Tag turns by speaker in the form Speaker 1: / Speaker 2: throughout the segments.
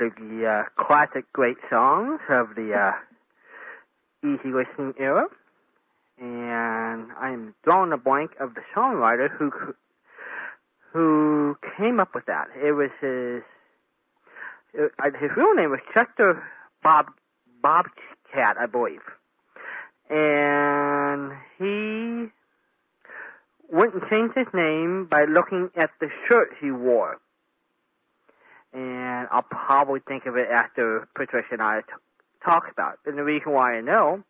Speaker 1: of the uh, classic great songs of the uh, easy listening era. And I'm drawing a blank of the songwriter who who came up with that. It was his uh, his real name was Chester Bob Babcock, I believe. And he went and changed his name by looking at the shirt he wore probably think of it after Patricia and I t- talk about it. And the reason why I know,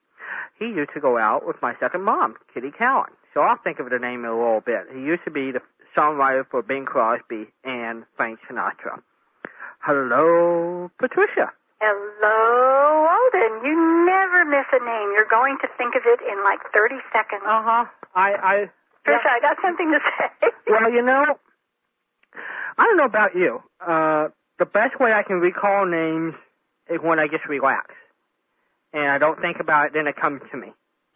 Speaker 1: he used to go out with my second mom, Kitty Kallen. So I'll think of the name in a little bit. He used to be the songwriter for Bing Crosby and Frank Sinatra. Hello, Patricia.
Speaker 2: Hello, Alden. You never miss a name. You're going to think of it in like 30 seconds.
Speaker 1: Uh huh. I, I.
Speaker 2: Trisha, I got something to say.
Speaker 1: Well, you know, I don't know about you. Uh, the best way I can recall names is when I just relax. And I don't think about it, then it comes to me.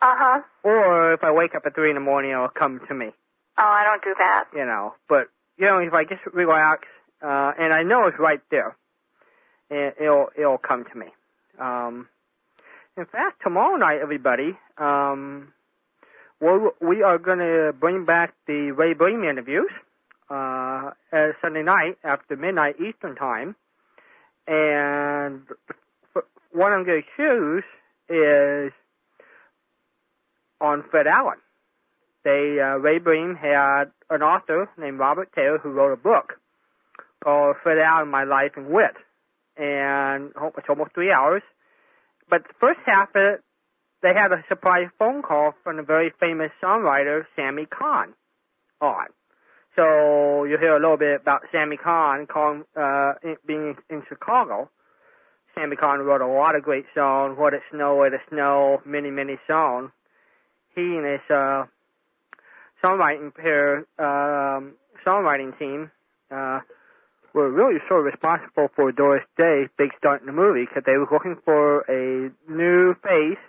Speaker 2: Uh huh.
Speaker 1: Or if I wake up at 3 in the morning, it'll come to me,
Speaker 2: Oh, I don't do that.
Speaker 1: you know. But, you know, if I just relax, uh, and I know it's right there, it, it'll, it'll come to me. Um, in fact, tomorrow night, everybody, um, we're, we are going to bring back the Ray Briem interviews uh, uh, Sunday night after midnight Eastern time. And what I'm going to choose is on Fred Allen. They uh, Ray Briem had an author named Robert Taylor who wrote a book called Fred Allen: My Life and Wit, and oh, it's almost three hours. But the first half of it, they had a surprise phone call from the very famous songwriter Sammy Cahn on. So you hear a little bit about Sammy Cahn calling, uh, in, being in Chicago. Sammy Cahn wrote a lot of great songs, What It Snow, Let It Snow, many, many songs. He and his uh, songwriting pair, um, songwriting team uh, were really sort of responsible for Doris Day's big start in the movie because they were looking for a new face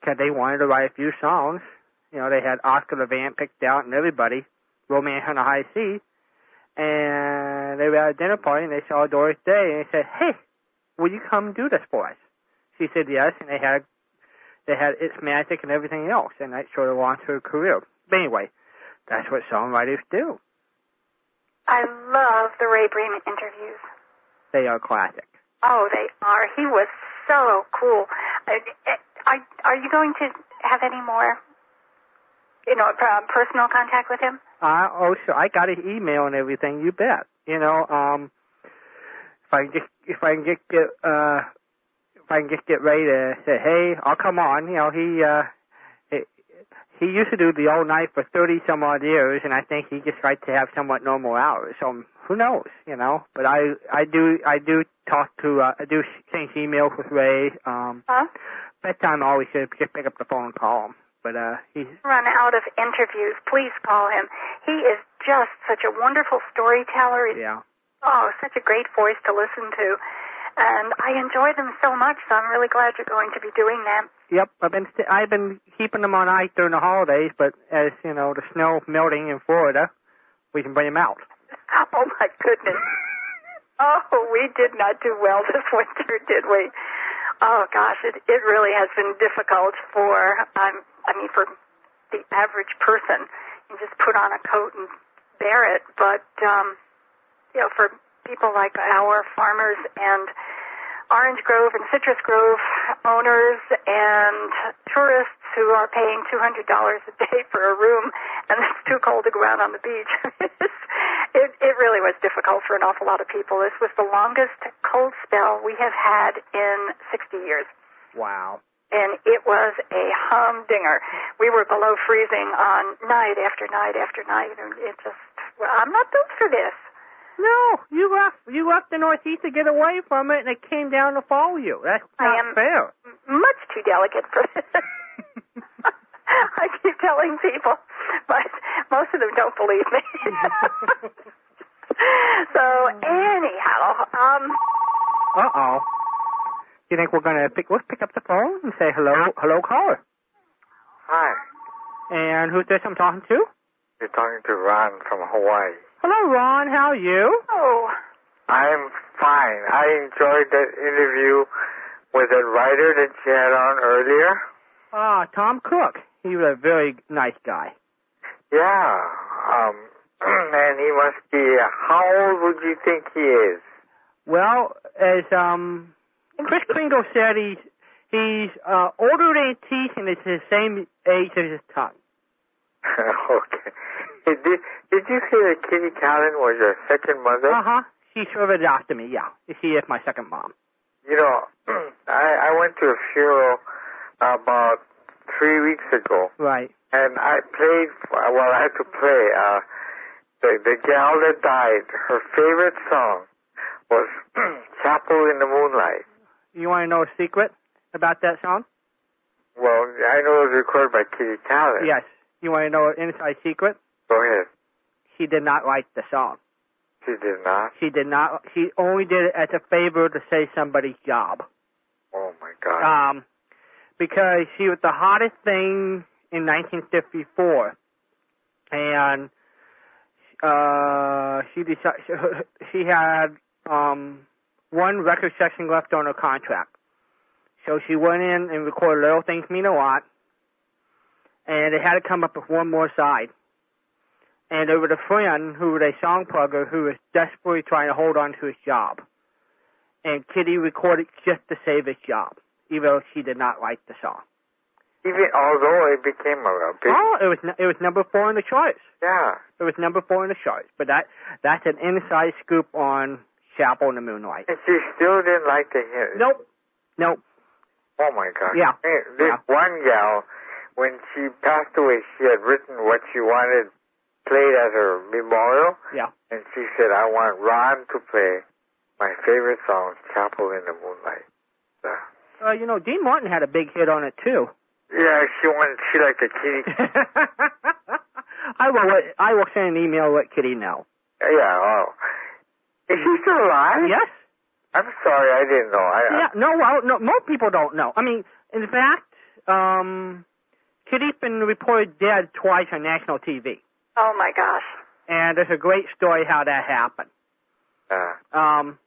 Speaker 1: because they wanted to write a few songs. You know, they had Oscar Levant picked out and everybody, Romance on the High Sea, and they were at a dinner party and they saw Doris Day and they said, "Hey, will you come do this for us?" She said yes, and they had they had its magic and everything else, and that sort of launched her career. But anyway, that's what songwriters do.
Speaker 2: I love the Ray Briem interviews.
Speaker 1: They are classic.
Speaker 2: Oh, they are. He was so cool. Uh, Are, are you going to have any more, you know, uh, personal contact with him?
Speaker 1: Uh, oh, sure. I got his email and everything. You bet. You know, um, if I can just if I can just get uh, if I can just get ready to say, hey, I'll come on. You know, he uh, he, he used to do the all night for thirty some odd years, and I think he just likes to have somewhat normal hours. So um, who knows? You know, but I I do I do talk to uh, I do exchange emails with Ray. Um,
Speaker 2: Huh?
Speaker 1: bedtime always just just pick up the phone and call him. But uh, he's
Speaker 2: Run out of interviews. Please call him. He is just such a wonderful storyteller. He's,
Speaker 1: yeah.
Speaker 2: Oh, such a great voice to listen to. And I enjoy them so much, so I'm really glad you're going to be doing them.
Speaker 1: Yep, I've been st- I've been keeping them on ice during the holidays, but as you know, the snow melting in Florida, we can bring them out.
Speaker 2: Oh, my goodness. Oh, we did not do well this winter, did we? Oh gosh, it it really has been difficult for um I mean for the average person. You just put on a coat and bear it, but um you know, for people like our farmers and orange grove and citrus grove owners and tourists who are paying $200 a day for a room and it's too cold to go out on the beach. it, it really was difficult for an awful lot of people. This was the longest cold spell we have had in 60 years.
Speaker 1: Wow.
Speaker 2: And it was a humdinger. We were below freezing on night after night after night. And it just, well, I'm not built for this.
Speaker 1: No, you left you left the Northeast to get away from it, and it came down to follow you. That's
Speaker 2: I
Speaker 1: not
Speaker 2: am-
Speaker 1: fair.
Speaker 2: Much too delicate for this. I keep telling people, but most of them don't believe me. so anyhow, um,
Speaker 1: Uh oh. You think we're gonna pick? Let's pick up the phone and say hello, hello, caller.
Speaker 3: Hi,
Speaker 1: And who's this I'm talking to?
Speaker 3: you're talking to Ron from Hawaii.
Speaker 1: Hello, Ron. How are you?
Speaker 2: oh,
Speaker 3: I'm fine. I enjoyed that interview with that writer that you had on earlier.
Speaker 1: Ah, Tom Cook. He was a very nice guy.
Speaker 3: Yeah, um, and he must be, how old would you think he is?
Speaker 1: Well, as um Kris Kringle said, he's he's uh, older than his teeth and is the same age as his tongue.
Speaker 3: okay. Did, did you say that Kitty Kallen was your second mother?
Speaker 1: Uh huh. She sort of adopted me. Yeah, she is my second mom.
Speaker 3: You know, I, I went to a funeral about three weeks ago,
Speaker 1: Right.
Speaker 3: and I played. Well, I had to play. Uh, the the gal that died, her favorite song was "Chapel in the Moonlight."
Speaker 1: You want to know a secret about that song?
Speaker 3: Well, I know it was recorded by Kitty Kallen.
Speaker 1: Yes. You want to know an inside secret?
Speaker 3: Go ahead.
Speaker 1: She did not like the song.
Speaker 3: She did not.
Speaker 1: She did not. She only did it as a favor to save somebody's job.
Speaker 3: Oh my God.
Speaker 1: Um, because she was the hottest thing in 1954, and uh, she decided she had um one record session left on her contract, so she went in and recorded "Little Things Mean a Lot," and they had to come up with one more side. And there was a friend who was a song plugger who was desperately trying to hold on to his job. And Kitty recorded just to save his job, even though she did not like the song.
Speaker 3: Even although it became a, big.
Speaker 1: Oh, it was it was number four in the charts.
Speaker 3: Yeah.
Speaker 1: It was number four in the charts. But that that's an inside scoop on Chapel in the Moonlight.
Speaker 3: And she still didn't like to hear it.
Speaker 1: Nope, nope.
Speaker 3: Oh my God.
Speaker 1: Yeah.
Speaker 3: This
Speaker 1: Yeah.
Speaker 3: one gal, when she passed away, she had written what she wanted played at her memorial,
Speaker 1: Yeah.
Speaker 3: and she said, "I want Ron to play my favorite song, Chapel in the Moonlight." Uh,
Speaker 1: Uh, you know, Dean Martin had a big hit on it too.
Speaker 3: yeah, she wanted. She liked the kitty.
Speaker 1: I will. Let, I will send an email. Let Kitty know.
Speaker 3: yeah. Oh, is she still alive?
Speaker 1: Yes.
Speaker 3: I'm sorry, I didn't know. I,
Speaker 1: Yeah. No. Well, no. Most people don't know. I mean, in fact, um, Kitty's been reported dead twice on national TV,
Speaker 2: Oh my gosh.
Speaker 1: and there's a great story how that happened.
Speaker 3: Uh,
Speaker 1: Um,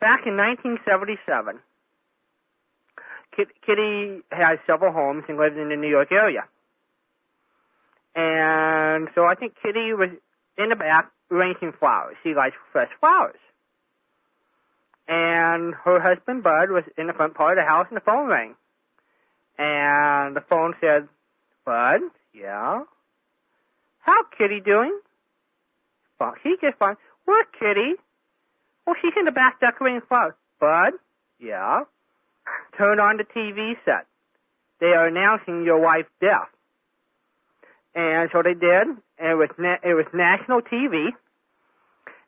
Speaker 1: back in 1977, Kit- Kitty had several homes and lived in the New York area. And so I think Kitty was in the back arranging flowers. She likes fresh flowers. And her husband Bud was in the front part of the house and the phone rang. And the phone said, Bud, yeah? How Kitty doing? Fine. She's just fine. Where's Kitty? Well, she's in the back decorating flowers. Bud? Yeah? Turn on the TV set. They are announcing your wife's death. And so they did. And it was na- it was national TV,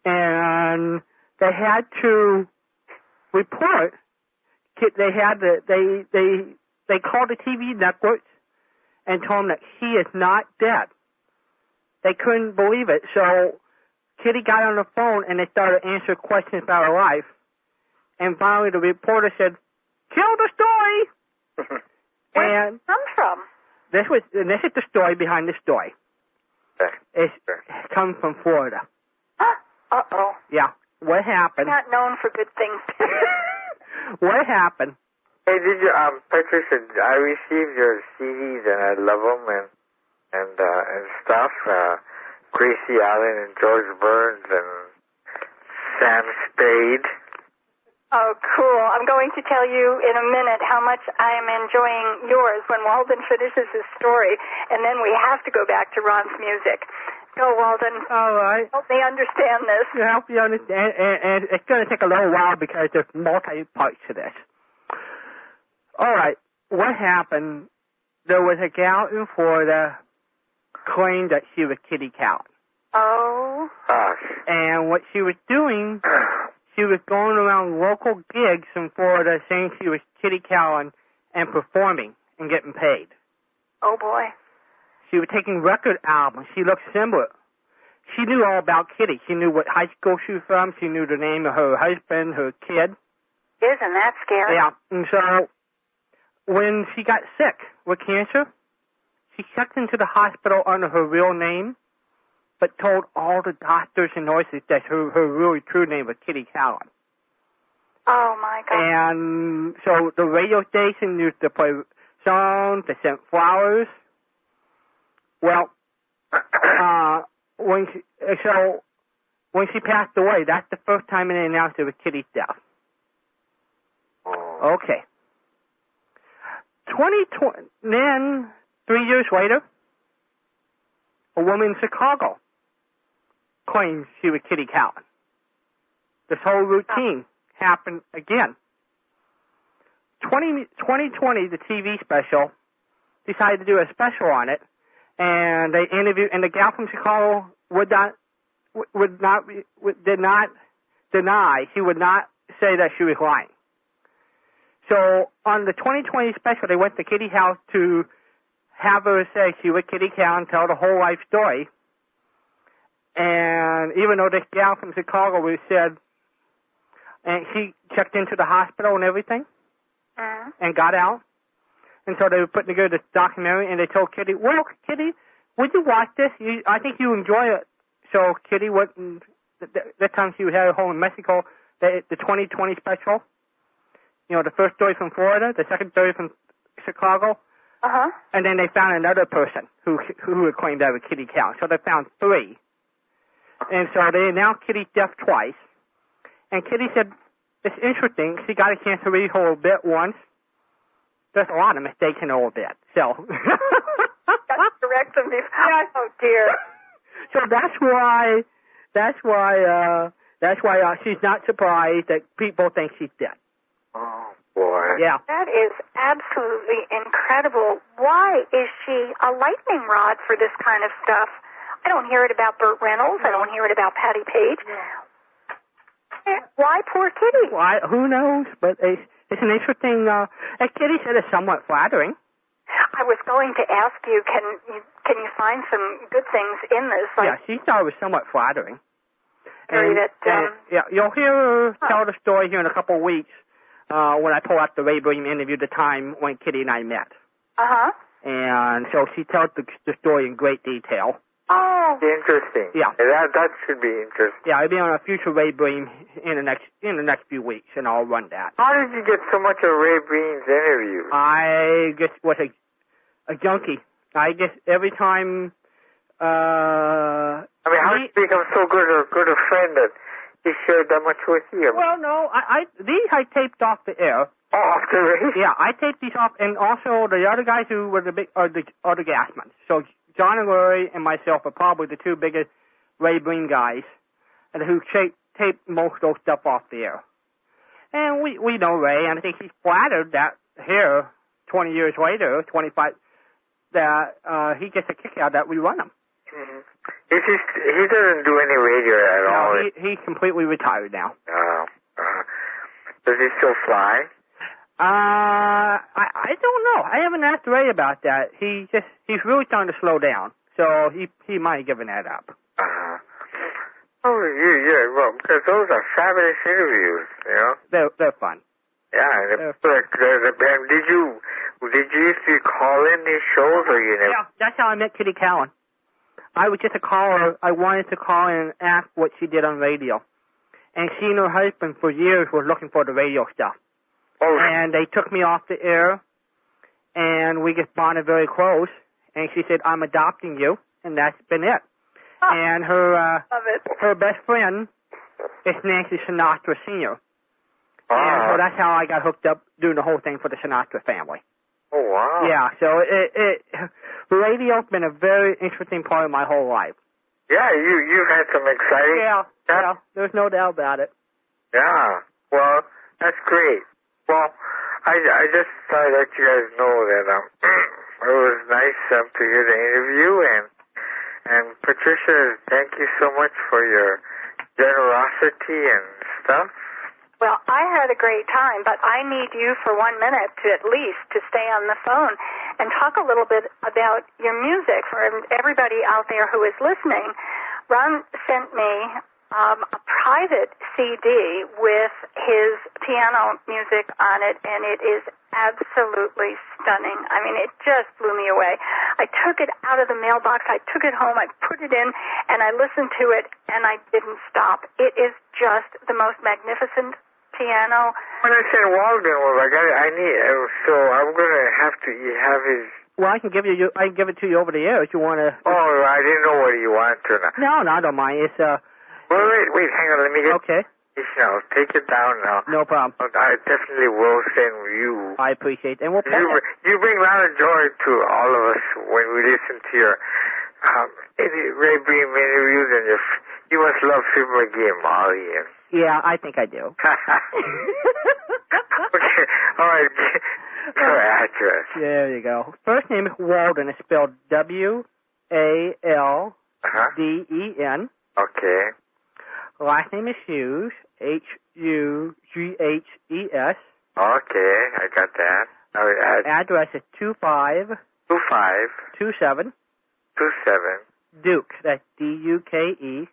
Speaker 1: and they had to report. They had the they they they called the TV networks and told them that he is not dead. They couldn't believe it, so Kitty got on the phone and they started answering questions about her life. And finally, the reporter said, "Kill the story."
Speaker 2: Where
Speaker 1: and
Speaker 2: come from?
Speaker 1: this was and this is the story behind the story. It's it comes from Florida.
Speaker 2: Uh oh.
Speaker 1: Yeah. What happened?
Speaker 2: Not known for good things.
Speaker 1: What happened?
Speaker 3: hey, did you, um, Patricia? I received your CDs and I love them and and uh, and stuff. Uh, Gracie Allen and George Burns and Sam Spade.
Speaker 2: Oh, cool. I'm going to tell you in a minute how much I am enjoying yours when Walden finishes his story, and then we have to go back to Ron's music. Go, Walden.
Speaker 1: All right.
Speaker 2: Help me understand this.
Speaker 1: To help you understand, and, and it's going to take a little while because there's multi parts to this. All right. What happened? There was a gal in Florida claimed that she was Kitty Cow.
Speaker 2: Oh.
Speaker 3: Gosh.
Speaker 1: And what she was doing, she was going around local gigs in Florida saying she was Kitty and, and performing and getting paid.
Speaker 2: Oh, boy.
Speaker 1: She was taking record albums. She looked similar. She knew all about Kitty. She knew what high school she was from. She knew the name of her husband, her kid.
Speaker 2: Isn't that scary?
Speaker 1: Yeah. And so when she got sick with cancer, she checked into the hospital under her real name, but told all the doctors and nurses that her, her really true name was Kitty Kallen.
Speaker 2: Oh, my God.
Speaker 1: And so the radio station used to play songs, they sent flowers. Well, uh, when she, so when she passed away, that's the first time they announced it was Kitty's death.
Speaker 3: Oh.
Speaker 1: Okay. 2020, then, three years later, a woman in Chicago claims she was Kitty Kallen. This whole routine happened again. 20, 2020, the TV special, decided to do a special on it, and they interviewed, and the gal from Chicago would not, would not, would, did not deny, she would not say that she was lying. So on the 2020 special, they went to Kitty house to have her say she was Kitty Cow and tell the whole life story. And even though this gal from Chicago was said, and she checked into the hospital and everything
Speaker 2: Mm.
Speaker 1: and got out. And so they were putting together this documentary and they told Kitty, well, Kitty, would you watch this? You, I think you enjoy it. So Kitty went and, th- th- that time she was at home in Mexico, the, the 2020 special. You know, the first story from Florida, the second story from Chicago,
Speaker 2: Uh huh.
Speaker 1: and then they found another person who who had claimed that was Kitty Cow. So they found three. And so they announced Kitty's death twice. And Kitty said, it's interesting. She got a chance to read her bit once. There's a lot of mistakes in her bit. So.
Speaker 2: Got to correct them before. Oh, dear.
Speaker 1: so that's why, that's why, uh, that's why uh, she's not surprised that people think she's dead.
Speaker 3: Oh, boy.
Speaker 1: Yeah.
Speaker 2: That is absolutely incredible. Why is she a lightning rod for this kind of stuff? I don't hear it about Burt Reynolds. I don't hear it about Patti Page. Why poor Kitty?
Speaker 1: I, who knows? But it's, it's an interesting. Uh, as Kitty said, it's somewhat flattering.
Speaker 2: I was going to ask you, can you can you find some good things in this? Like,
Speaker 1: yeah, she thought it was somewhat flattering. And,
Speaker 2: that,
Speaker 1: and,
Speaker 2: um,
Speaker 1: yeah, you'll hear her tell the story here in a couple of weeks uh, when I pull out the Ray Briem interview, the time when Kitty and I met.
Speaker 2: uh huh.
Speaker 1: And so she tells the, the story in great detail.
Speaker 2: Oh,
Speaker 3: Interesting.
Speaker 1: Yeah.
Speaker 3: That that should be interesting.
Speaker 1: Yeah, I'll be on a future Ray Briem in the next in the next few weeks, and I'll run that.
Speaker 3: How did you get so much of Ray Briem's interviews?
Speaker 1: I just was a a junkie. I just every time. Uh,
Speaker 3: I mean, how did you become so good a good a friend that he shared that much with you?
Speaker 1: well, no, I, I these I taped off the air.
Speaker 3: oh, off the race?
Speaker 1: Yeah, I taped these off, and also the other guys who were the big are the are the Gassmans. So John and Larry and myself are probably the two biggest Ray Briem guys, and who taped taped most of those stuff off the air. And we we know Ray, and I think he's flattered that here, twenty years later, twenty five, that uh, he gets a kick out that we run him.
Speaker 3: Mhm. Is he, he doesn't do any radio at all.
Speaker 1: No, he, he's completely retired now.
Speaker 3: Uh, uh, does he still fly?
Speaker 1: Uh, I I don't know. I haven't asked Ray about that. He just he's really starting to slow down, so he he might have given that up.
Speaker 3: Uh, oh, yeah, yeah. Well, because those are fabulous interviews, you know.
Speaker 1: They're they're fun.
Speaker 3: Yeah. and
Speaker 1: Yeah.
Speaker 3: it's Like, the, the, and did you did you used to call in these shows, or you never?
Speaker 1: Yeah, that's how I met Kitty Kallen. I was just a caller. I wanted to call in and ask what she did on radio, and she and her husband for years were looking for the radio stuff.
Speaker 3: Oh,
Speaker 1: And they took me off the air, and we just bonded very close. And she said, "I'm adopting you," and that's been it.
Speaker 2: Oh.
Speaker 1: And her uh, her best friend is Nancy Sinatra Senior. And so
Speaker 3: ah.
Speaker 1: that's how I got hooked up doing the whole thing for the Sinatra family.
Speaker 3: oh wow.
Speaker 1: Yeah, so it, it radio's been a very interesting part of my whole life.
Speaker 3: Yeah, you you've had some exciting.
Speaker 1: Yeah,
Speaker 3: Yeah.
Speaker 1: yeah, there's no doubt about it.
Speaker 3: Yeah. Well, that's great. Well, I, I just thought I'd let you guys know that um, it was nice um, to hear the interview and and Patricia, thank you so much for your generosity and stuff.
Speaker 2: Well, I had a great time, but I need you for one minute to at least to stay on the phone and talk a little bit about your music for everybody out there who is listening. Ron sent me um, a private CD with his piano music on it, and it is absolutely stunning. I mean, it just blew me away. I took it out of the mailbox, I took it home, I put it in, and I listened to it, and I didn't stop. It is just the most magnificent piano.
Speaker 3: When I said Walden was like, I, I need, so I'm gonna have to have his.
Speaker 1: Well, I can give you, I can give it to you over the air if you want to.
Speaker 3: Oh, I didn't know what you wanted to.
Speaker 1: No, no, I don't mind. It's uh,
Speaker 3: Wait, wait, wait, hang on. Let me get
Speaker 1: okay,
Speaker 3: now. Take it down now.
Speaker 1: no problem.
Speaker 3: I definitely will send you.
Speaker 1: I appreciate it. And we'll
Speaker 3: You, you bring a lot of joy to all of us when we listen to your um, Ray Briem interviews, and your, you must love Phil McGee and Molly. And
Speaker 1: Yeah, I think I do.
Speaker 3: okay, all right. Your address.
Speaker 1: There you go. First name is Walden. It's spelled W A L. D E N.
Speaker 3: Okay.
Speaker 1: Last name is Hughes. H U G H E S.
Speaker 3: Okay, I got that. All right, uh,
Speaker 1: Address is two five
Speaker 3: two five
Speaker 1: two seven
Speaker 3: two seven
Speaker 1: Duke. That's D U K E.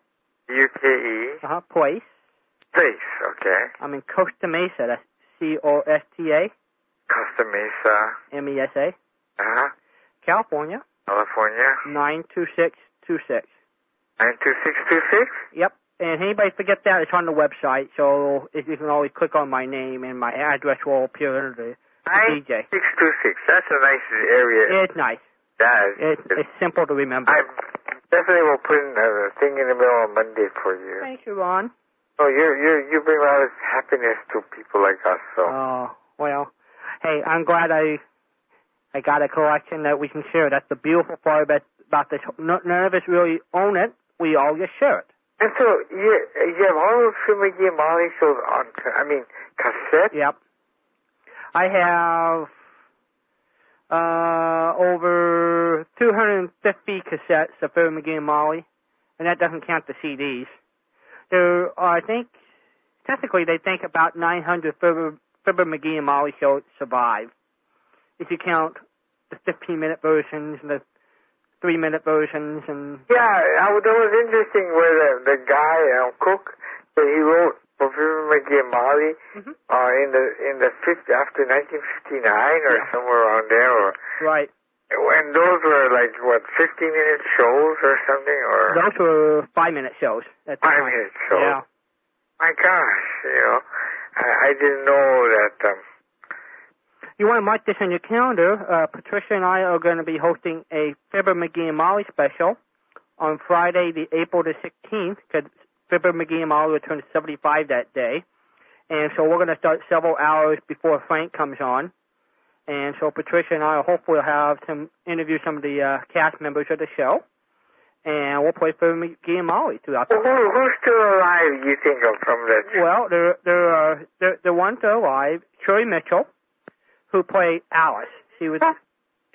Speaker 3: U K E
Speaker 1: Uh huh. Place.
Speaker 3: place. Okay.
Speaker 1: I'm in Costa Mesa. That's C O S T A
Speaker 3: Costa Mesa,
Speaker 1: M E S A.
Speaker 3: uh-huh.
Speaker 1: California.
Speaker 3: California,
Speaker 1: Nine two six two six.
Speaker 3: nine two six two six.
Speaker 1: Yep. And anybody forget that, it's on the website, so if you can always click on my name and my address will appear under the, the DJ.
Speaker 3: six two six. That's a nice area.
Speaker 1: It's nice.
Speaker 3: That is.
Speaker 1: it's simple to remember.
Speaker 3: I definitely will put in a thing in the mail on Monday for you.
Speaker 1: Thank you, Ron.
Speaker 3: Oh, you you you bring a lot of happiness to people like us. So
Speaker 1: Oh, well, hey, I'm glad I I got a collection that we can share. That's the beautiful part about, about this. None of us really own it. We all just share it.
Speaker 3: And so you you have all those McGee and Molly shows on. I mean cassette.
Speaker 1: Yep. I have uh, over 250 cassettes of Fibber McGee and Molly, and that doesn't count the CDs. There are, I think, technically they think about 900 Fibber, Fibber McGee and Molly shows survive. If you count the 15 minute versions and the 3 minute versions and
Speaker 3: Yeah, I, that was interesting where the, the guy, um, Cook, that he wrote for Fibber McGee and Molly
Speaker 1: Mhm.
Speaker 3: uh, in the in the 50, after 1959 or
Speaker 1: Yeah.
Speaker 3: somewhere around there, or
Speaker 1: right.
Speaker 3: when those were like what 50 minute shows or something, or
Speaker 1: Those were 5 minute shows.
Speaker 3: Five
Speaker 1: time.
Speaker 3: minute shows.
Speaker 1: Yeah.
Speaker 3: My gosh, you know, I, I didn't know that. Um,
Speaker 1: You want to mark this on your calendar. Uh, Patricia and I are going to be hosting a Fibber McGee and Molly special on Friday, the April the 16th, because Fibber McGee and Molly will turn 75 that day. And so we're going to start several hours before Frank comes on. And so Patricia and I will hopefully have some interview some of the uh, cast members of the show. And we'll play Fibber McGee and Molly throughout the
Speaker 3: who, who's still alive? You think of from that?
Speaker 1: well, there there are there the ones that are alive. Shirley Mitchell, who played Alice. She was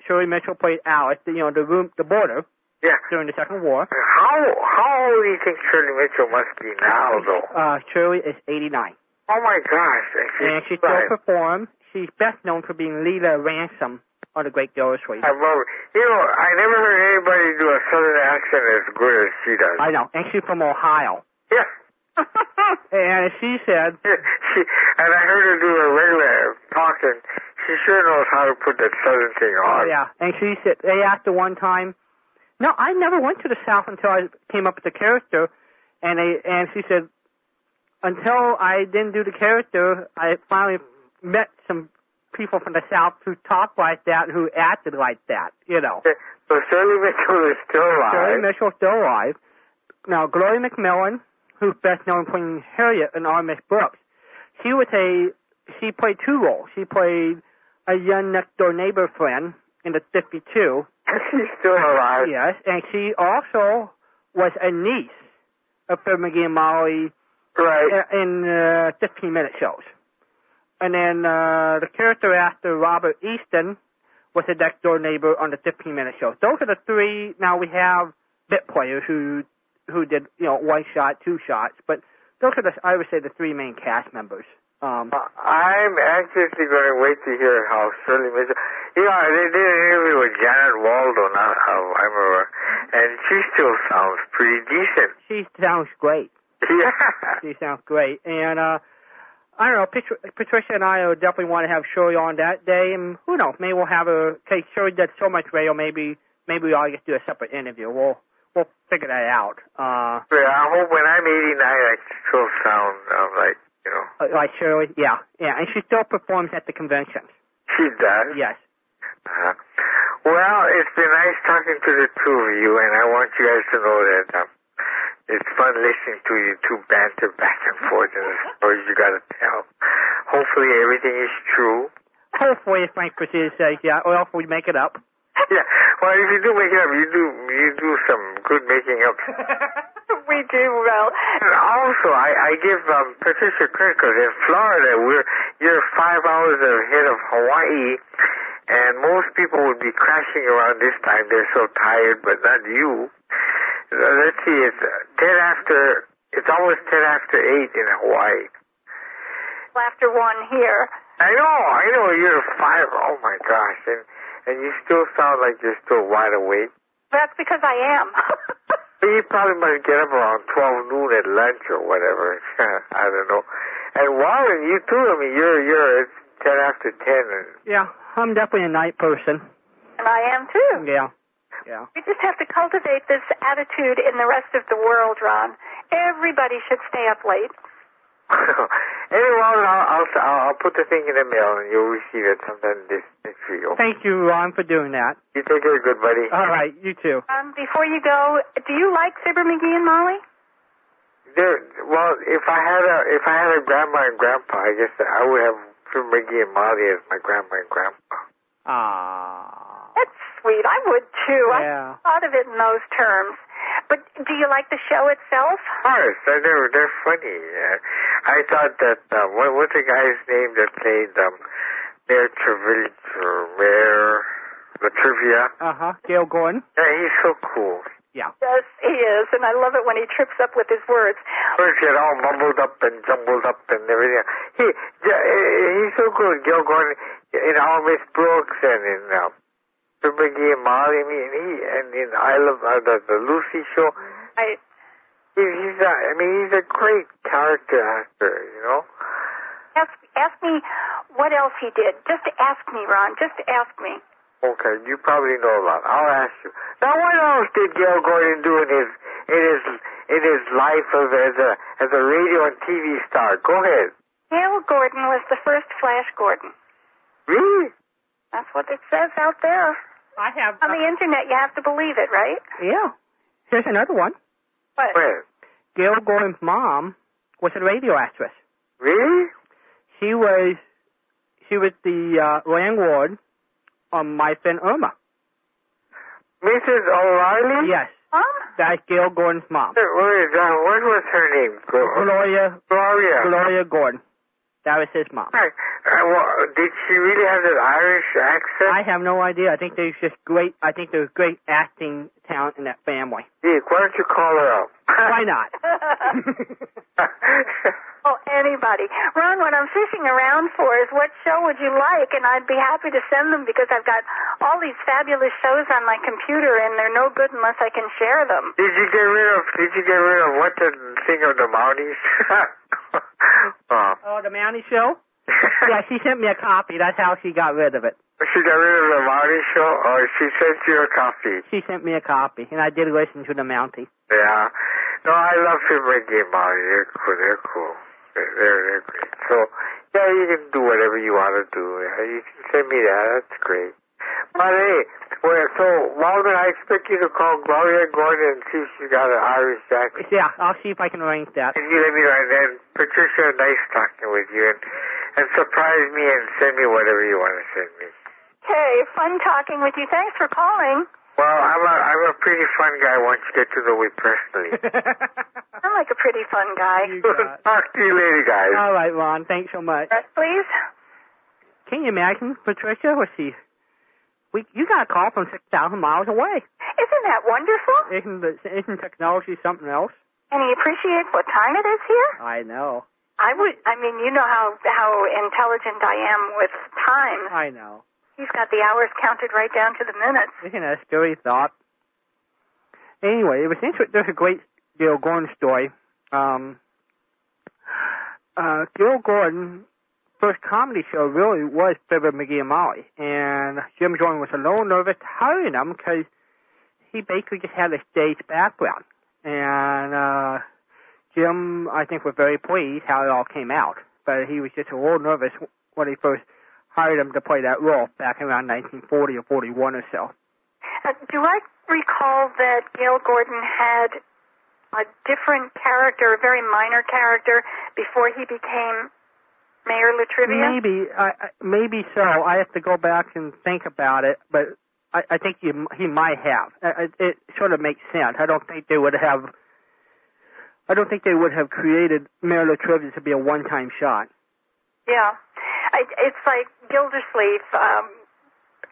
Speaker 1: Shirley Mitchell played Alice. You know the room the border
Speaker 3: Yeah.
Speaker 1: during the Second War.
Speaker 3: How how old do you think Shirley Mitchell must be now, though?
Speaker 1: Uh, Shirley is 89,
Speaker 3: Oh my gosh! And she's
Speaker 1: and she still
Speaker 3: alive.
Speaker 1: performs. She's best known for being Leila Ransom on The Great Gildersleeve.
Speaker 3: I love it. You know, I never heard anybody do a southern accent as good as she does.
Speaker 1: I know, and she's from Ohio.
Speaker 3: yeah.
Speaker 1: And she said,
Speaker 3: she, and I heard her do a regular talking. She sure knows how to put that southern thing
Speaker 1: "Oh
Speaker 3: on.
Speaker 1: yeah," and she said they asked her one time. No, I never went to the South until I came up with the character, and they and she said until I didn't do the character, I finally met some people from the South who talked like that and who acted like that. You know,
Speaker 3: So Shirley Mitchell is still alive.
Speaker 1: Shirley Mitchell's still alive. Now, Gloria McMillan, who's best known for playing Harriet in Our Miss Brooks, she was a she played two roles. She played a young next door neighbor friend in the 52.
Speaker 3: She's still alive.
Speaker 1: Yes, and she also was a niece of Fred McGee and Molly
Speaker 3: Right.
Speaker 1: in uh, 15 minute shows. And then uh, the character after Robert Easton was a next door neighbor on the 15 minute shows. Those are the three. Now we have bit players who who did you know one shot, two shots, but those are the I would say the three main cast members. Um,
Speaker 3: I'm anxiously going to wait to hear how Shirley Mitchell. You know, they did an interview with Janet Waldo, not how I remember, and she still sounds pretty decent.
Speaker 1: she sounds great.
Speaker 3: Yeah.
Speaker 1: She sounds great, and uh, I don't know. Patri- Patricia and I will definitely want to have Shirley on that day, and who knows? Maybe we'll have a. Cause Shirley did so much radio. Maybe maybe we ought to just do a separate interview. We'll we'll figure that out. Uh,
Speaker 3: Yeah, I hope when I'm 89, I still sound um, like, you know,
Speaker 1: like Shirley, yeah, yeah, and she still performs at the conventions.
Speaker 3: she does.
Speaker 1: Yes.
Speaker 3: Uh, well, it's been nice talking to the two of you, and I want you guys to know that um, it's fun listening to you two banter back and forth and the stories you got to tell. Hopefully everything is true.
Speaker 1: Hopefully, if Frank Bresee says yeah, or else we make it up.
Speaker 3: Yeah. Well, if you do make it up, you do you do some good making up.
Speaker 2: we do well.
Speaker 3: And also, I, I give um, Patricia credit because in Florida, we're you're five hours ahead of Hawaii, and most people would be crashing around this time. They're so tired, but not you. Let's see, it's uh, ten after. It's almost ten after eight in Hawaii.
Speaker 2: After one here.
Speaker 3: I know, I know. You're five. Oh my gosh, and and you still sound like you're still wide awake.
Speaker 2: That's because I am.
Speaker 3: You probably must get up around 12 noon at lunch or whatever. I don't know. And Warren, you too. I mean, you're, you're, it's 10 after 10. And,
Speaker 1: Yeah, I'm definitely a night person.
Speaker 2: and I am too.
Speaker 1: Yeah, yeah.
Speaker 2: We just have to cultivate this attitude in the rest of the world, Ron. Everybody should stay up late.
Speaker 3: anyway, I'll, I'll, I'll, I'll put the thing in the mail and you'll receive it sometime this next week.
Speaker 1: Thank you, Ron, for doing that.
Speaker 3: You take care, good buddy.
Speaker 1: All right, you too.
Speaker 2: Um, before you go, do you like Fibber McGee and Molly?
Speaker 3: There, well, if I had a, if I had a grandma and grandpa, I guess I would have Phil McGee and Molly as my grandma and grandpa.
Speaker 1: Ah.
Speaker 2: That's sweet. I would too.
Speaker 1: Yeah.
Speaker 2: I thought of it in those terms. But do you like the show itself?
Speaker 3: Of course, they're they're, they're funny. Uh, I thought that uh, what what's the guy's name that played um, Mayor Trevillage or Mayor the trivia.
Speaker 1: Uh huh. Gale Gordon.
Speaker 3: Yeah, he's so cool.
Speaker 1: Yeah.
Speaker 2: Yes, he is, and I love it when he trips up with his words.
Speaker 3: First get all mumbled up and jumbled up and everything. He, yeah, he's so good. Gil Gordon in Our Miss Brooks and in uh, Sir McGee and Molly. I mean, he and in I love uh, the, the Lucy show.
Speaker 2: I
Speaker 3: He, he's a, I mean, he's a great character actor. You know.
Speaker 2: ask ask me what else he did. Just ask me, Ron. Just ask me.
Speaker 3: Okay, you probably know a lot. I'll ask you. Now, what else did Gil Gordon do in his in his in his life of as a as a radio and TV star? Go ahead.
Speaker 2: Gale Gordon was the first Flash Gordon.
Speaker 3: Really?
Speaker 2: That's what it says out there
Speaker 1: I have.
Speaker 2: on the internet. You have to believe it, right?
Speaker 1: yeah. Here's another one.
Speaker 2: What?
Speaker 3: When?
Speaker 1: Gale Gordon's mom was a radio actress.
Speaker 3: Really?
Speaker 1: She was she was the uh, landlord on My Friend Irma.
Speaker 3: Mrs. O'Reilly?
Speaker 1: Yes,
Speaker 2: Mom?
Speaker 1: that's Gale Gordon's mom.
Speaker 3: What is that? What was her name?
Speaker 1: Gloria
Speaker 3: Gloria.
Speaker 1: Gloria Gordon. That was his mom.
Speaker 3: Uh, well, did she really have that Irish accent?
Speaker 1: I have no idea. I think there's just great. I think there's great acting talent in that family.
Speaker 3: Dick, why don't you call her up?
Speaker 1: Why not?
Speaker 2: oh, anybody. Ron, what I'm fishing around for is what show would you like? And I'd be happy to send them because I've got all these fabulous shows on my computer and they're no good unless I can share them.
Speaker 3: did you get rid of? Did you get rid of what the thing of the Mounties? oh.
Speaker 1: oh, the Mountie Show. Yeah, she sent me a copy. That's how she got rid of it.
Speaker 3: She got rid of the Mountie show, or she sent you a copy.
Speaker 1: She sent me a copy, and I did listen to the Mountie.
Speaker 3: Yeah. No, I love Film Ricky and Mountie. They're cool. They're cool. They're, they're, they're great. So, yeah, you can do whatever you want to do. You can send me that. That's great. But hey, well, so Walden, I expect you to call Gloria Gordon and see if she's got an Irish accent.
Speaker 1: Yeah, I'll see if I can arrange that.
Speaker 3: And you let me know. And then Patricia, nice talking with you, and and surprise me and send me whatever you want to send me.
Speaker 2: Okay, fun talking with you. Thanks for calling.
Speaker 3: Well, I'm a I'm a pretty fun guy once you get to know me personally.
Speaker 2: I'm like a pretty fun guy.
Speaker 1: You
Speaker 3: Talk to you later, guys.
Speaker 1: All right, Ron. Thanks so much.
Speaker 2: Yes, please.
Speaker 1: Can you imagine, Patricia? Let's. We you got a call from six thousand miles away.
Speaker 2: Isn't that wonderful?
Speaker 1: Isn't the, isn't technology something else?
Speaker 2: And he appreciates what time it is here?
Speaker 1: I know.
Speaker 2: I would. I mean, you know how how intelligent I am with time.
Speaker 1: I know.
Speaker 2: He's got the hours counted right down to the minutes.
Speaker 1: Isn't that a scary thought? Anyway, it was interesting. There's a great Gil Gordon story. Um, uh, Gil Gordon first comedy show really was Fibber McGee and Molly, and Jim Jordan was a little nervous hiring him because he basically just had a stage background, and uh, Jim, I think, was very pleased how it all came out, but he was just a little nervous when he first hired him to play that role back around 1940 or 41 or so.
Speaker 2: Uh, do I recall that Gale Gordon had a different character, a very minor character, before he became Mayor Latrivia?
Speaker 1: Maybe, I I- maybe so. I have to go back and think about it, but I, I think he he might have. Uh, It, it sort of makes sense. I don't think they would have. I don't think they would have created Mayor Latrivia to be a one-time shot.
Speaker 2: Yeah, I, it's like Gildersleeve. Um,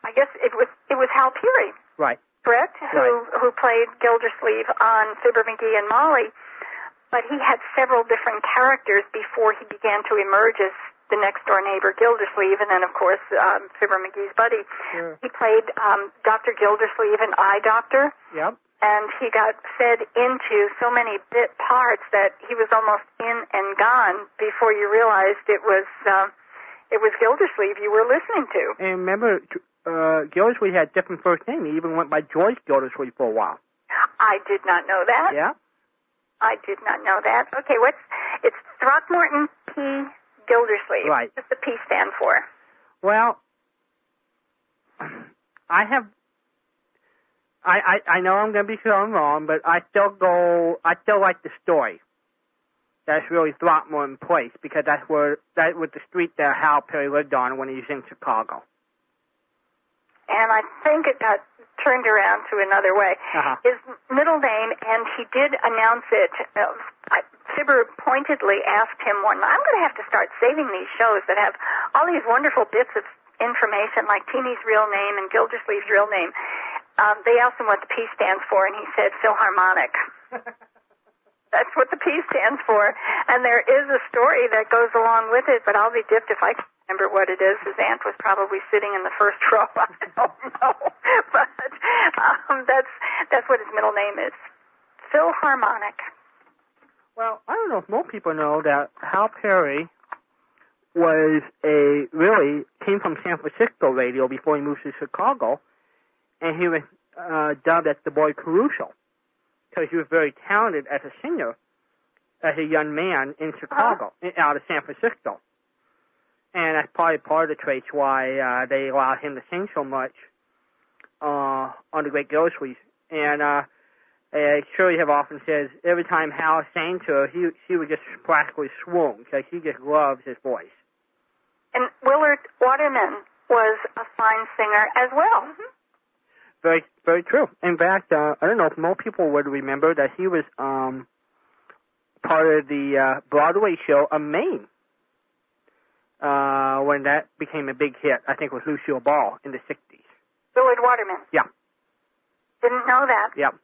Speaker 2: I guess it was it was Hal Peary,
Speaker 1: Right.
Speaker 2: correct? Who
Speaker 1: Right.
Speaker 2: who played Gildersleeve on Fibber McGee and Molly, but he had several different characters before he began to emerge as the next door neighbor Gildersleeve, and then of course um, Fibber McGee's buddy.
Speaker 1: Sure.
Speaker 2: He played um, Dr. Gildersleeve in Eye Doctor.
Speaker 1: Yep.
Speaker 2: and he got fed into so many bit parts that he was almost in and gone before you realized it was uh, it was Gildersleeve you were listening to.
Speaker 1: And remember, uh, Gildersleeve had different first name. He even went by George Gildersleeve for a while.
Speaker 2: I did not know that.
Speaker 1: Yeah.
Speaker 2: I did not know that. Okay, what's it's Throckmorton P. Gildersleeve.
Speaker 1: Right.
Speaker 2: What's the P stand for?
Speaker 1: Well, I have. I, I I know I'm going to be shown wrong, but I still go. I still like the story. That's really Throckmorton Place because that's where that was the street that Hal Peary lived on when he was in Chicago.
Speaker 2: And I think it got turned around to another way.
Speaker 1: Uh-huh.
Speaker 2: His middle name, and he did announce it. Uh, I, Fibber pointedly asked him one. I'm going to have to start saving these shows that have all these wonderful bits of information, like Teeny's real name and Gildersleeve's real name. Um, they asked him what the P stands for, and he said Philharmonic. That's what the P stands for. And there is a story that goes along with it, but I'll be dipped if I can remember what it is. His aunt was probably sitting in the first row. I don't know, but um, that's that's what his middle name is. Philharmonic.
Speaker 1: Well, I don't know if more people know that Hal Peary was a really came from San Francisco radio before he moved to Chicago, and he was uh, dubbed as the boy Caruso because he was very talented as a singer as a young man in Chicago, out of San Francisco. And that's probably part of the traits why uh, they allowed him to sing so much uh, on the Great Gildersleeve. And uh, uh, Shirley have often says every time Hal sang to her, he she would just practically swoon because he just loves his voice.
Speaker 2: And Willard Waterman was a fine singer as well.
Speaker 1: Very, very true. In fact, uh, I don't know if more people would remember that he was um, part of the uh, Broadway show of Mame uh, when that became a big hit. I think it was Lucille Ball in the 60s.
Speaker 2: Willard Waterman.
Speaker 1: Yeah.
Speaker 2: Didn't know that.
Speaker 1: Yeah.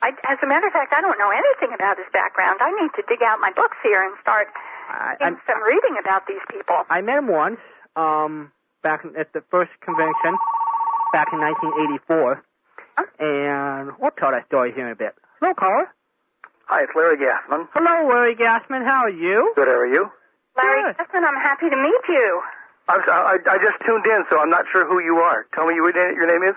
Speaker 2: I, as a matter of fact, I don't know anything about his background. I need to dig out my books here and start
Speaker 1: I,
Speaker 2: doing some reading about these people.
Speaker 1: I met him once um, back at the first convention back in 1984.
Speaker 2: Huh?
Speaker 1: And we'll tell that story here in a bit. Hello, caller.
Speaker 4: Hi, it's Larry Gassman.
Speaker 1: Hello, Larry Gassman. How are you?
Speaker 4: Good, how are you?
Speaker 2: Larry
Speaker 1: Good.
Speaker 2: Justin, I'm happy to meet you.
Speaker 4: I'm, I, I just tuned in, so I'm not sure who you are. Tell me what your name is.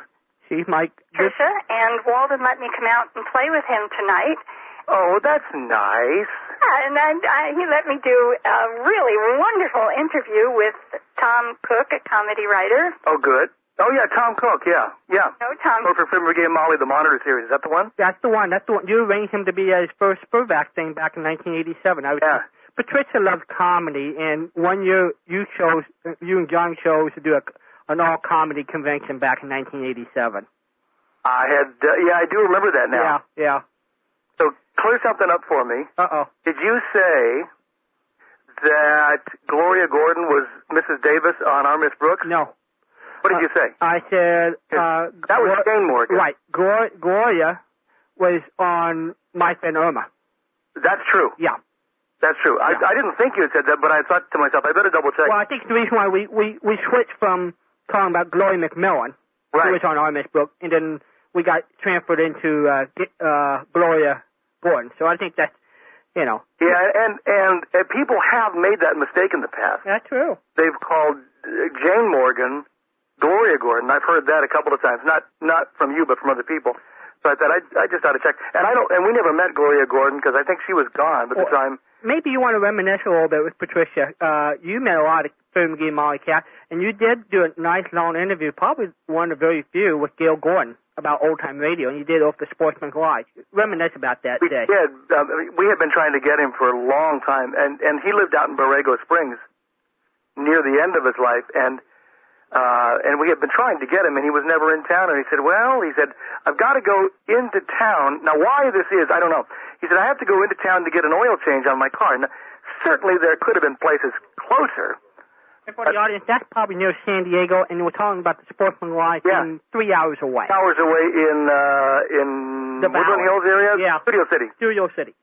Speaker 1: She's my good.
Speaker 2: Trisha, and Walden let me come out and play with him tonight.
Speaker 4: Oh, that's nice.
Speaker 2: Yeah, and then uh, he let me do a really wonderful interview with Tom Koch, a comedy writer.
Speaker 4: Oh, good. Oh, yeah, Tom Koch, yeah, yeah.
Speaker 2: No, Tom.
Speaker 4: Oh, for Fibber McGee and Molly, the Monitor series. Is that the one?
Speaker 1: That's the one. That's the one. You arranged him to be his first SPERDVAC thing back in 1987. I was.
Speaker 4: Yeah.
Speaker 1: Patricia loves comedy, and one year you chose, you and John chose to do a, an all comedy convention back in 1987.
Speaker 4: I had, uh, yeah, I do remember that now.
Speaker 1: Yeah, yeah.
Speaker 4: So clear something up for me.
Speaker 1: Uh oh.
Speaker 4: Did you say that Gloria Gordon was Mrs. Davis on Our Miss Brooks?
Speaker 1: No.
Speaker 4: What did you say?
Speaker 1: I said uh,
Speaker 4: That was Jane Morgan.
Speaker 1: right. Glor- Gloria was on My Friend Irma.
Speaker 4: That's true.
Speaker 1: Yeah.
Speaker 4: That's true.
Speaker 1: Yeah.
Speaker 4: I, I didn't think you had said that, but I thought to myself, I better double check.
Speaker 1: Well, I think the reason why we we we switched from talking about Gloria McMillan, who was on Our Miss Brooks, and then we got transferred into uh, uh, Gloria Gordon. So I think that's you know
Speaker 4: Yeah, and, and and people have made that mistake in the past.
Speaker 1: that's true.
Speaker 4: They've called uh, Jane Morgan Gloria Gordon. I've heard that a couple of times, not not from you, but from other people. So I thought I I just ought to check. And I don't. And we never met Gloria Gordon because I think she was gone at the
Speaker 1: Well,
Speaker 4: time.
Speaker 1: Maybe you want to reminisce a little bit with Patricia. Uh, you met a lot of film game Molly Cat, and you did do a nice long interview, probably one of the very few, with Gale Gordon about old time radio, and you did off the Sportsman Live. Reminisce about that
Speaker 4: We
Speaker 1: day.
Speaker 4: did. Um, we had been trying to get him for a long time, and and he lived out in Borrego Springs, near the end of his life, and uh, and we had been trying to get him, and he was never in town. And he said, "Well, he said, I've got to go into town now. Why this is, I don't know." He said, "I have to go into town to get an oil change on my car." Now, certainly, there could have been places closer.
Speaker 1: And for the audience, that's probably near San Diego, and we're talking about the Sportsman Lodge
Speaker 4: Yeah.
Speaker 1: in three hours away.
Speaker 4: Hours away in uh, in
Speaker 1: The
Speaker 4: Woodland Hills area,
Speaker 1: Yeah.
Speaker 4: Studio City.
Speaker 1: Studio City.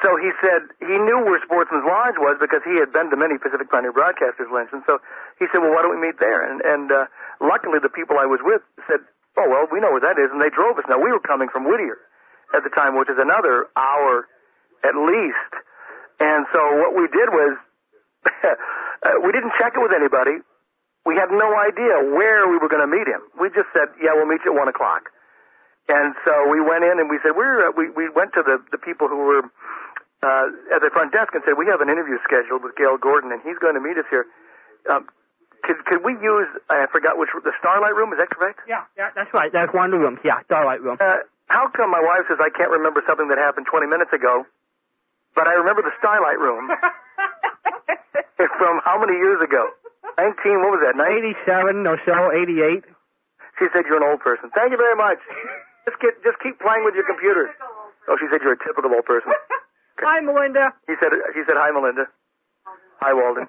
Speaker 4: So he said he knew where Sportsman's Lodge was because he had been to many Pacific Pioneer Broadcasters luncheons. So he said, "Well, why don't we meet there?" And and uh, luckily, the people I was with said, "Oh well, we know where that is," and they drove us. Now we were coming from Whittier at the time, which is another hour at least. And so what we did was uh, we didn't check it with anybody. We had no idea where we were going to meet him. We just said, "Yeah, we'll meet you at one o'clock." And so we went in and we said, "We're uh, we we went to the the people who were uh, at the front desk and said, "We have an interview scheduled with Gale Gordon, and he's going to meet us here. Um, could could we use? I forgot which the Starlight Room. Is that correct?
Speaker 1: Yeah, yeah, that's right. That's one of the rooms. Yeah, Starlight Room.
Speaker 4: Uh, how come my wife says I can't remember something that happened 20 minutes ago, but I remember the Starlight Room from how many years ago? 19. What was that? 90?
Speaker 1: 87 or so, 88.
Speaker 4: She said you're an old person. Thank you very much. Just get just keep playing with your computer. Oh, she said you're a typical old person.
Speaker 1: Hi, Melinda.
Speaker 4: He said she said hi, Melinda. Hi, Walden.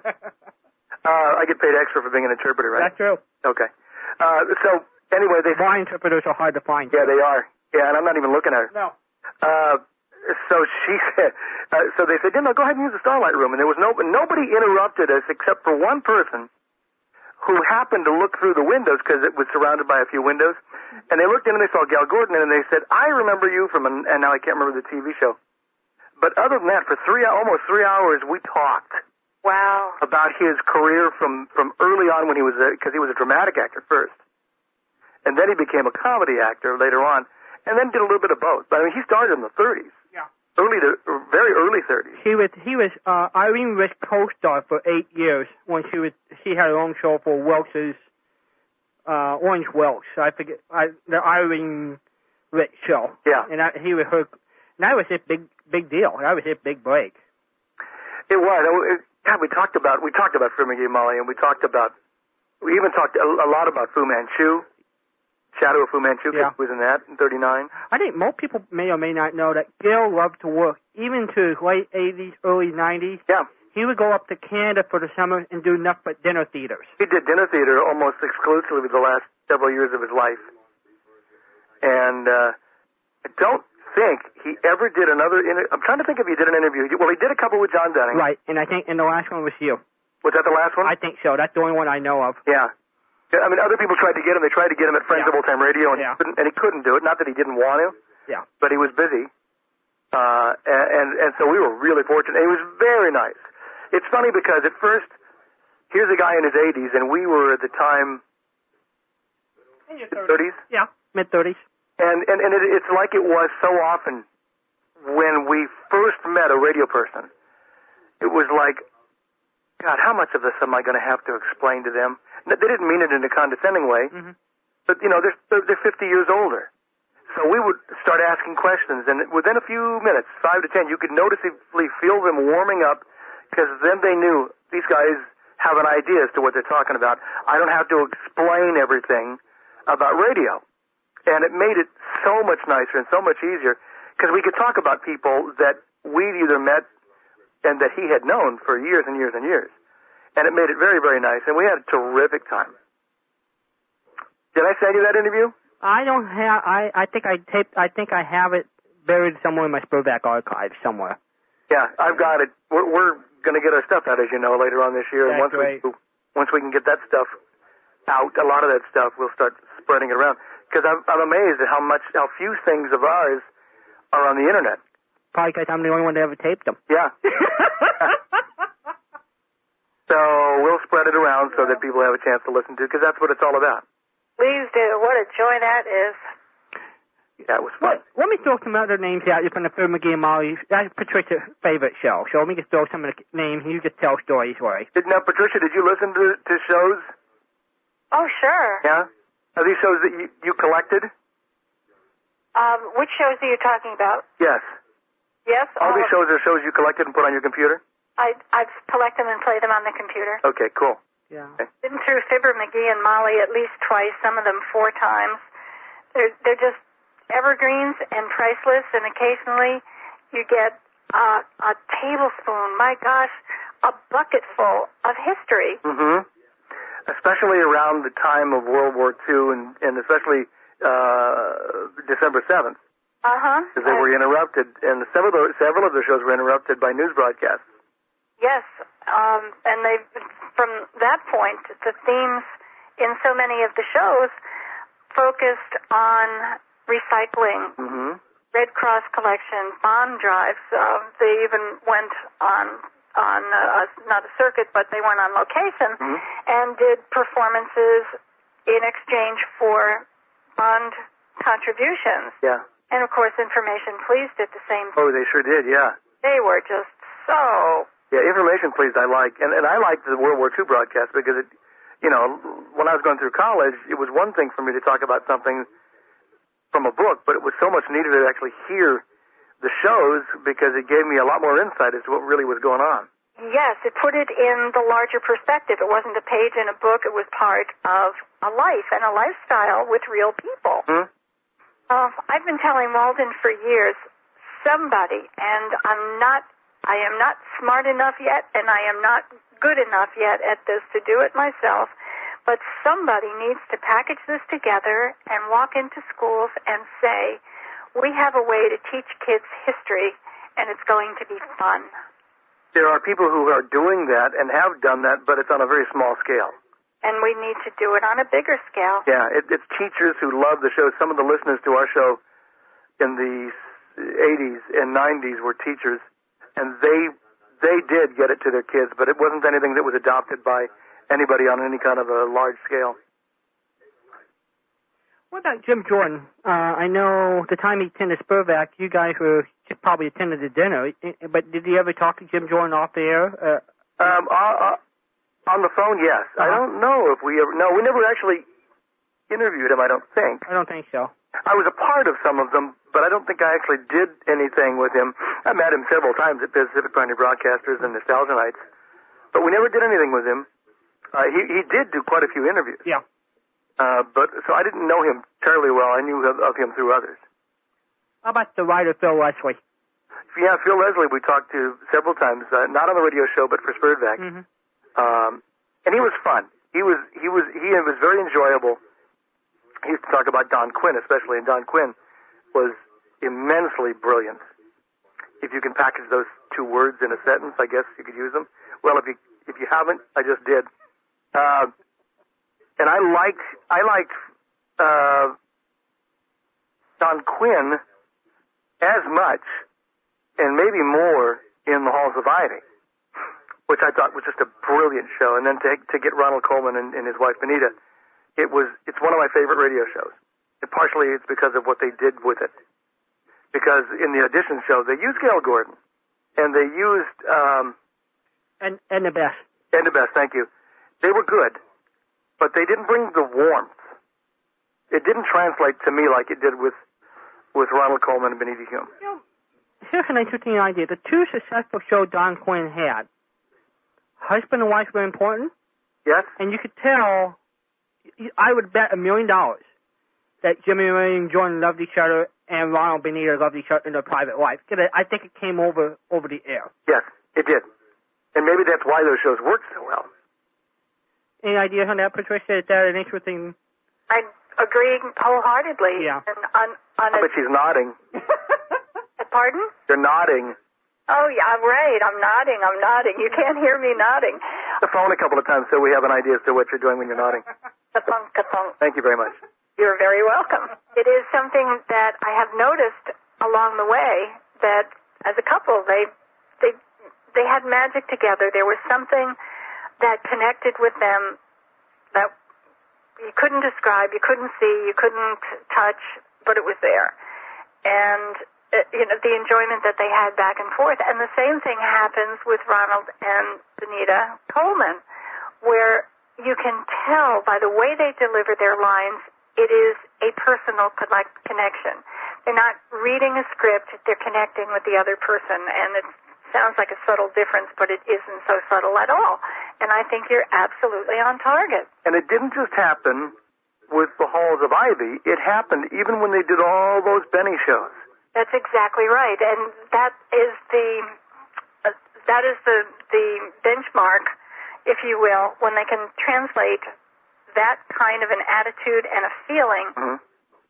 Speaker 4: Uh, I get paid extra for being an interpreter, right?
Speaker 1: That's true.
Speaker 4: Okay. Uh, so anyway, they
Speaker 1: Blind interpreters are hard to find.
Speaker 4: yeah they are yeah, and I'm not even looking at her.
Speaker 1: No.
Speaker 4: Uh, so she said, uh, so they said, yeah, no, go ahead and use the Starlight Room, and there was no nobody interrupted us except for one person who happened to look through the windows because it was surrounded by a few windows, and they looked in and they saw Gale Gordon, and they said, I remember you from, an, and now I can't remember the TV show. But other than that, for three almost three hours, we talked
Speaker 2: Wow.
Speaker 4: about his career from from early on when he was because he was a dramatic actor first, and then he became a comedy actor later on, and then did a little bit of both. But I mean, he started in the 30s,
Speaker 1: Yeah.
Speaker 4: early to very early 30s.
Speaker 1: He was he was uh, Irene Rich co-star for eight years when she was she had her own show for Welch's uh, Orange Welch. I forget I, the Irene Rich show.
Speaker 4: Yeah.
Speaker 1: And I, he was her. And that was his big big deal. That was his big break.
Speaker 4: It was. God, we talked about we talked about Fu McGee Molly, and we talked about we even talked a, a lot about Fu Manchu, Shadow of Fu Manchu,
Speaker 1: Yeah.
Speaker 4: was in that in '39.
Speaker 1: I think most people may or may not know that Gil loved to work even to his late 80s, early 90s.
Speaker 4: Yeah,
Speaker 1: He would go up to Canada for the summer and do nothing but dinner theaters.
Speaker 4: he did dinner theater almost exclusively the last several years of his life, and uh, I don't think he ever did another. Inter- I'm trying to think if he did an interview. Well, he did a couple with John Dunning.
Speaker 1: Right, and I think and the last one was you.
Speaker 4: Was that the last one?
Speaker 1: I think so. That's the only one I know of.
Speaker 4: Yeah. Yeah, I mean, other people tried to get him. They tried to get him at Friends
Speaker 1: Yeah.
Speaker 4: of Old Time Radio, and,
Speaker 1: Yeah.
Speaker 4: he couldn't, and he couldn't do it. Not that he didn't want to,
Speaker 1: Yeah.
Speaker 4: but he was busy. Uh, and, and and so we were really fortunate. And he was very nice. It's funny because at first, here's a guy in his 80s, and we were at the time
Speaker 1: In your
Speaker 4: 30s,
Speaker 1: Yeah, mid 30s.
Speaker 4: And and and it, it's like it was so often when we first met a radio person. It was like, God, how much of this am I going to have to explain to them? They didn't mean it in a condescending way.
Speaker 1: Mhm.
Speaker 4: but you know they're they're they're 50 years older. So we would start asking questions, and within a few minutes, five to ten, you could noticeably feel them warming up, because then they knew these guys have an idea as to what they're talking about. I don't have to explain everything about radio, and it made it so much nicer and so much easier because we could talk about people that we'd either met and that he had known for years and years and years, and it made it very very nice, and we had a terrific time. Did I send you that interview?
Speaker 1: I don't have. I I think I taped. I think I have it buried somewhere in my SPERDVAC archive somewhere.
Speaker 4: Yeah, I've got it. We're, we're going to get our stuff out, as you know, later on this year. and once we once we can get that stuff out, a lot of that stuff, we'll start spreading it around. Because I'm, I'm amazed at how much, how few things of ours are on the internet.
Speaker 1: Probably because I'm the only one that ever taped them.
Speaker 4: Yeah. so we'll spread it around so that people have a chance to listen to, because that's what it's all about.
Speaker 2: Please do. What a joy that is.
Speaker 4: Yeah, it was fun.
Speaker 1: Let, let me throw some other names out You're from the Fibber McGee and Molly. That's Patricia's favorite show. So let me just throw some of the names and you just tell stories for you.
Speaker 4: Did, now, Patricia, did you listen to, to shows?
Speaker 2: Oh, sure.
Speaker 4: Yeah. Are these shows that you, you collected?
Speaker 2: Um, which shows are you talking about?
Speaker 4: Yes.
Speaker 2: Yes.
Speaker 4: All
Speaker 2: all
Speaker 4: these
Speaker 2: of-
Speaker 4: shows are shows you collected and put on your computer?
Speaker 2: I I collect them and play them on the computer.
Speaker 4: Okay, cool.
Speaker 1: Yeah.
Speaker 2: Been through Fibber McGee and Molly at least twice, some of them four times. They're they're just evergreens and priceless, and occasionally you get uh, a tablespoon. My gosh, a bucket full of history.
Speaker 4: hmm Especially around the time of World War II and, and especially uh, December 7th,
Speaker 2: Uh huh.
Speaker 4: because they were interrupted, and several of, several of the shows were interrupted by news broadcasts.
Speaker 2: Yes, um, and they from that point the themes in so many of the shows focused on recycling,
Speaker 4: hmm
Speaker 2: Red Cross collection, bomb drives. Um, they even went on on uh, a, not a circuit, but they went on location
Speaker 4: Mhm.
Speaker 2: and did performances in exchange for bond contributions.
Speaker 4: Yeah.
Speaker 2: And of course, Information Please did the same.
Speaker 4: Oh, they sure did, yeah.
Speaker 2: They were just so
Speaker 4: Yeah, information, please, I like. And, and I liked the World War II broadcast because it, you know, when I was going through college, it was one thing for me to talk about something from a book, but it was so much neater to actually hear the shows because it gave me a lot more insight as to what really was going on.
Speaker 2: Yes, it put it in the larger perspective. It wasn't a page in a book. It was part of a life and a lifestyle with real people.
Speaker 4: Hmm?
Speaker 2: Uh, I've been telling Walden for years, somebody, and I'm not, I am not smart enough yet, and I am not good enough yet at this to do it myself, but somebody needs to package this together and walk into schools and say, we have a way to teach kids history and it's going to be fun.
Speaker 4: There are people who are doing that and have done that, but it's on a very small scale.
Speaker 2: And we need to do it on a bigger scale.
Speaker 4: Yeah, it, it's teachers who love the show. Some of the listeners to our show in the 80s and 90s were teachers, and they they did get it to their kids, but it wasn't anything that was adopted by anybody on any kind of a large scale.
Speaker 1: What about Jim Jordan? Uh, I know the time he attended SPERDVAC, you guys were just probably attended the dinner, but did you ever talk to Jim Jordan off the air? Uh,
Speaker 4: Um, uh, uh, on the phone, yes. I
Speaker 1: Uh-huh.
Speaker 4: don't know if we ever. No, we never actually interviewed him. I don't think.
Speaker 1: I don't think so.
Speaker 4: I was a part of some of them, but I don't think I actually did anything with him. I met him several times at Pacific Pioneer Broadcasters and Nostalgia Nights, but we never did anything with him. Uh, he he did do quite a few interviews.
Speaker 1: Yeah.
Speaker 4: Uh, but so I didn't know him terribly well. I knew of, of him through others.
Speaker 1: How about the writer Phil Leslie?
Speaker 4: Yeah, Phil Leslie we talked to several times, uh, not on the radio show, but for SPERDVAC.
Speaker 1: Mm-hmm.
Speaker 4: Um, and he was fun. He was he was he was very enjoyable. He used to talk about Don Quinn, especially, and Don Quinn was immensely brilliant. If you can package those two words in a sentence, I guess you could use them. Well, if you if you haven't, I just did. Uh, and I liked I liked uh, Don Quinn as much, and maybe more, in the Halls of Ivy which I thought was just a brilliant show. And then to to get Ronald Colman and, and his wife Benita, it was it's one of my favorite radio shows. And partially it's because of what they did with it. Because in the audition show they used Gail Gordon, and they used um,
Speaker 1: And and the best.
Speaker 4: and the best. Thank you. They were good, but they didn't bring the warmth. It didn't translate to me like it did with with Ronald Colman and Benita Hume.
Speaker 1: You know, Here's an interesting idea. The two successful shows Don Quinn had, husband and wife were important,
Speaker 4: Yes.
Speaker 1: and you could tell. I would bet a million dollars that Jimmy Ray and Jordan loved each other, and Ronald Benita loved each other in their private life. I think it came over over the air.
Speaker 4: Yes, it did. And maybe that's why those shows worked so well.
Speaker 1: Any idea on that, Patricia? Is that an interesting?
Speaker 2: I agree wholeheartedly.
Speaker 1: Yeah.
Speaker 2: And on, on
Speaker 4: I
Speaker 2: a,
Speaker 4: bet she's nodding.
Speaker 2: pardon?
Speaker 4: You're nodding.
Speaker 2: Oh, yeah, I'm right. I'm nodding. I'm nodding. You can't hear me nodding.
Speaker 4: The phone a couple of times so we have an idea as to what you're doing when you're nodding.
Speaker 2: Ka-thunk, ka-thunk.
Speaker 4: Thank you very much.
Speaker 2: You're very welcome. It is something that I have noticed along the way that as a couple they they they had magic together. There was something that connected with them that you couldn't describe, you couldn't see, you couldn't touch, but it was there. And uh, you know the enjoyment that they had back and forth. And the same thing happens with Ronald and Benita Colman, where you can tell by the way they deliver their lines, it is a personal connection. They're not reading a script; they're connecting with the other person, and it sounds like a subtle difference, but it isn't so subtle at all. And I think you're absolutely on target.
Speaker 4: And it didn't just happen with the Halls of Ivy. It happened even when they did all those Benny shows.
Speaker 2: That's exactly right, and that is the uh, that is the the benchmark, if you will, when they can translate that kind of an attitude and a feeling
Speaker 4: Mhm.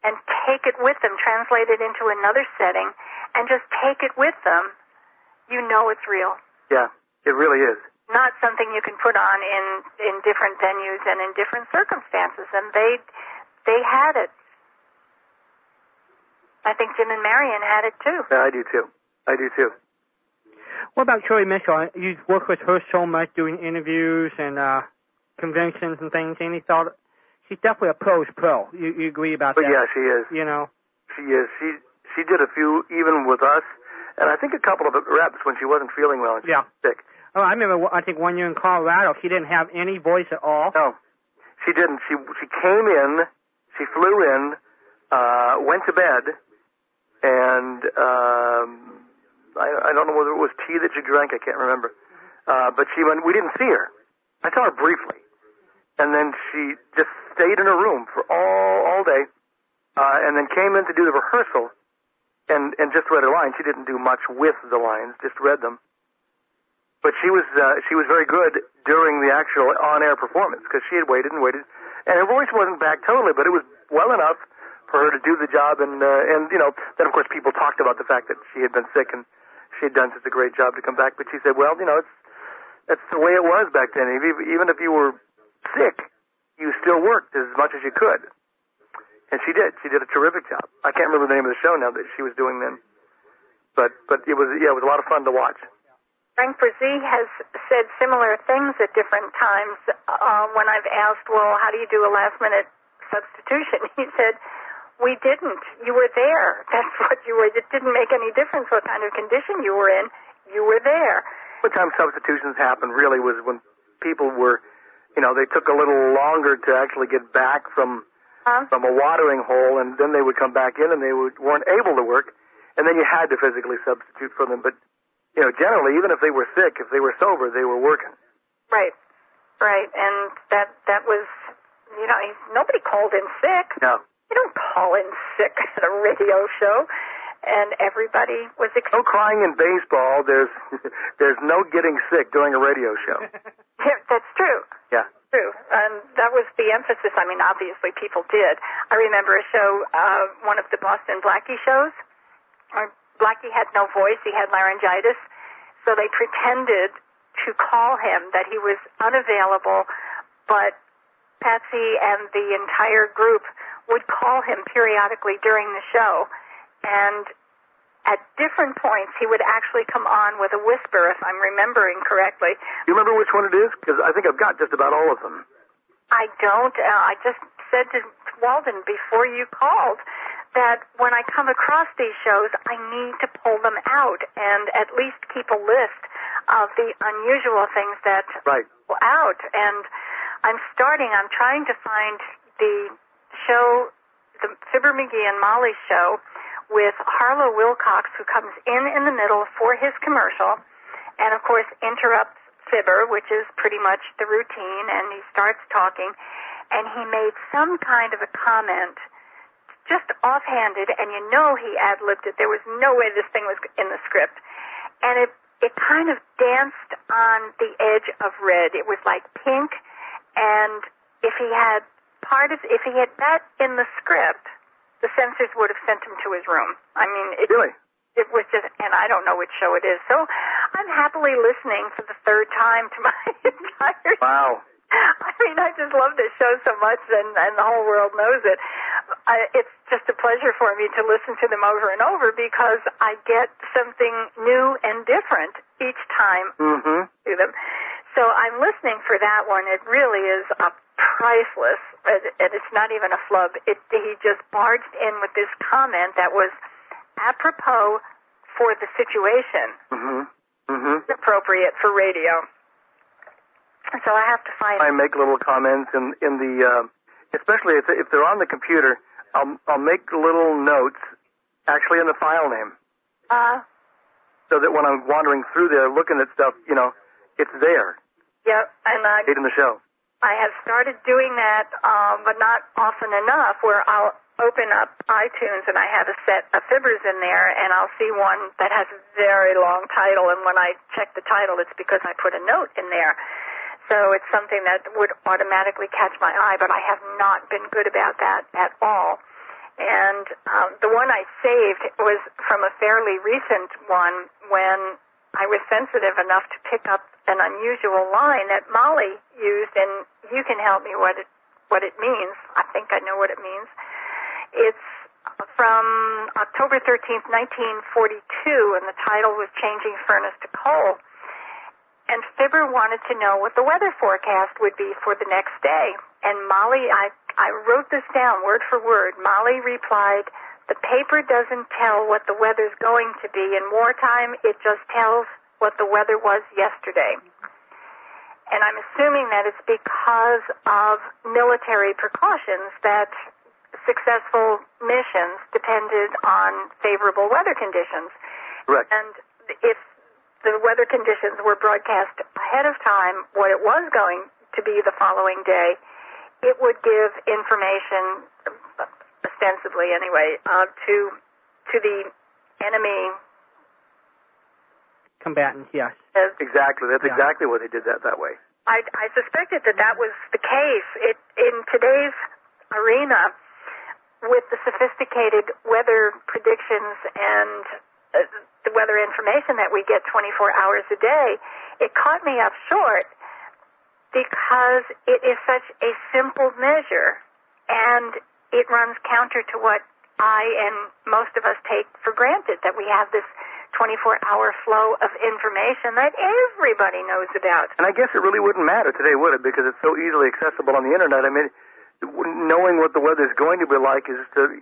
Speaker 2: and take it with them, translate it into another setting, and just take it with them. You know it's real,
Speaker 4: Yeah, it really is.
Speaker 2: Not something you can put on in in different venues and in different circumstances. And they they had it. I think Jim and Marian had it too.
Speaker 4: Yeah, I do too. I do too.
Speaker 1: What about Shirley Mitchell? You work with her so much doing interviews and uh, conventions and things. Any thought? She's definitely a pro's pro. You, you agree about that.
Speaker 4: But
Speaker 1: that?
Speaker 4: yeah, she is.
Speaker 1: You know.
Speaker 4: She is. She she did a few even with us, and I think a couple of reps when she wasn't feeling well and she
Speaker 1: Yeah.
Speaker 4: was sick.
Speaker 1: Oh, I remember. I think one year in Colorado, she didn't have any voice at all.
Speaker 4: No, she didn't. She she came in, she flew in, uh, went to bed, and um, I, I don't know whether it was tea that she drank. I can't remember. Uh, but she went. We didn't see her. I saw her briefly, and then she just stayed in her room for all all day, uh, and then came in to do the rehearsal, and and just read her lines. She didn't do much with the lines, just read them. But she was uh, she was very good during the actual on-air performance because she had waited and waited, and her voice wasn't back totally, but it was well enough for her to do the job. And uh, and you know, then of course people talked about the fact that she had been sick and she had done such a great job to come back. But she said, well, you know, it's that's the way it was back then. Even even if you were sick, you still worked as much as you could. And she did. She did a terrific job. I can't remember the name of the show now that she was doing then. But but it was yeah, it was a lot of fun to watch.
Speaker 2: Frank Bresee has said similar things at different times. Uh, when I've asked, well, how do you do a last minute substitution? He said, we didn't. You were there. That's what you were. It didn't make any difference what kind of condition you were in. You were there.
Speaker 4: What time substitutions happened really was when people were, you know, they took a little longer to actually get back from
Speaker 2: Huh?
Speaker 4: from a watering hole, and then they would come back in and they would, weren't able to work, and then you had to physically substitute for them. But you know, generally, even if they were sick, if they were sober, they were working.
Speaker 2: Right. Right. And that that was, you know, nobody called in sick.
Speaker 4: No,
Speaker 2: You don't call in sick at a radio show. And everybody was ex-
Speaker 4: no crying in baseball. There's there's no getting sick during a radio show.
Speaker 2: Yeah, That's true.
Speaker 4: Yeah.
Speaker 2: True. And that was the emphasis. I mean, obviously people did. I remember a show, uh, one of the Boston Blackie shows. Blackie had no voice. He had laryngitis. So they pretended to call him that he was unavailable, but Patsy and the entire group would call him periodically during the show. And at different points, he would actually come on with a whisper, if I'm remembering correctly.
Speaker 4: You remember which one it is? Because I think I've got just about all of them.
Speaker 2: I don't. Uh, I just said to Walden before you called that when I come across these shows, I need to pull them out and at least keep a list of the unusual things that
Speaker 4: Right.
Speaker 2: go out. And I'm starting. I'm trying to find the show, the Fibber McGee and Molly show, with Harlow Wilcox, who comes in in the middle for his commercial, and of course interrupts Fibber, which is pretty much the routine, and he starts talking, and he made some kind of a comment, just offhanded, and you know he ad libbed it. There was no way this thing was in the script, and it it kind of danced on the edge of red. It was like pink, and if he had part of if he had that in the script, the censors would have sent him to his room. I mean, it,
Speaker 4: Really?
Speaker 2: it was just, and I don't know which show it is. So I'm happily listening for the third time to my entire.
Speaker 4: Wow.
Speaker 2: I mean, I just love this show so much, and, and the whole world knows it. I, it's just a pleasure for me to listen to them over and over because I get something new and different each time
Speaker 4: Mm-hmm.
Speaker 2: to them. So I'm listening for that one. It really is a priceless, and and it's not even a flub. It, he just barged in with this comment that was apropos for the situation,
Speaker 4: Mm-hmm. Mm-hmm.
Speaker 2: appropriate for radio. So I have to find.
Speaker 4: I make little comments in in the, uh, especially if if they're on the computer, I'll I'll make little notes, actually in the file name,
Speaker 2: Uh,
Speaker 4: so that when I'm wandering through there looking at stuff, you know, it's there,
Speaker 2: yeah, and I
Speaker 4: right in the show.
Speaker 2: I have started doing that, um, but not often enough. Where I'll open up iTunes and I have a set of fibbers in there, and I'll see one that has a very long title, and when I check the title, it's because I put a note in there. So it's something that would automatically catch my eye, but I have not been good about that at all. And um, the one I saved was from a fairly recent one when I was sensitive enough to pick up an unusual line that Molly used, and you can help me what it what it means. I think I know what it means. It's from October 13th, 1942, and the title was Changing Furnace to Coal. And Fibber wanted to know what the weather forecast would be for the next day. And Molly, I, I wrote this down word for word. Molly replied, the paper doesn't tell what the weather's going to be. In wartime, it just tells what the weather was yesterday. And I'm assuming that it's because of military precautions that successful missions depended on favorable weather conditions.
Speaker 4: Correct.
Speaker 2: And if the weather conditions were broadcast ahead of time, what it was going to be the following day, it would give information, ostensibly anyway, uh, to to the enemy
Speaker 1: combatants. Yes.
Speaker 2: As
Speaker 4: Exactly. That's
Speaker 1: Yeah.
Speaker 4: exactly why they did that that way.
Speaker 2: I, I suspected that that was the case. It, in today's arena, with the sophisticated weather predictions and uh, the weather information that we get 24 hours a day, it caught me up short because it is such a simple measure and it runs counter to what I and most of us take for granted that we have this 24 hour flow of information that everybody knows about.
Speaker 4: And I guess it really wouldn't matter today, would it? Because it's so easily accessible on the internet. I mean, knowing what the weather is going to be like is to,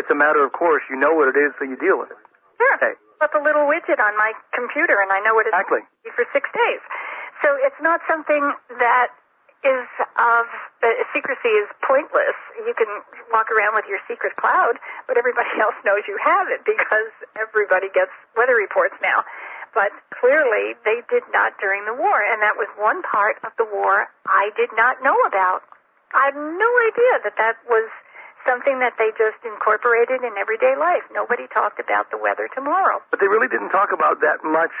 Speaker 4: it's a matter of course. You know what it is, so you deal with it.
Speaker 2: Sure.
Speaker 4: Hey.
Speaker 2: Put the little widget on my computer and I know what it's
Speaker 4: Exactly.
Speaker 2: going to be for six days. So it's not something that is of uh, secrecy is pointless. You can walk around with your secret cloud, but everybody else knows you have it because everybody gets weather reports now. But clearly they did not during the war, and that was one part of the war I did not know about. I had no idea that that was something that they just incorporated in everyday life. Nobody talked about the weather tomorrow.
Speaker 4: But they really didn't talk about that much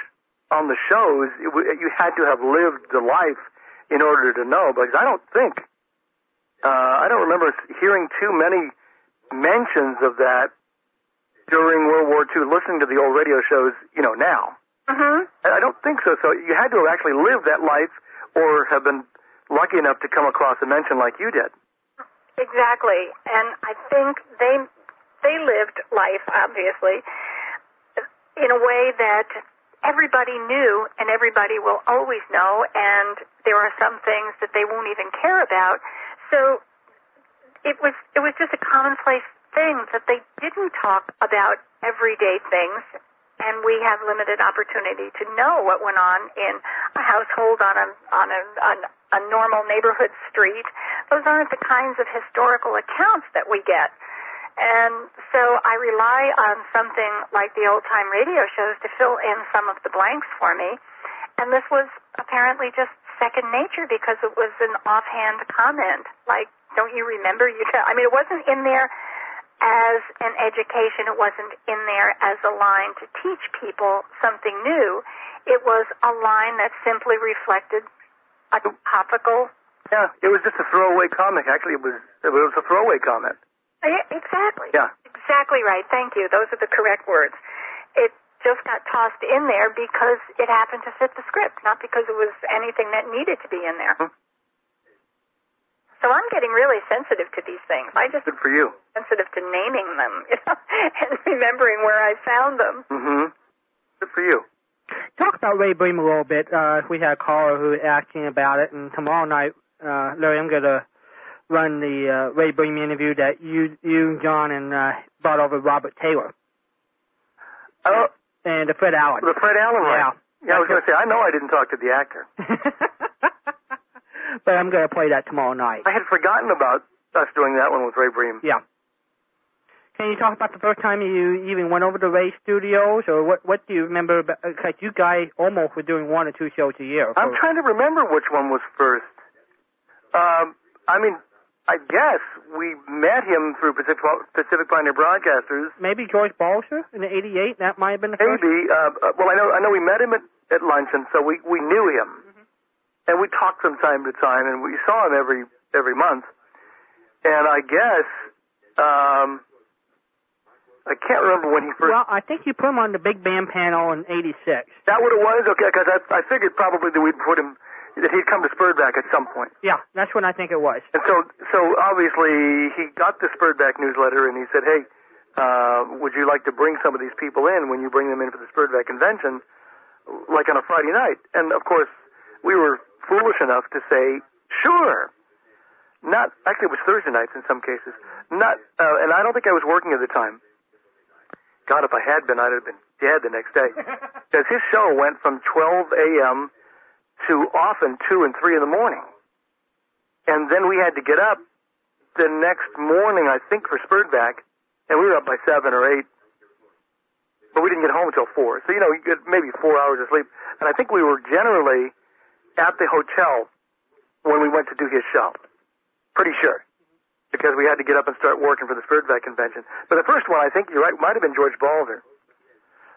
Speaker 4: on the shows. It, you had to have lived the life in order to know. Because I don't think, uh, I don't remember hearing too many mentions of that during World War II. Listening to the old radio shows, you know, now.
Speaker 2: Mm-hmm.
Speaker 4: I I don't think so. So you had to have actually lived that life, or have been lucky enough to come across a mention like you did.
Speaker 2: Exactly, and I think they they lived life obviously in a way that everybody knew and everybody will always know, and there are some things that they won't even care about. So it was it was just a commonplace thing that they didn't talk about everyday things. And we have limited opportunity to know what went on in a household on a on a on a normal neighborhood street. Those aren't the kinds of historical accounts that we get. And so I rely on something like the old time radio shows to fill in some of the blanks for me. And this was apparently just second nature because it was an offhand comment. Like, don't you remember? You I mean, it wasn't in there as an education. It wasn't in there as a line to teach people something new. It was a line that simply reflected a topical.
Speaker 4: Yeah, it was just a throwaway comic. Actually, it was it was a throwaway comment.
Speaker 2: Yeah, exactly.
Speaker 4: Yeah.
Speaker 2: Exactly right. Thank you. Those are the correct words. It just got tossed in there because it happened to fit the script, not because it was anything that needed to be in there.
Speaker 4: Hmm.
Speaker 2: So I'm getting really sensitive to these things. I just
Speaker 4: Good for you.
Speaker 2: sensitive to naming them, you know, and remembering where I found them.
Speaker 4: Mm-hmm. Good for you.
Speaker 1: Talk about Ray Briem a little bit. Uh, we had a caller who was asking about it, and tomorrow night, uh, Larry, I'm going to run the uh, Ray Briem interview that you, you, John, and uh, brought over Robert Taylor
Speaker 4: Oh,
Speaker 1: and uh, Fred Allen.
Speaker 4: the Fred Allen one.
Speaker 1: Yeah.
Speaker 4: Yeah, I was going to say, I know I didn't talk to the actor.
Speaker 1: but I'm going to play that tomorrow night.
Speaker 4: I had forgotten about us doing that one with Ray Briem.
Speaker 1: Yeah. Can you talk about the first time you even went over to Ray Studios, or what? What do you remember? About, Because you guys almost were doing one or two shows a year.
Speaker 4: I'm trying to remember which one was first. Um, I mean, I guess we met him through Pacific, Pacific Pioneer Broadcasters.
Speaker 1: Maybe George Balzer in '88. That might have been the first.
Speaker 4: Maybe. Uh, uh, well, I know. I know we met him at, at luncheon, so we we knew him, and we talked from time to time, and we saw him every every month. And I guess um, I can't remember when he first.
Speaker 1: Well, I think you put him on the big band panel in '86.
Speaker 4: that what it was? Okay, because I, I figured probably that we'd put him that he'd come to SPERDVAC at some point.
Speaker 1: Yeah, that's when I think it was.
Speaker 4: And so, so obviously, he got the SPERDVAC newsletter, and he said, "Hey, uh, would you like to bring some of these people in when you bring them in for the SPERDVAC convention, like on a Friday night?" And of course, we were foolish enough to say, "Sure." Not actually, it was Thursday nights in some cases. Not, uh, and I don't think I was working at the time. God, if I had been, I'd have been dead the next day. Because his show went from 12 a.m. to often 2 and 3 in the morning. And then we had to get up the next morning, I think, for SPERDVAC, and we were up by 7 or 8. But we didn't get home until 4. So, you know, you get maybe 4 hours of sleep. And I think we were generally at the hotel when we went to do his show. Pretty sure. Because we had to get up and start working for the SPERDVAC convention. But the first one, I think you're right, might have been George Balzer.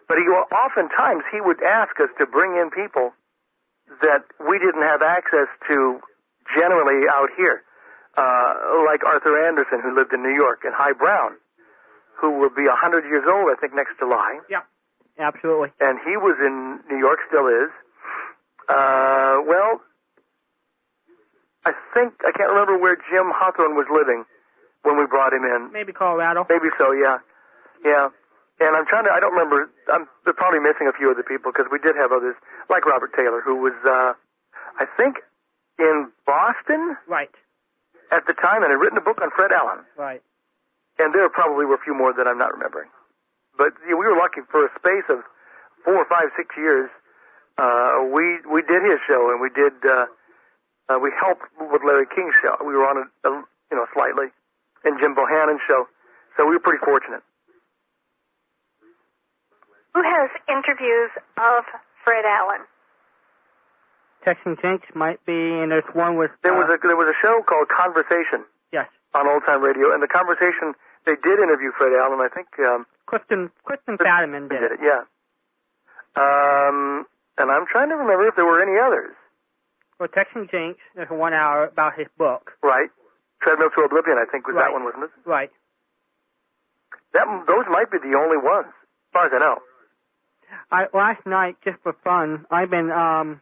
Speaker 4: But he oftentimes he would ask us to bring in people that we didn't have access to generally out here, uh, like Arthur Anderson, who lived in New York, and Hi Brown, who will be a hundred years old, I think, next July, Yeah,
Speaker 1: Absolutely.
Speaker 4: and he was in New York, still is. Uh, well, I think I can't remember where Jim Hawthorne was living when we brought him in.
Speaker 1: Maybe Colorado.
Speaker 4: Maybe so, yeah, yeah. And I'm trying to. I don't remember. I'm they're probably missing a few other people because we did have others, like Robert Taylor, who was, uh, I think, in Boston
Speaker 1: Right.
Speaker 4: at the time and had written a book on Fred Allen.
Speaker 1: Right.
Speaker 4: And there probably were a few more that I'm not remembering. But yeah, we were lucky for a space of four or five, six years. Uh, we we did his show and we did. Uh, uh, we helped with Larry King's show. We were on it, uh, you know, slightly, and Jim Bohannon's show. So we were pretty fortunate.
Speaker 2: Who has interviews of Fred Allen?
Speaker 1: Tex and Jinx might be, and there's one with.
Speaker 4: There
Speaker 1: uh,
Speaker 4: was a there was a show called Conversation
Speaker 1: Yes.
Speaker 4: on Old Time Radio, and the conversation they did interview Fred Allen. I think um,
Speaker 1: Clifton Clifton Fadiman
Speaker 4: they
Speaker 1: did
Speaker 4: did it. Yeah. Um, and I'm trying to remember if there were any others.
Speaker 1: Well, Tex and Jinx, there's one hour about his book.
Speaker 4: Right. Treadmill to Oblivion, I think was
Speaker 1: Right.
Speaker 4: that one, wasn't it?
Speaker 1: Right.
Speaker 4: That those might be the only ones, as far as I know.
Speaker 1: I last night, just for fun, I've been um,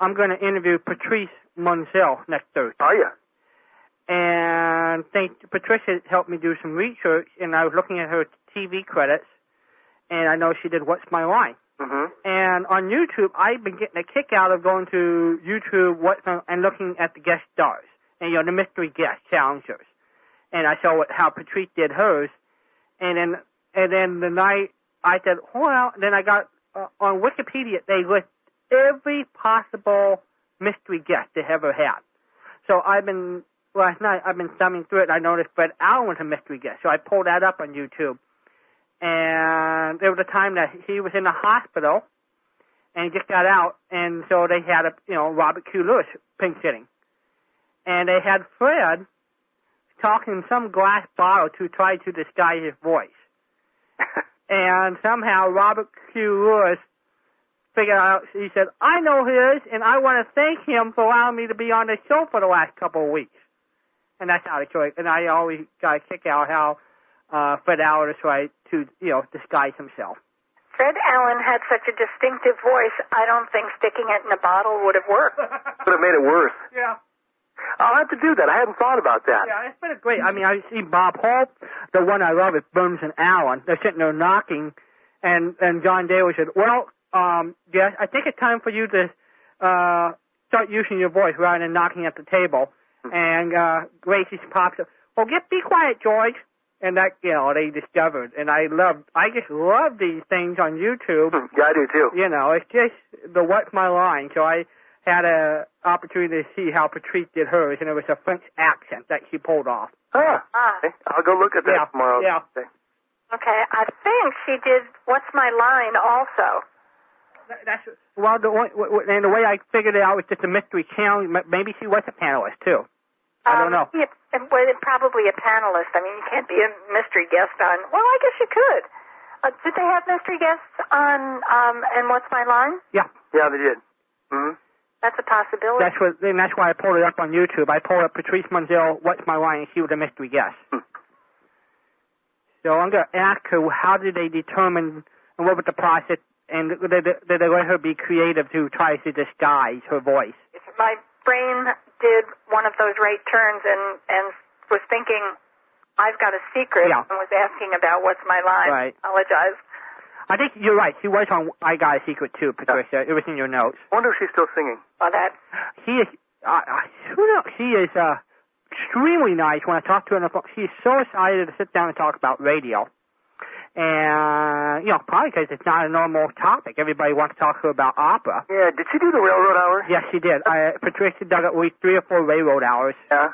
Speaker 1: I'm going to interview Patrice Munsell next Thursday,
Speaker 4: Oh yeah.
Speaker 1: and thank Patricia helped me do some research, and I was looking at her TV credits, and I know she did What's My Line.
Speaker 4: Hmm
Speaker 1: And on YouTube, I've been getting a kick out of going to YouTube what, and looking at the guest stars and you know the mystery guest challengers. And I saw what, how Patrice did hers, and then and then the night I said, well, then I got uh, on Wikipedia they list every possible mystery guest they ever had. So I've been last night I've been thumbing through it. I noticed Fred Allen was a mystery guest, so I pulled that up on YouTube and there was a time that he was in the hospital and he just got out and so they had a you know Robert Q. Lewis pink sitting. And they had Fred talking in some glass bottle to try to disguise his voice. and somehow Robert Q. Lewis figured out he said, I know his and I want to thank him for allowing me to be on the show for the last couple of weeks. And that's how they show. And I always got a kick out how uh, Fred Allen is right to, you know, disguise himself.
Speaker 2: Fred Allen had such a distinctive voice, I don't think sticking it in a bottle would have worked.
Speaker 4: would have made it worse.
Speaker 1: Yeah,
Speaker 4: I'll have to do that. I hadn't thought about that.
Speaker 1: yeah, it's been a great. I mean, I see Bob Hope, the one I love is Burns and Allen. They're sitting there knocking, and and John Daly said, "Well, um, Jess, I think it's time for you to uh, start using your voice rather than knocking at the table." And uh, Gracie pops up, "Well, get be quiet, George." And that, you know, they discovered, and I love, I just love these things on YouTube.
Speaker 4: Hmm, Yeah, I do too.
Speaker 1: you know, it's just the what's my line. So I had a opportunity to see how Patrice did hers, and it was a French accent that she pulled off.
Speaker 4: Ah,
Speaker 2: Ah.
Speaker 4: okay. I'll go look at that
Speaker 1: Yeah,
Speaker 4: tomorrow.
Speaker 1: yeah.
Speaker 4: Okay.
Speaker 2: Okay, I think she did What's My Line also.
Speaker 1: That's well, the way, w- w- and the way I figured it out was just a mystery channel. Maybe she was a panelist too. I don't
Speaker 2: Um,
Speaker 1: know.
Speaker 2: Yeah, and- well, probably a panelist. I mean, you can't be a mystery guest on. Well, I guess you could. Uh, did they have mystery guests on um, and What's My Line?
Speaker 4: Yeah, yeah, they did. hmm
Speaker 2: That's a possibility.
Speaker 1: That's what, and that's why I pulled it up on YouTube. I pulled up Patrice Munsell, What's My Line, and she was a mystery guest.
Speaker 4: Hmm.
Speaker 1: So I'm going to ask her, how did they determine, and what was the process, and did they, did they let her be creative to try to disguise her voice?
Speaker 2: My brain did one of those right turns and and was thinking, I've got a secret,
Speaker 1: Yeah.
Speaker 2: and was asking about What's My Line.
Speaker 1: Right.
Speaker 2: Apologize.
Speaker 1: I think you're right. She was on I Got a Secret too, Patricia. It was in your notes.
Speaker 4: I wonder if she's still singing.
Speaker 2: Well, that
Speaker 1: She is, uh, uh, who knows? She is uh, extremely nice. When I talk to her on the phone, she's so excited to sit down and talk about radio. And, you know, probably because it's not a normal topic. Everybody wants to talk to her about opera.
Speaker 4: Yeah, did she do the railroad hour?
Speaker 1: Yes, she did. I, Patricia dug at least three or four railroad hours.
Speaker 4: Yeah.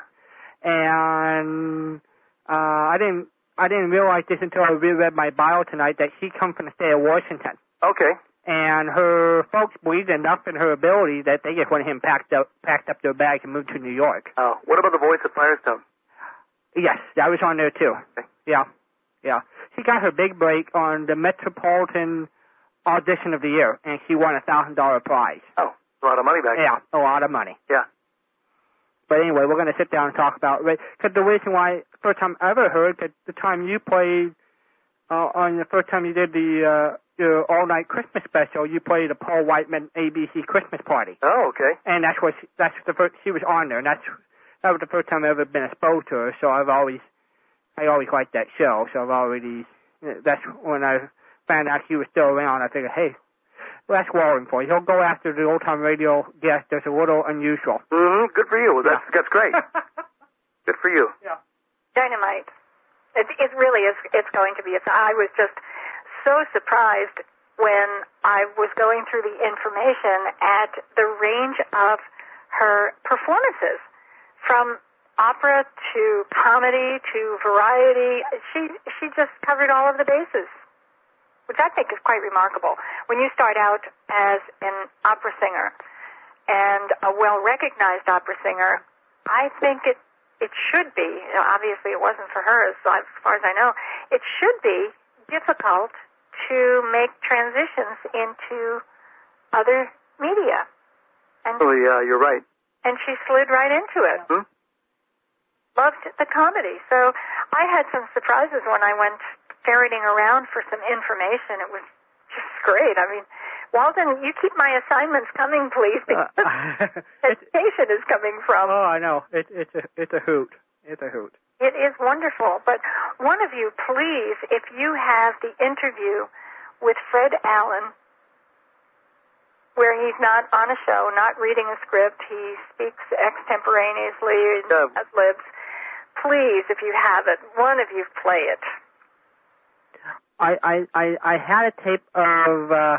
Speaker 1: And uh, I didn't I didn't realize this until I reread my bio tonight that she comes from the state of Washington.
Speaker 4: Okay.
Speaker 1: and her folks believed enough in her ability that they just went ahead and packed up packed up their bags and moved to New York.
Speaker 4: Oh, what about the voice of Firestone?
Speaker 1: Yes, that was on there too.
Speaker 4: Okay.
Speaker 1: Yeah, yeah. She got her big break on the Metropolitan audition of the year, and she won a thousand dollar prize.
Speaker 4: Oh, a lot of money back.
Speaker 1: Yeah, a lot of money.
Speaker 4: Yeah.
Speaker 1: But anyway, we're going to sit down and talk about because the reason why first time I ever heard that the time you played uh, on the first time you did the uh, your all night Christmas special, you played the Paul Whiteman ABC Christmas party,
Speaker 4: Oh, okay.
Speaker 1: and that's what she, that's the first she was on there, and that's that was the first time I've ever been exposed to her. So I've always I always liked that show. So I've already that's when I found out she was still around. I figured, hey, that's Warren for you. He'll go after the old time radio guest. That's a little unusual.
Speaker 4: Mm-hmm. Good for you. Well, that's that's great. Good for you. Yeah.
Speaker 2: Dynamite. It, it really is. It's going to be. It's, I was just so surprised when I was going through the information at the range of her performances, from opera to comedy to variety. She she just covered all of the bases, which I think is quite remarkable. When you start out as an opera singer and a well recognized opera singer, I think it it should be. you know, Obviously, it wasn't for her, as, as far as I know. It should be difficult to make transitions into other media, and
Speaker 4: Actually, uh, you're right.
Speaker 2: and she slid right into it.
Speaker 4: Hmm?
Speaker 2: Loved the comedy. So I had some surprises when I went ferreting around for some information. It was just great. I mean, Walden, you keep my assignments coming, please, because
Speaker 1: Uh,
Speaker 2: education is coming from.
Speaker 1: oh, I know. It, it's a it's a hoot. It's a hoot.
Speaker 2: It is wonderful. But one of you, please, if you have the interview with Fred Allen, where he's not on a show, not reading a script, he speaks extemporaneously,
Speaker 4: Yeah.
Speaker 2: ad libs. Please, if you have it, one of you play it.
Speaker 1: I I I, I had a tape of uh,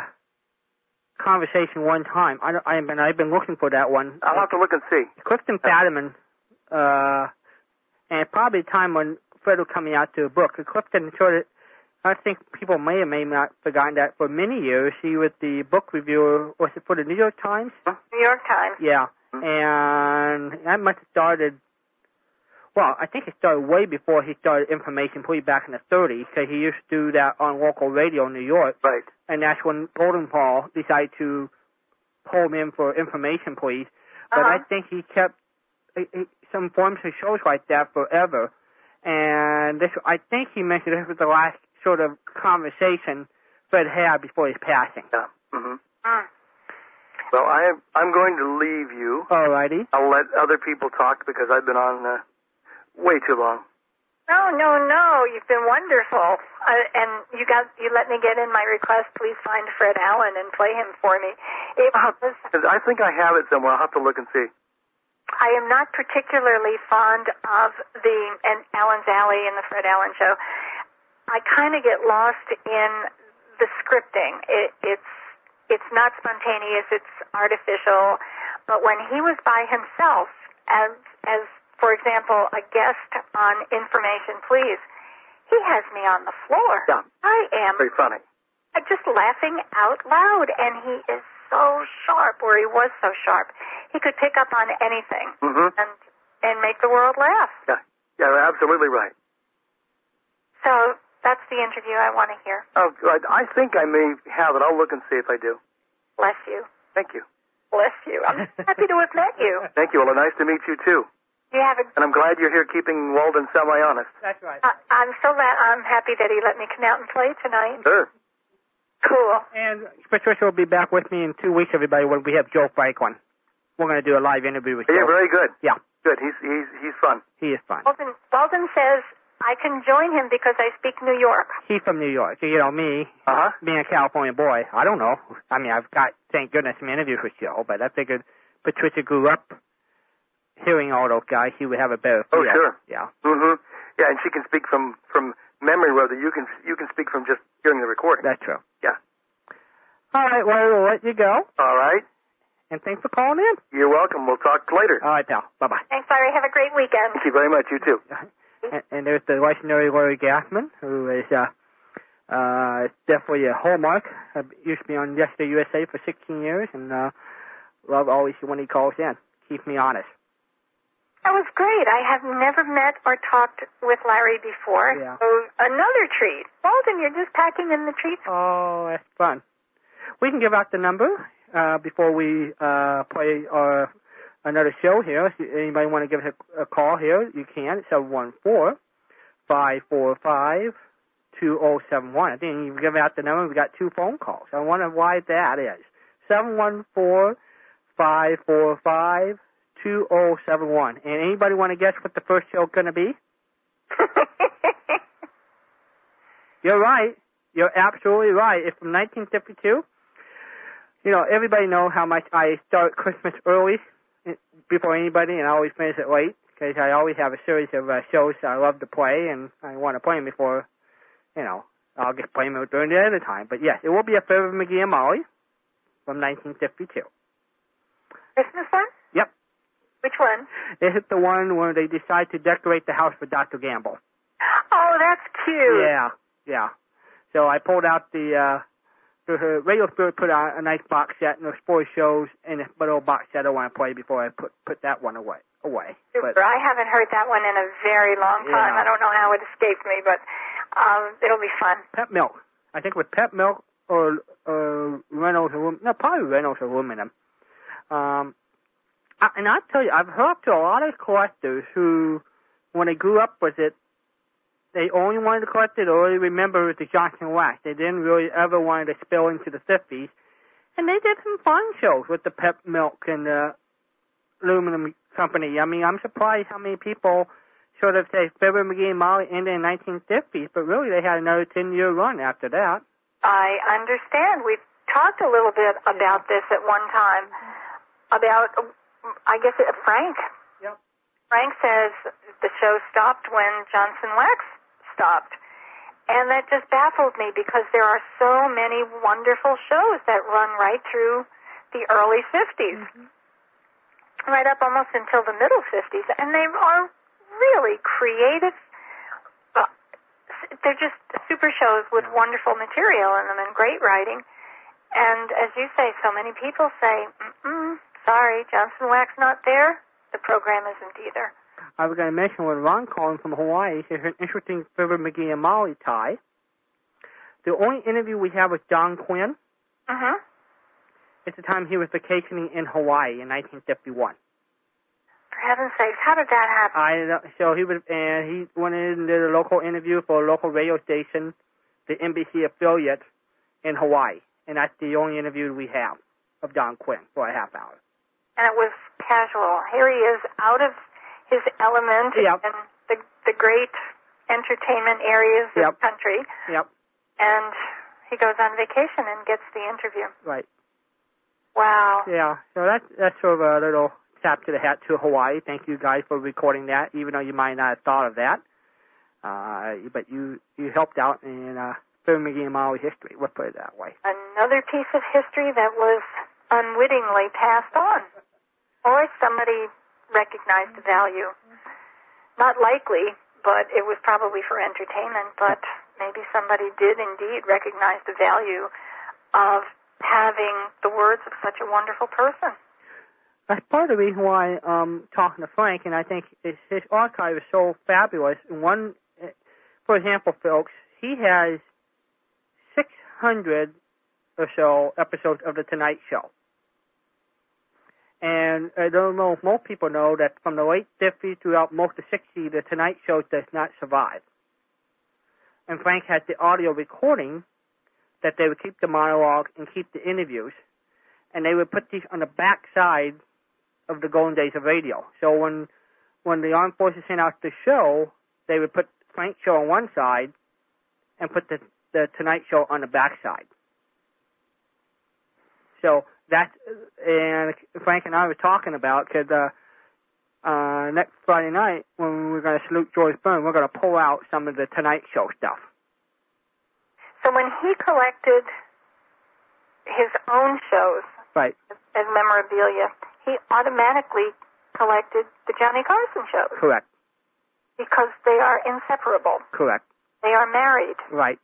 Speaker 1: conversation one time. I, I've been I've been looking for that one.
Speaker 4: I'll have to look and see.
Speaker 1: Clifton Fadiman, uh, and probably the time when Fred was coming out to a book. Clifton sort of, I think people may or may not forgotten that for many years he was the book reviewer. Was it for the New York Times?
Speaker 2: New York Times.
Speaker 1: Yeah, and that must have started. Well, I think it started way before he started Information Please back in the 30s, because he used to do that on local radio in New York,
Speaker 4: Right.
Speaker 1: and that's when Golenpaul decided to pull him in for Information Please. But I
Speaker 2: Uh-huh.
Speaker 1: think he kept uh, uh, some forms of shows like that forever, and this I think he mentioned this was the last sort of conversation Fred had before his passing.
Speaker 4: Yeah. Mm-hmm.
Speaker 2: Mm.
Speaker 4: Well, I I'm going to leave you.
Speaker 1: All righty.
Speaker 4: I'll let other people talk because I've been on uh, way too long.
Speaker 2: No, no, no. You've been wonderful, uh, and you got you let me get in my request. Please find Fred Allen and play him for me. It was.
Speaker 4: I think I have it somewhere. I'll have to look and see.
Speaker 2: I am not particularly fond of the and Allen's Alley and the Fred Allen Show. I kind of get lost in the scripting. It, it's it's not spontaneous. It's artificial. But when he was by himself, as as for example, a guest on Information Please, he has me on the floor.
Speaker 4: Yeah.
Speaker 2: I am
Speaker 4: Very funny.
Speaker 2: I'm just laughing out loud, and he is so sharp, or he was so sharp. He could pick up on anything
Speaker 4: hmm
Speaker 2: and and make the world laugh.
Speaker 4: Yeah. Yeah. You're absolutely right.
Speaker 2: So that's the interview I want to hear.
Speaker 4: Oh, good. I think I may have it. I'll look and see if I do.
Speaker 2: Bless you.
Speaker 4: Thank you.
Speaker 2: Bless you. I'm happy to have met you.
Speaker 4: Thank you. Well, nice to meet you too.
Speaker 2: You have a.
Speaker 4: And I'm glad you're here keeping Walden semi-honest.
Speaker 1: That's right.
Speaker 2: I, I'm so glad. I'm happy that he let me come out and play tonight.
Speaker 4: Sure.
Speaker 2: Cool.
Speaker 1: And Patricia will be back with me in two weeks, everybody, when we have Joe Franklin. We're going to do a live interview with
Speaker 4: Yeah, very good.
Speaker 1: Yeah.
Speaker 4: Good. He's he's he's fun.
Speaker 1: He is fun.
Speaker 2: Walden, Walden says I can join him because I speak New York.
Speaker 1: He's from New York. You know, me,
Speaker 4: Uh huh.
Speaker 1: being a California boy, I don't know. I mean, I've got, thank goodness, some interviews with Joe, but I figured Patricia grew up hearing all those guys. She would have a better
Speaker 4: Oh, sure.
Speaker 1: Yeah.
Speaker 4: hmm Yeah, and she can speak from from memory, whether you can you can speak from just hearing the recording.
Speaker 1: That's true.
Speaker 4: Yeah.
Speaker 1: All right, well, we'll let you go.
Speaker 4: All right.
Speaker 1: And thanks for calling in.
Speaker 4: You're welcome. We'll talk later.
Speaker 1: All right, pal. Bye-bye.
Speaker 2: Thanks, Larry. Have a great weekend.
Speaker 4: Thank you very much. You too.
Speaker 1: and, and there's the legendary Larry Gassman, who is uh, uh, definitely a hallmark. Uh, used to be on Yesterday USA for 16 years, and uh, love always when he calls in. Keep me honest.
Speaker 2: That was great. I have never met or talked with Larry before.
Speaker 1: Yeah.
Speaker 2: So another treat. Walden, you're just packing in the treats.
Speaker 1: Oh, that's fun. we can give out the number uh, before we uh, play our another show here. If anybody want to give us a, a call here, you can. It's seven one four five four five two zero seven one. I think you give out the number. We got two phone calls. I wonder why that is. Seven one four five four five two zero seven one. And anybody want to guess what the first show going to be? You're right. You're absolutely right. It's from 1952. You know, everybody know how much I start Christmas early eh, before anybody, and I always finish it late because I always have a series of uh, shows I love to play, and I want to play them before, you know, I'll just play them during the other time. But yes, it will be a Fibber McGee and Molly from 1952.
Speaker 2: Christmas one? Which one?
Speaker 1: This is the one where they decide to decorate the house for Dr. Gamble.
Speaker 2: Oh, that's cute.
Speaker 1: Yeah, yeah. So I pulled out the uh the her Radio Spirit put out a nice box set and there's four shows in a little box set I want to play before I put put that one away away.
Speaker 2: Super.
Speaker 1: But
Speaker 2: I haven't heard that one in a very long time.
Speaker 1: Yeah.
Speaker 2: I don't know how it escaped me, but um, it'll be fun.
Speaker 1: Pet Milk. I think with Pet Milk or uh Reynolds aluminum no probably Reynolds aluminum. Um I, and I tell you, I've heard to a lot of collectors who when they grew up with it they only wanted to collect it or only remember it was the Johnson wax. They didn't really ever want to spill into the 50s. And they did some fun shows with the Pet Milk and the Aluminum Company. I mean, I'm surprised how many people sort of say Fibber McGee and Molly ended in the 1950s, but really they had another 10-year run after that.
Speaker 2: I understand. We've talked a little bit about this at one time. About, I guess, it, Frank.
Speaker 1: Yep.
Speaker 2: Frank says the show stopped when Johnson Wax stopped. And that just baffled me because there are so many wonderful shows that run right through the early 50s. Right up almost until the middle 50s. And they are really creative. uh, They're just super shows with wonderful material in them and great writing. And as you say, so many people say, Mm-mm, sorry, Johnson Wax not there. The program isn't either.
Speaker 1: I was going to mention when Ron calling from Hawaii, there's an interesting Fibber McGee and Molly tie. The only interview we have with Don Quinn
Speaker 2: Mm-hmm.
Speaker 1: is the time he was vacationing in Hawaii in 1951.
Speaker 2: For heaven's sakes, how did that happen?
Speaker 1: I don't- so he was and he went in and did a local interview for a local radio station, the NBC affiliate in Hawaii, and that's the only interview we have of Don Quinn for a half hour.
Speaker 2: And it was casual. Here he is out of his element
Speaker 1: Yep.
Speaker 2: in the the great entertainment areas of
Speaker 1: Yep.
Speaker 2: the country,
Speaker 1: Yep,
Speaker 2: and he goes on vacation and gets the interview.
Speaker 1: right.
Speaker 2: Wow.
Speaker 1: Yeah, so that's that's sort of a little tap to the hat to Hawaii. Thank you guys for recording that, even though you might not have thought of that. Uh, but you you helped out in uh, McGee and Molly history. Let's put it that way.
Speaker 2: Another piece of history that was unwittingly passed on, or somebody recognized the value. Not likely, but it was probably for entertainment. But maybe somebody did indeed recognize the value of having the words of such a wonderful person.
Speaker 1: That's part of the reason why I'm talking to Frank, and I think his, his archive is so fabulous. One, eh, for example, folks, he has 600 or so episodes of The Tonight Show. And I don't know if most people know that from the late 50s throughout most of the 60s, The Tonight Show does not survive. And Frank has the audio recording that they would keep the monologue and keep the interviews. And they would put these on the back side of the golden days of radio. So when when the armed forces sent out the show, they would put Frank's show on one side and put the the Tonight Show on the back side. So that and Frank and I were talking about because uh, uh, next Friday night when we're going to salute George Byrne, we're going to pull out some of the Tonight Show stuff.
Speaker 2: So when he collected his own shows
Speaker 1: Right.
Speaker 2: as memorabilia, he automatically collected the Johnny Carson shows
Speaker 1: Correct.
Speaker 2: because they are inseparable.
Speaker 1: Correct.
Speaker 2: They are married,
Speaker 1: Right.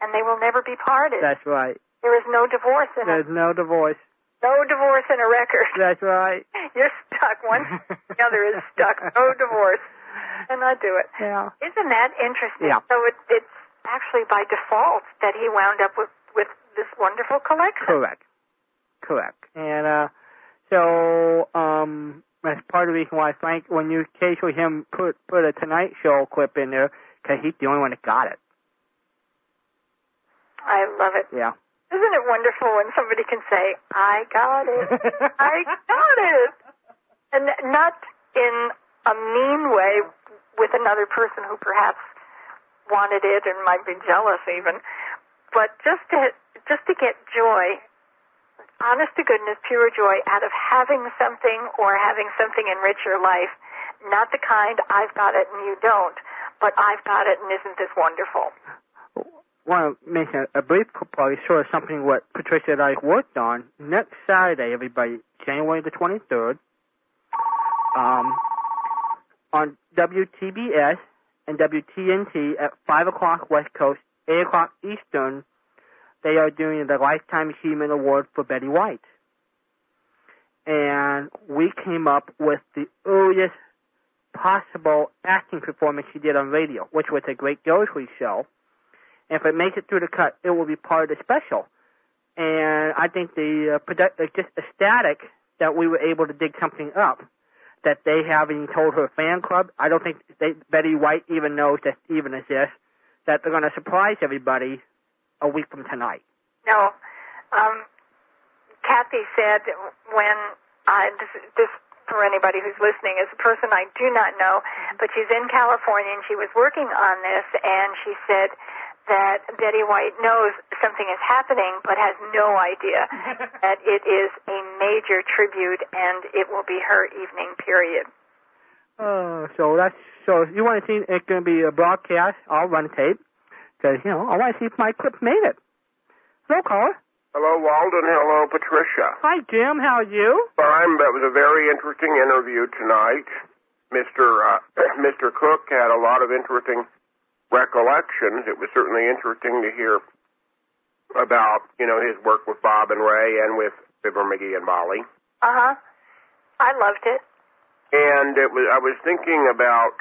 Speaker 2: and they will never be parted.
Speaker 1: That's right.
Speaker 2: There is no divorce in
Speaker 1: There's
Speaker 2: it.
Speaker 1: no divorce.
Speaker 2: No divorce in a record.
Speaker 1: That's right.
Speaker 2: You're stuck. One, the other is stuck. No divorce. And I do it.
Speaker 1: Yeah.
Speaker 2: Isn't that interesting?
Speaker 1: Yeah.
Speaker 2: So it, it's actually by default that he wound up with with this wonderful collection.
Speaker 1: Correct. Correct. And uh, so um, that's part of the reason why Frank, when you occasionally him put put a Tonight Show clip in there, because he's the only one that got it.
Speaker 2: I love it.
Speaker 1: Yeah.
Speaker 2: Isn't it wonderful when somebody can say, I got it. I got it. And not in a mean way with another person who perhaps wanted it and might be jealous even, but just to just to get joy, honest to goodness, pure joy out of having something or having something enrich your life. Not the kind I've got it and you don't, but I've got it and isn't this wonderful?
Speaker 1: Want to mention a brief probably sort of something what Patricia and I worked on next Saturday, everybody, January the 23rd, um, on WTBS and WTNT at 5 o'clock West Coast, 8 o'clock Eastern. They are doing the Lifetime Achievement Award for Betty White. And we came up with the earliest possible acting performance she did on radio, which was a great grocery show. And if it makes it through the cut, it will be part of the special. And I think the uh, product, just ecstatic that we were able to dig something up that they haven't told her fan club. I don't think they, Betty White even knows that even exists. That they're going to surprise everybody a week from tonight.
Speaker 2: No. Um, Kathy said when I, this, this for anybody who's listening is a person I do not know, but she's in California and she was working on this and she said that Betty White knows something is happening but has no idea that it is a major tribute and it will be her evening period.
Speaker 1: Uh, so that's so. If you want to see it's going to be a broadcast. I'll run tape because you know I want to see if my clip made it. Hello, caller.
Speaker 5: Hello, Walden. Hello, Patricia.
Speaker 1: Hi, Jim. How are you?
Speaker 5: Fine. That was a very interesting interview tonight. Mr. Uh, Mr. Koch had a lot of interesting recollections. It was certainly interesting to hear about, you know, his work with Bob and Ray and with Fibber McGee and Molly.
Speaker 2: Uh huh. I loved it.
Speaker 5: And it was, I was thinking about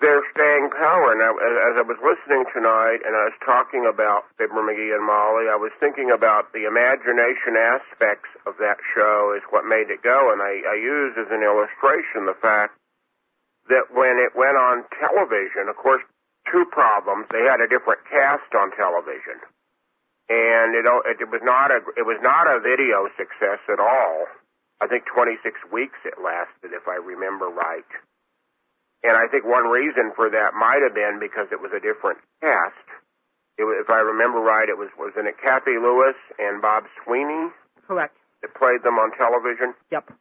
Speaker 5: their staying power. Now, as, as I was listening tonight and I was talking about Fibber McGee and Molly, I was thinking about the imagination aspects of that show is what made it go. And I, I used as an illustration the fact that when it went on television, of course, two problems. They had a different cast on television. And it, it was not a it was not a video success at all. I think 26 weeks it lasted, if I remember right. And I think one reason for that might have been because it was a different cast. It was, if I remember right, it was wasn't it Cathy Lewis and Bob Sweeney
Speaker 1: Correct.
Speaker 5: that played them on television.
Speaker 1: Yep.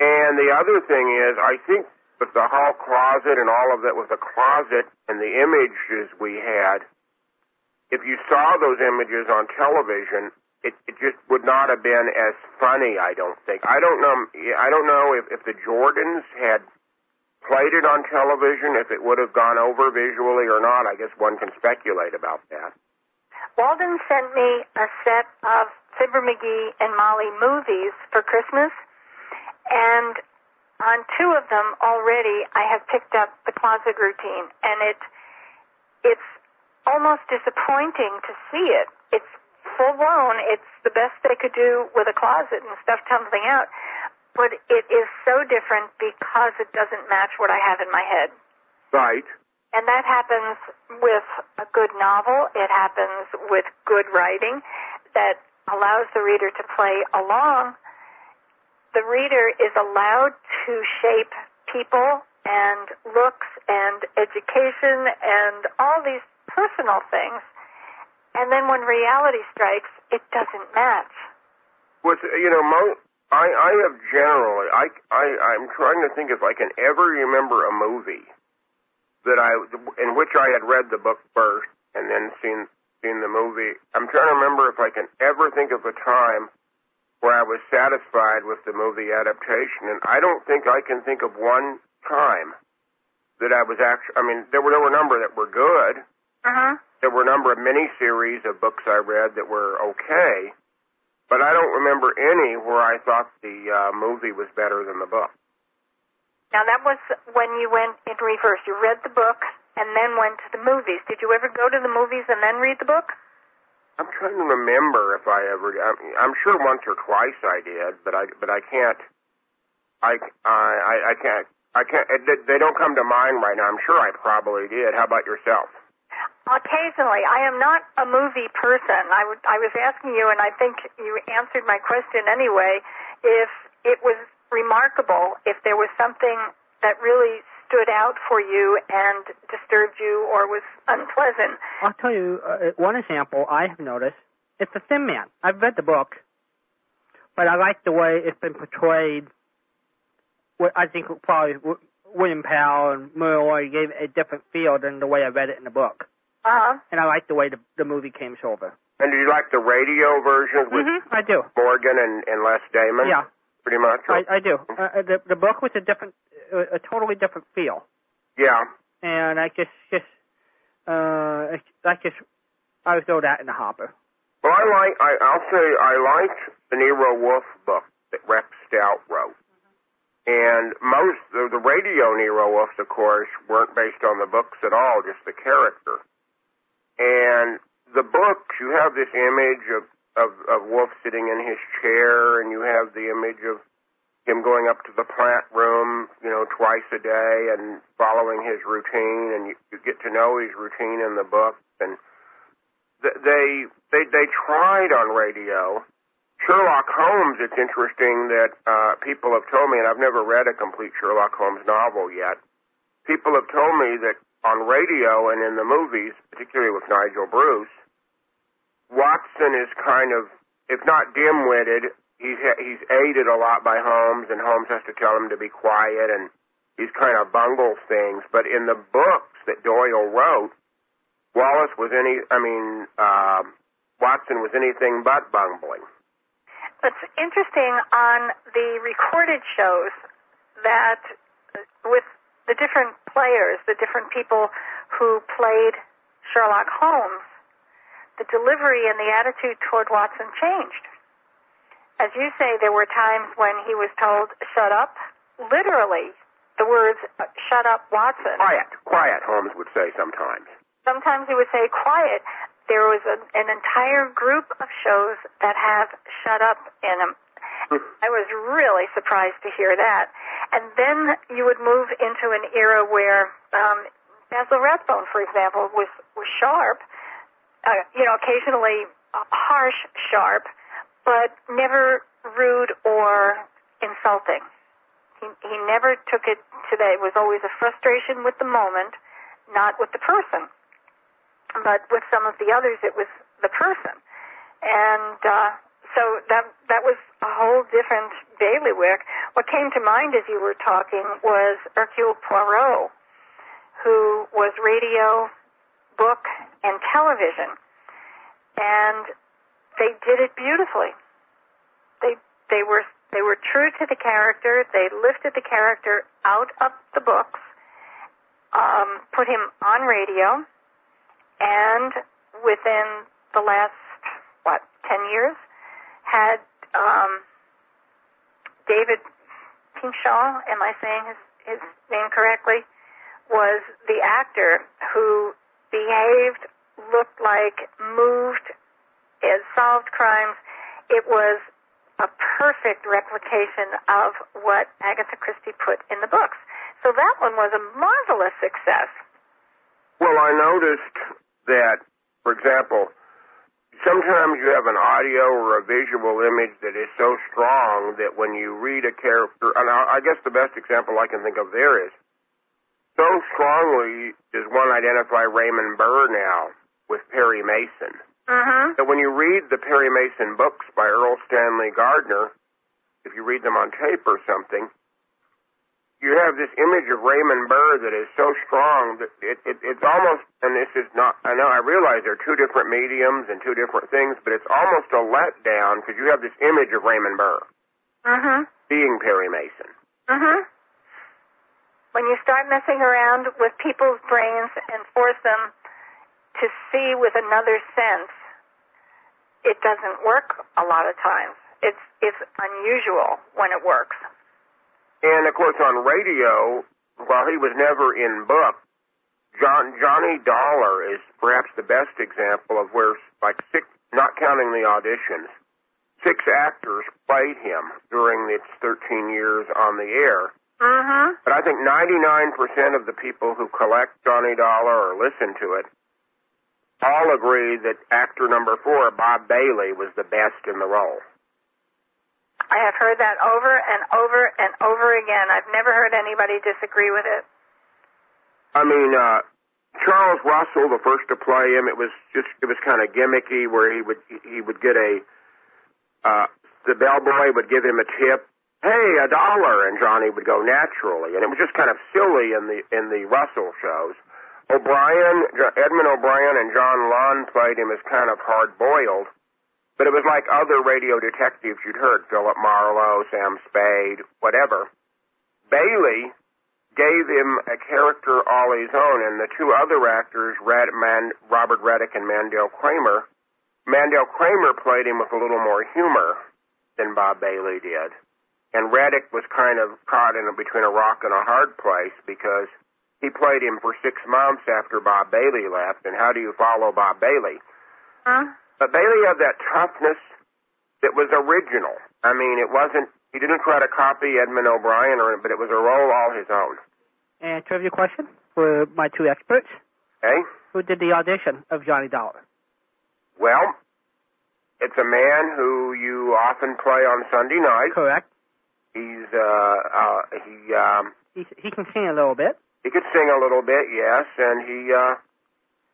Speaker 5: And the other thing is, I think with the hall closet and all of that, with the closet and the images we had, if you saw those images on television, it, it just would not have been as funny. I don't think. I don't know. I don't know if, if the Jordans had played it on television, if it would have gone over visually or not. I guess one can speculate about that.
Speaker 2: Walden sent me a set of Fibber McGee and Molly movies for Christmas, and on two of them already I have picked up the closet routine, and it it's almost disappointing to see it. It's full blown. It's the best they could do with a closet and stuff tumbling out, but it is so different because it doesn't match what I have in my head.
Speaker 5: Right.
Speaker 2: And that happens with a good novel. It happens with good writing that allows the reader to play along. The reader is allowed to shape people and looks and education and all these personal things. And then when reality strikes, it doesn't match.
Speaker 5: With you know, mo- I I have generally I I I'm trying to think if I can ever remember a movie that I in which I had read the book first and then seen seen the movie. I'm trying to remember if I can ever think of a time where I was satisfied with the movie adaptation, and I don't think I can think of one time that I was actually. I mean, there were there were a number that were good.
Speaker 2: Uh-huh.
Speaker 5: There were a number of miniseries of books I read that were okay, but I don't remember any where I thought the uh, movie was better than the book.
Speaker 2: Now that was when you went in reverse. You read the book and then went to the movies. Did you ever go to the movies and then read the book?
Speaker 5: I'm trying to remember if I ever. I'm, I'm sure once or twice I did, but I but I can't. I I I can't. I can't. They, don't come to mind right now. I'm sure I probably did. How about yourself?
Speaker 2: Occasionally, I am not a movie person. I, I was asking you, and I think you answered my question anyway. If it was remarkable, if there was something that really stood out for you and disturbed you or was unpleasant.
Speaker 1: I'll tell you uh, one example I have noticed. It's the Thin Man. I've read the book, but I like the way it's been portrayed. What I think probably William Powell and Murray gave it a different feel than the way I read it in the book,
Speaker 2: Uh huh.
Speaker 1: and I like the way the, the movie came over.
Speaker 5: And do you like the radio versions with
Speaker 1: Mm-hmm. I do.
Speaker 5: Morgan and, and Les Damon?
Speaker 1: Yeah,
Speaker 5: pretty much. or-
Speaker 1: I, I do. Uh, uh, the the book was a different, a totally different feel,
Speaker 5: yeah.
Speaker 1: and I just just uh I just I would throw that in the hopper.
Speaker 5: Well, I like. I, I'll say I liked the Nero Wolfe book that Rex Stout wrote, and most the, the radio Nero Wolfes, of course, weren't based on the books at all, just the character. And the books, you have this image of of, of Wolfe sitting in his chair, and you have the image of him going up to the plant room, you know, twice a day and following his routine, and you, you get to know his routine in the book, and th- they they they tried on radio. Sherlock Holmes. It's interesting that uh, people have told me, and I've never read a complete Sherlock Holmes novel yet. People have told me that on radio and in the movies, particularly with Nigel Bruce, Watson is kind of, if not dim-witted, he's he's aided a lot by Holmes, and Holmes has to tell him to be quiet, and he's kind of bungles things. But in the books that Doyle wrote, Wallace was any, I mean, uh, Watson was anything but bungling.
Speaker 2: It's interesting on the recorded shows that with the different players, the different people who played Sherlock Holmes, the delivery and the attitude toward Watson changed. As you say, there were times when he was told, shut up. Literally, the words, shut up, Watson.
Speaker 5: Quiet, quiet, Holmes would say sometimes.
Speaker 2: Sometimes he would say, quiet. There was a, an entire group of shows that have shut up in them. I was really surprised to hear that. And then you would move into an era where um, Basil Rathbone, for example, was, was sharp, uh, you know, occasionally uh, harsh, sharp, but never rude or insulting. He, he never took it to that. It was always a frustration with the moment, not with the person. But with some of the others, it was the person. And uh, so that that was a whole different bailiwick. What came to mind as you were talking was Hercule Poirot, who was radio, book, and television, and they did it beautifully. They they were they were true to the character. They lifted the character out of the books, um, put him on radio, and within the last what ten years had um, David Pinchon. Am I saying his his name correctly? Was the actor who behaved, looked like, moved, had solved crimes. It was a perfect replication of what Agatha Christie put in the books. So that one was a marvelous success.
Speaker 5: Well, I noticed that, for example, sometimes you have an audio or a visual image that is so strong that when you read a character, and I guess the best example I can think of there is so strongly does one identify Raymond Burr now with Perry Mason.
Speaker 2: Mm-hmm.
Speaker 5: that when you read the Perry Mason books by Erle Stanley Gardner, if you read them on tape or something, you have this image of Raymond Burr that is so strong that it, it, it's almost, and this is not, I know, I realize they're two different mediums and two different things, but it's almost a letdown because you have this image of Raymond Burr
Speaker 2: Mm-hmm.
Speaker 5: being Perry Mason.
Speaker 2: Mm-hmm. When you start messing around with people's brains and force them to see with another sense, it doesn't work a lot of times. It's it's unusual when it works.
Speaker 5: And of course, on radio, while he was never in book, John Johnny Dollar is perhaps the best example of where like six not counting the auditions, six actors played him during its 13 years on the air.
Speaker 2: Mm-hmm.
Speaker 5: But I think 99% of the people who collect Johnny Dollar or listen to it all agree that actor number four, Bob Bailey, was the best in the role.
Speaker 2: I have heard that over and over and over again. I've never heard anybody disagree with it.
Speaker 5: I mean, uh, Charles Russell, the first to play him, it was just it was kind of gimmicky, where he would he would get a uh, the bellboy would give him a tip, hey, a dollar, and Johnny would go naturally, and it was just kind of silly in the in the Russell shows. O'Brien, Edmund O'Brien, and John Lund played him as kind of hard boiled, but it was like other radio detectives you'd heard, Philip Marlowe, Sam Spade, whatever. Bailey gave him a character all his own, and the two other actors, Rad- Man- Robert Readick and Mandel Kramer, Mandel Kramer played him with a little more humor than Bob Bailey did. And Readick was kind of caught in between a rock and a hard place because he played him for six months after Bob Bailey left, and how do you follow Bob Bailey?
Speaker 2: Huh?
Speaker 5: But Bailey had that toughness that was original. I mean, it wasn't, he didn't try to copy Edmund O'Brien, or, but it was a role all his own.
Speaker 1: And trivia question for my two experts.
Speaker 5: Okay?
Speaker 1: Who did the audition of Johnny Dollar?
Speaker 5: Well, it's a man who you often play on Sunday night.
Speaker 1: Correct.
Speaker 5: He's, uh, uh, he, um,
Speaker 1: He, he can sing a little bit.
Speaker 5: He could sing a little bit, yes, and he, uh,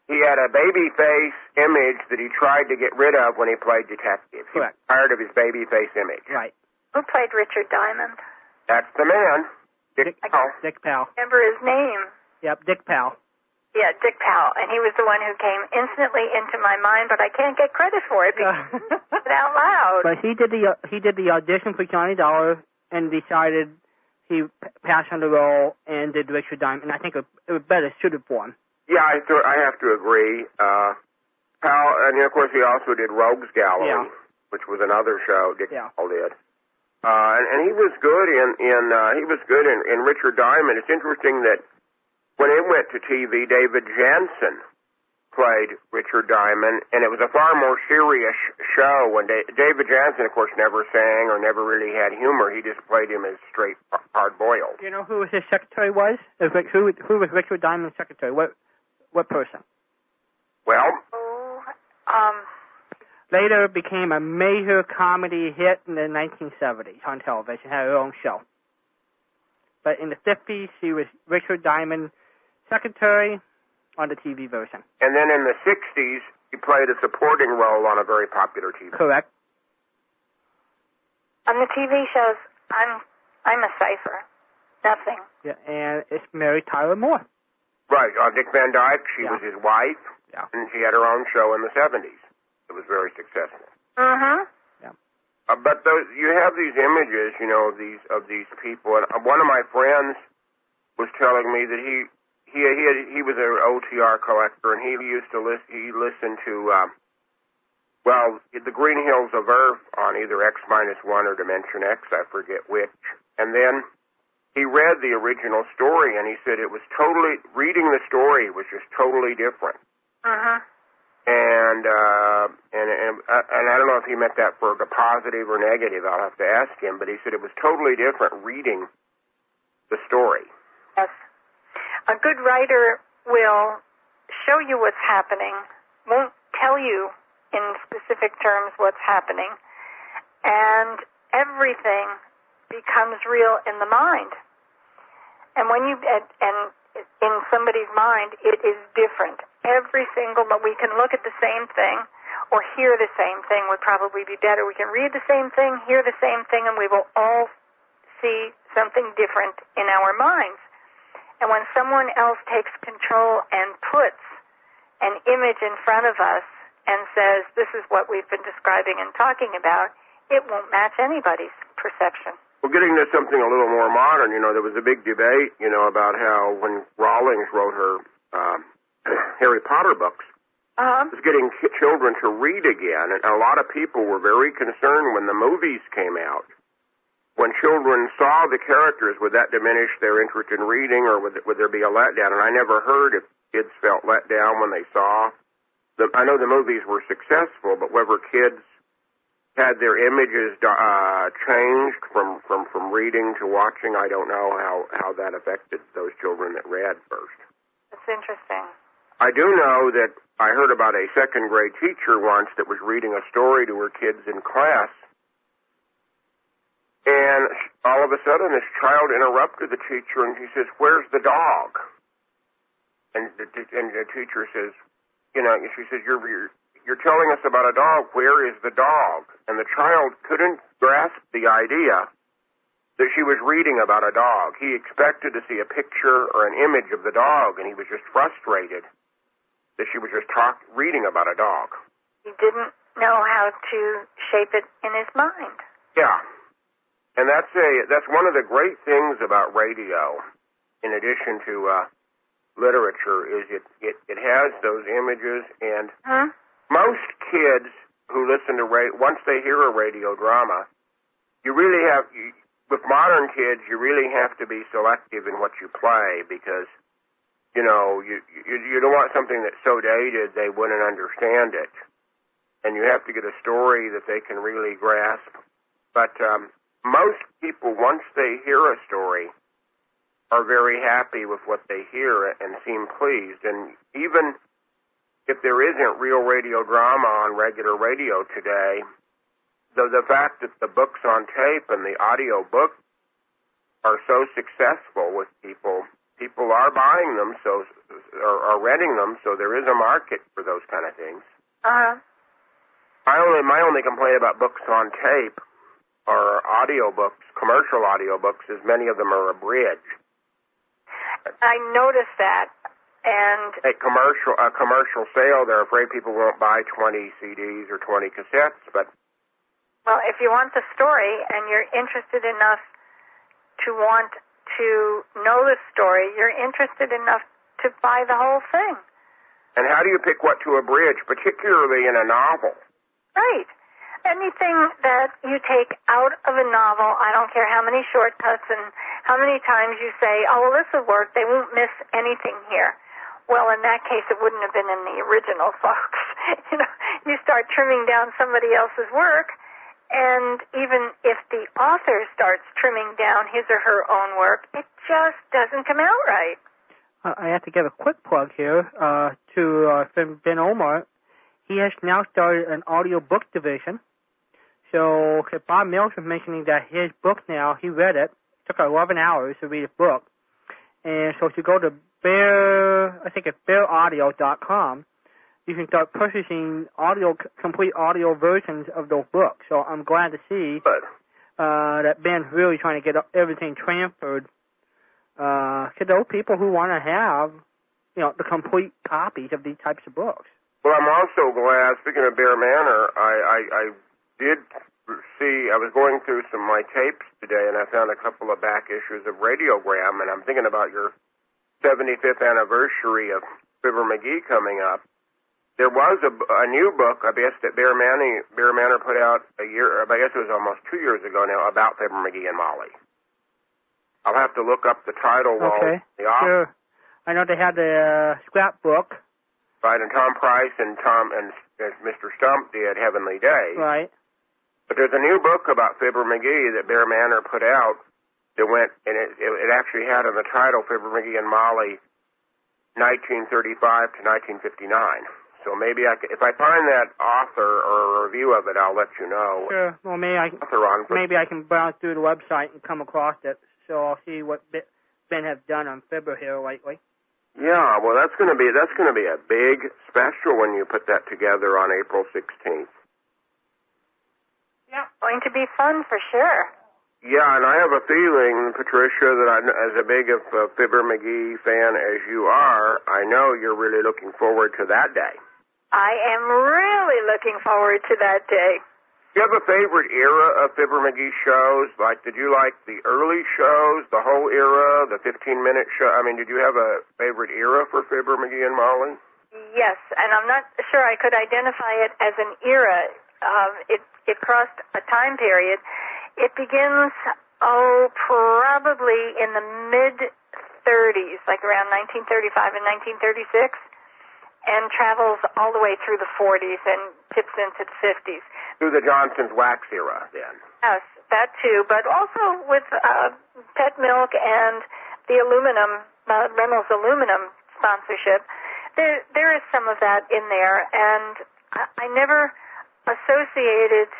Speaker 5: he had a baby face image that he tried to get rid of when he played detective. He was tired of his baby face image.
Speaker 1: Right.
Speaker 2: Who played Richard Diamond?
Speaker 5: That's the man. Dick
Speaker 1: Dick,
Speaker 5: Powell.
Speaker 1: Dick Powell.
Speaker 2: Remember his name?
Speaker 1: Yep, Dick Powell.
Speaker 2: Yeah, Dick Powell, and he was the one who came instantly into my mind, but I can't get credit for it because it out loud.
Speaker 1: but he did the he did the audition for Johnny Dollar and decided he passed on the role and did Richard Diamond. And I think it, it was better suited for him.
Speaker 5: Yeah, I, th- I have to agree. Uh, Powell, and of course he also did Rogues Gallery,
Speaker 1: Yeah.
Speaker 5: which was another show Dick
Speaker 1: Yeah.
Speaker 5: Powell did. Uh, and, and he was good in, in uh, he was good in, in Richard Diamond. It's interesting that when it went to TV, David Janssen played Richard Diamond, and it was a far more serious show. When da- David Janssen, of course, never sang or never really had humor. He just played him as straight hard boiled.
Speaker 1: Do you know who his secretary was? Is Rick- Who who was Richard Diamond's secretary? What what person?
Speaker 5: Well,
Speaker 2: Oh, um,
Speaker 1: Later became a major comedy hit in the 1970s on television. Had her own show. But in the 50s, she was Richard Diamond's secretary on the TV version.
Speaker 5: and then in the '60s, he played a supporting role on a very popular TV.
Speaker 1: Correct.
Speaker 2: on the TV shows, I'm I'm a cipher. Nothing.
Speaker 1: Yeah, and it's Mary Tyler Moore.
Speaker 5: Right, uh, Dick Van Dyke, she
Speaker 1: Yeah.
Speaker 5: was his wife,
Speaker 1: Yeah.
Speaker 5: and she had her own show in the 70s. It was very successful.
Speaker 2: Mm-hmm.
Speaker 5: Uh, but those, you have these images, you know, of these of these people, and uh, one of my friends was telling me that he he he had, he was an OTR collector, and he used to listen he listened to um, well the Green Hills of Earth on either X minus one or Dimension X, I forget which, and then he read the original story, and he said it was totally reading the story was just totally different
Speaker 2: Mm-hmm.
Speaker 5: and uh, and and uh, and I don't know if he meant that for the positive or negative. I'll have to ask him. But he said it was totally different reading the story.
Speaker 2: Yes. A good writer will show you what's happening, won't tell you in specific terms what's happening, and everything becomes real in the mind. And when you and, in somebody's mind, it is different. Every single, but we can look at the same thing or hear the same thing would probably be better. We can read the same thing, hear the same thing, and we will all see something different in our minds. And when someone else takes control and puts an image in front of us and says, this is what we've been describing and talking about, it won't match anybody's perception.
Speaker 5: Well, getting to something a little more modern, you know, there was a big debate, you know, about how when Rawlings wrote her um, Harry Potter books,
Speaker 2: Um,
Speaker 5: was getting children to read again, and a lot of people were very concerned when the movies came out. When children saw the characters, would that diminish their interest in reading, or would, would there be a letdown? And I never heard if kids felt let down when they saw the, I know the movies were successful, but whether kids had their images uh, changed from, from, from reading to watching, I don't know how, how that affected those children that read first.
Speaker 2: That's interesting.
Speaker 5: I do know that I heard about a second grade teacher once that was reading a story to her kids in class. And all of a sudden, this child interrupted the teacher and he says, Where's the dog? And the, and the teacher says, You know, she says, you're, you're, you're telling us about a dog. Where is the dog? And the child couldn't grasp the idea that she was reading about a dog. He expected to see a picture or an image of the dog, and he was just frustrated that she was just talk, reading about a dog.
Speaker 2: He didn't know how to shape it in his mind.
Speaker 5: Yeah, and that's a that's one of the great things about radio. In addition to uh, literature, is it, it it has those images, and
Speaker 2: Hmm?
Speaker 5: most kids who listen to radio once they hear a radio drama, you really have you, with modern kids, you really have to be selective in what you play because you know you, you you don't want something that's so dated they wouldn't understand it, and you have to get a story that they can really grasp. But um, most people, once they hear a story, are very happy with what they hear and seem pleased. And even if there isn't real radio drama on regular radio today, the the fact that the books on tape and the audio book are so successful with people, people are buying them, so are, are renting them. So there is a market for those kind of things.
Speaker 2: Uh-huh.
Speaker 5: I only my only complaint about books on tape or audio books, commercial audio books, is many of them are abridged.
Speaker 2: I noticed that, and
Speaker 5: A commercial a commercial sale, they're afraid people won't buy 20 CDs or 20 cassettes, but
Speaker 2: well, if you want the story and you're interested enough to want to know the story, you're interested enough to buy the whole thing.
Speaker 5: and how do you pick what to abridge, particularly in a novel?
Speaker 2: Right. Anything that you take out of a novel, I don't care how many shortcuts and how many times you say, oh, well, this will work. They won't miss anything here. Well, in that case, it wouldn't have been in the original, folks. you know, you start trimming down somebody else's work, and even if the author starts trimming down his or her own work, it just doesn't come out right.
Speaker 1: Uh, I have to give a quick plug here uh, to uh, Ben Ohmart. He has now started an audio book division. So Bob Mills was mentioning that his book now, he read it. It took 11 hours to read his book. And so if you go to Bear, I think it's bearaudio.com, you can start purchasing audio, complete audio versions of those books. So I'm glad to see
Speaker 5: But
Speaker 1: uh, that Ben's really trying to get everything transferred uh, to those people who want to have, you know, the complete copies of these types of books.
Speaker 5: well, I'm also glad. Speaking of Bear Manor, I, I I did see. I was going through some of my tapes today, and I found a couple of back issues of Radiogram, and I'm thinking about your 75th anniversary of Fibber McGee coming up. There was a, a new book, I guess, that Bear Manor, Bear Manor put out a year, I guess it was almost two years ago now, about Fibber McGee and Molly. I'll have to look up the title while
Speaker 1: Okay,
Speaker 5: the author,
Speaker 1: sure. I know they had the uh, scrapbook,
Speaker 5: right, and Tom Price and Tom and uh, Mr. Stumpf did Heavenly Days.
Speaker 1: right?
Speaker 5: But there's a new book about Fibber McGee that Bear Manor put out that went, and it, it, it actually had on the title Fibber McGee and Molly, 1935 to 1959. So maybe I, could, if I find that author or a review of it, I'll let you know.
Speaker 1: Sure. Well, maybe I maybe I can browse through the website and come across it, so I'll see what Ben has done on Fibber here lately.
Speaker 5: Yeah, well, that's going to be that's going to be a big special when you put that together on April 16th.
Speaker 2: Going to be fun for sure.
Speaker 5: Yeah, and I have a feeling, Patricia, that I, as a big of a Fibber McGee fan as you are, I know you're really looking forward to that day.
Speaker 2: I am really looking forward to that day.
Speaker 5: Do you have a favorite era of Fibber McGee shows? Like, did you like the early shows, the whole era, the 15-minute show? I mean, did you have a favorite era for Fibber McGee and Molly?
Speaker 2: Yes, and I'm not sure I could identify it as an era. Um, it it crossed a time period. It begins, oh, probably in the mid 30s, like around 1935 and 1936. and travels all the way through the 40s and tips into the 50s.
Speaker 5: Through the Johnson's wax era, then.
Speaker 2: Yes, that too, but also with uh, Pet Milk and the aluminum, uh, Reynolds aluminum sponsorship. There, there is some of that in there, and I, I never associated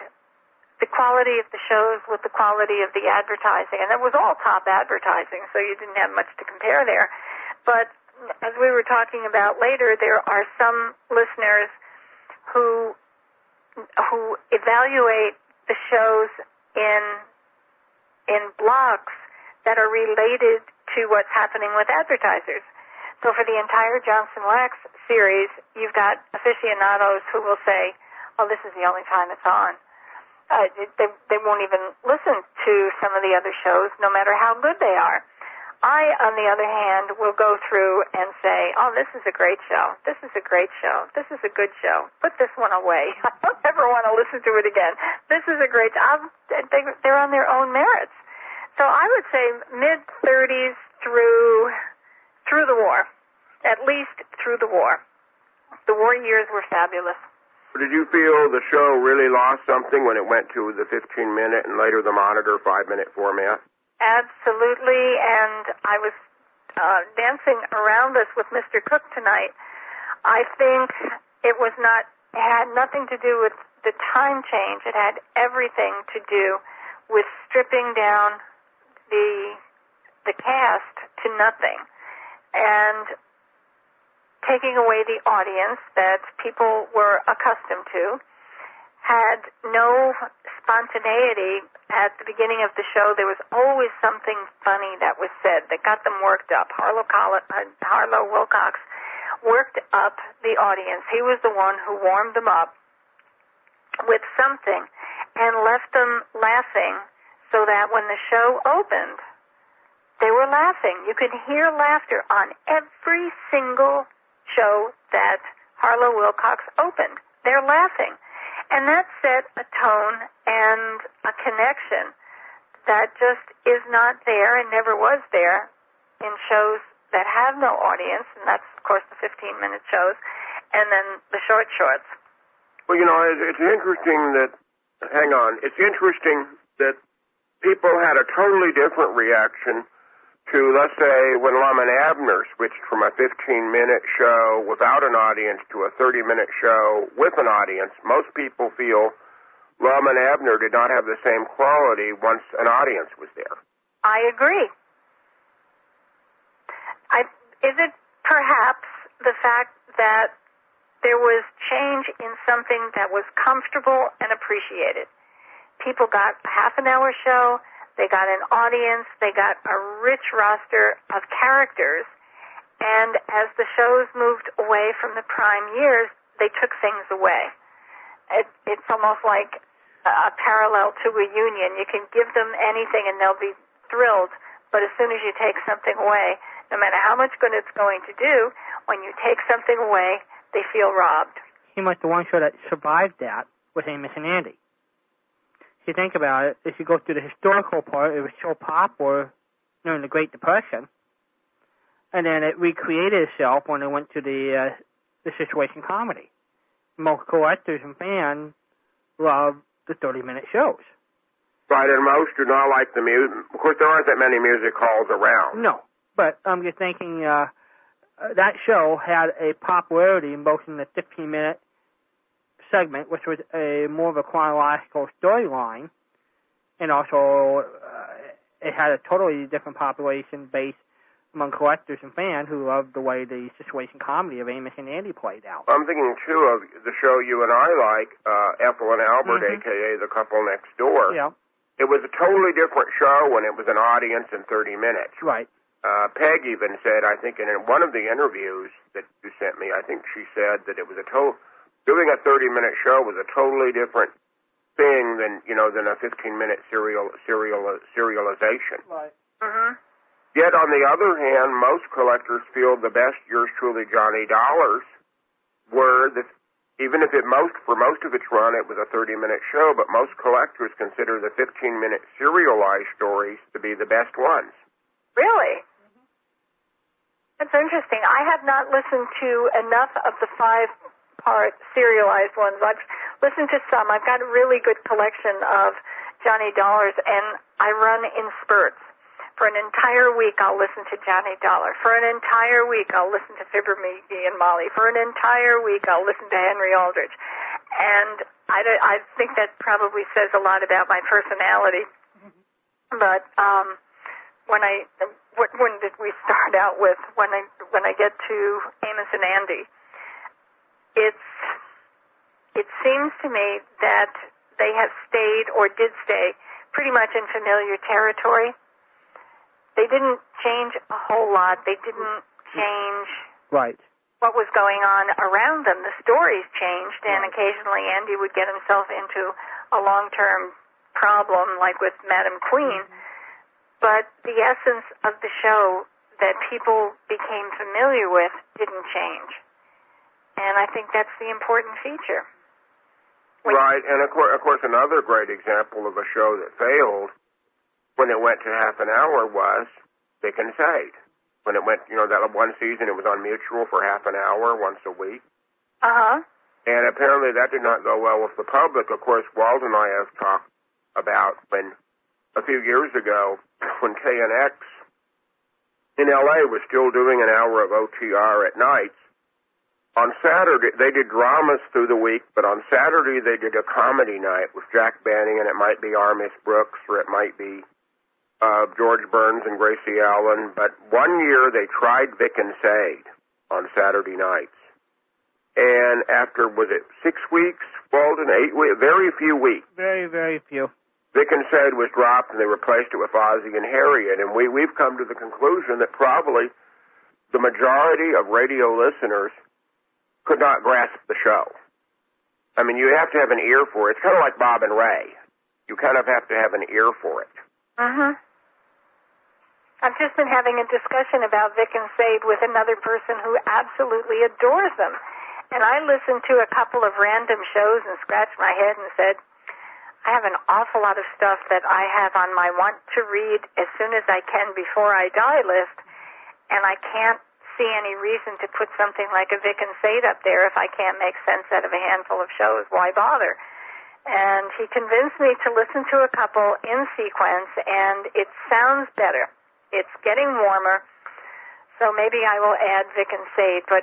Speaker 2: the quality of the shows with the quality of the advertising, and it was all top advertising, so you didn't have much to compare there. But as we were talking about later, there are some listeners who who evaluate the shows in in blocks that are related to what's happening with advertisers. So for the entire Johnson Wax series, you've got aficionados who will say, "Oh, this is the only time it's on." Uh, they they won't even listen to some of the other shows, no matter how good they are. I, on the other hand, will go through and say, "Oh, this is a great show. This is a great show. This is a good show. Put this one away. I don't ever want to listen to it again. This is a great job. They, they're on their own merits." So I would say mid 30s through through the war, at least through the war. The war years were fabulous.
Speaker 5: Did you feel the show really lost something when it went to the 15 minute and later the monitor 5 minute format?
Speaker 2: Absolutely, and I was uh, dancing around this with Mr. Koch tonight. I think it was not it had nothing to do with the time change. It had everything to do with stripping down the the cast to nothing and taking away the audience that people were accustomed to had no spontaneity at the beginning of the show. There was always something funny that was said that got them worked up. Harlow, uh, Harlow Wilcox worked up the audience. He was the one who warmed them up with something and left them laughing so that when the show opened, they were laughing. You could hear laughter on every single show that Harlow Wilcox opened. They're laughing. And that set a tone and a connection that just is not there and never was there in shows that have no audience, and that's, of course, the 15 minute shows, and then the short shorts.
Speaker 5: Well, you know, it's interesting that, hang on, it's interesting that people had a totally different reaction to, let's say, when Lum and Abner switched from a 15-minute show without an audience to a 30-minute show with an audience. Most people feel Lum and Abner did not have the same quality once an audience was there.
Speaker 2: I agree. I, is it perhaps the fact that there was change in something that was comfortable and appreciated? People got a half an hour show, they got an audience, they got a rich roster of characters, and as the shows moved away from the prime years, they took things away. It, it's almost like a parallel to a union. You can give them anything and they'll be thrilled, but as soon as you take something away, no matter how much good it's going to do, when you take something away, they feel robbed.
Speaker 1: Seemed like the one show that survived that was Amos and Andy. If you think about it, if you go through the historical part, it was so popular during the Great Depression, and then it recreated itself when it went to the uh, the situation comedy. Most collectors and fans love the 30 minute shows.
Speaker 5: Right, and most do not like the music. Of course, there aren't that many music halls around.
Speaker 1: No, but I'm just thinking uh, uh, that show had a popularity in both in the 15 minute segment, which was a more of a chronological storyline, and also uh, it had a totally different population base among collectors and fans who loved the way the situation comedy of Amos and Andy played out.
Speaker 5: I'm thinking too of the show you and I like, uh, Ethel and Albert,
Speaker 1: Mhm.
Speaker 5: aka the couple next door.
Speaker 1: Yeah,
Speaker 5: It was a totally different show when it was an audience in 30 minutes.
Speaker 1: right.
Speaker 5: Uh, Peg even said, I think in one of the interviews that you sent me, I think she said that it was a to- doing a 30 minute show was a totally different thing than you know than a 15 minute serial serial serialization.
Speaker 1: Right.
Speaker 2: hmm
Speaker 5: Yet on the other hand, most collectors feel the best yours truly Johnny Dollars were that even if it most for most of its run it was a 30 minute show, but most collectors consider the 15 minute serialized stories to be the best ones.
Speaker 2: Really? That's interesting. I have not listened to enough of the five part serialized ones. I've listened to some. I've got a really good collection of Johnny Dollars, and I run in spurts. For an entire week, I'll listen to Johnny Dollar. For an entire week, I'll listen to Fibber McGee and Molly. For an entire week, I'll listen to Henry Aldrich. And I, I think that probably says a lot about my personality. But um, when I what, when did we start out with? When I when I get to Amos and Andy, it's it seems to me that they have stayed or did stay pretty much in familiar territory. They didn't change a whole lot. They didn't change
Speaker 1: Right.
Speaker 2: what was going on around them. The stories changed, and occasionally Andy would get himself into a long-term problem, like with Madam Queen. Mm-hmm. But the essence of the show that people became familiar with didn't change, and I think that's the important feature. When-
Speaker 5: Right, and of course, of course, another great example of a show that failed when it went to half an hour was Vic and Sade. When it went, you know, that one season, it was on Mutual for half an hour once a week.
Speaker 2: Uh huh.
Speaker 5: And apparently that did not go well with the public. Of course, Walt and I have talked about when a few years ago when KNX in LA was still doing an hour of OTR at nights. On Saturday, they did dramas through the week, but on Saturday they did a comedy night with Jack Banning, and it might be Our Miss Brooks or it might be uh, George Burns and Gracie Allen. But one year they tried Vic and Sade on Saturday nights. And after, was it six weeks, Walden, eight weeks, very few weeks,
Speaker 1: Very, very few.
Speaker 5: Vic and Sade was dropped and they replaced it with Ozzie and Harriet. And we, we've come to the conclusion that probably the majority of radio listeners could not grasp the show. I mean, you have to have an ear for it. It's kind of like Bob and Ray. You kind of have to have an ear for it.
Speaker 2: Uh-huh. I've just been having a discussion about Vic and Sade with another person who absolutely adores them. And I listened to a couple of random shows and scratched my head and said, I have an awful lot of stuff that I have on my want to read as soon as I can before I die list, and I can't see any reason to put something like a Vic and Sade up there if I can't make sense out of a handful of shows. Why bother? And he convinced me to listen to a couple in sequence, and it sounds better. It's getting warmer, so maybe I will add Vic and Sade, but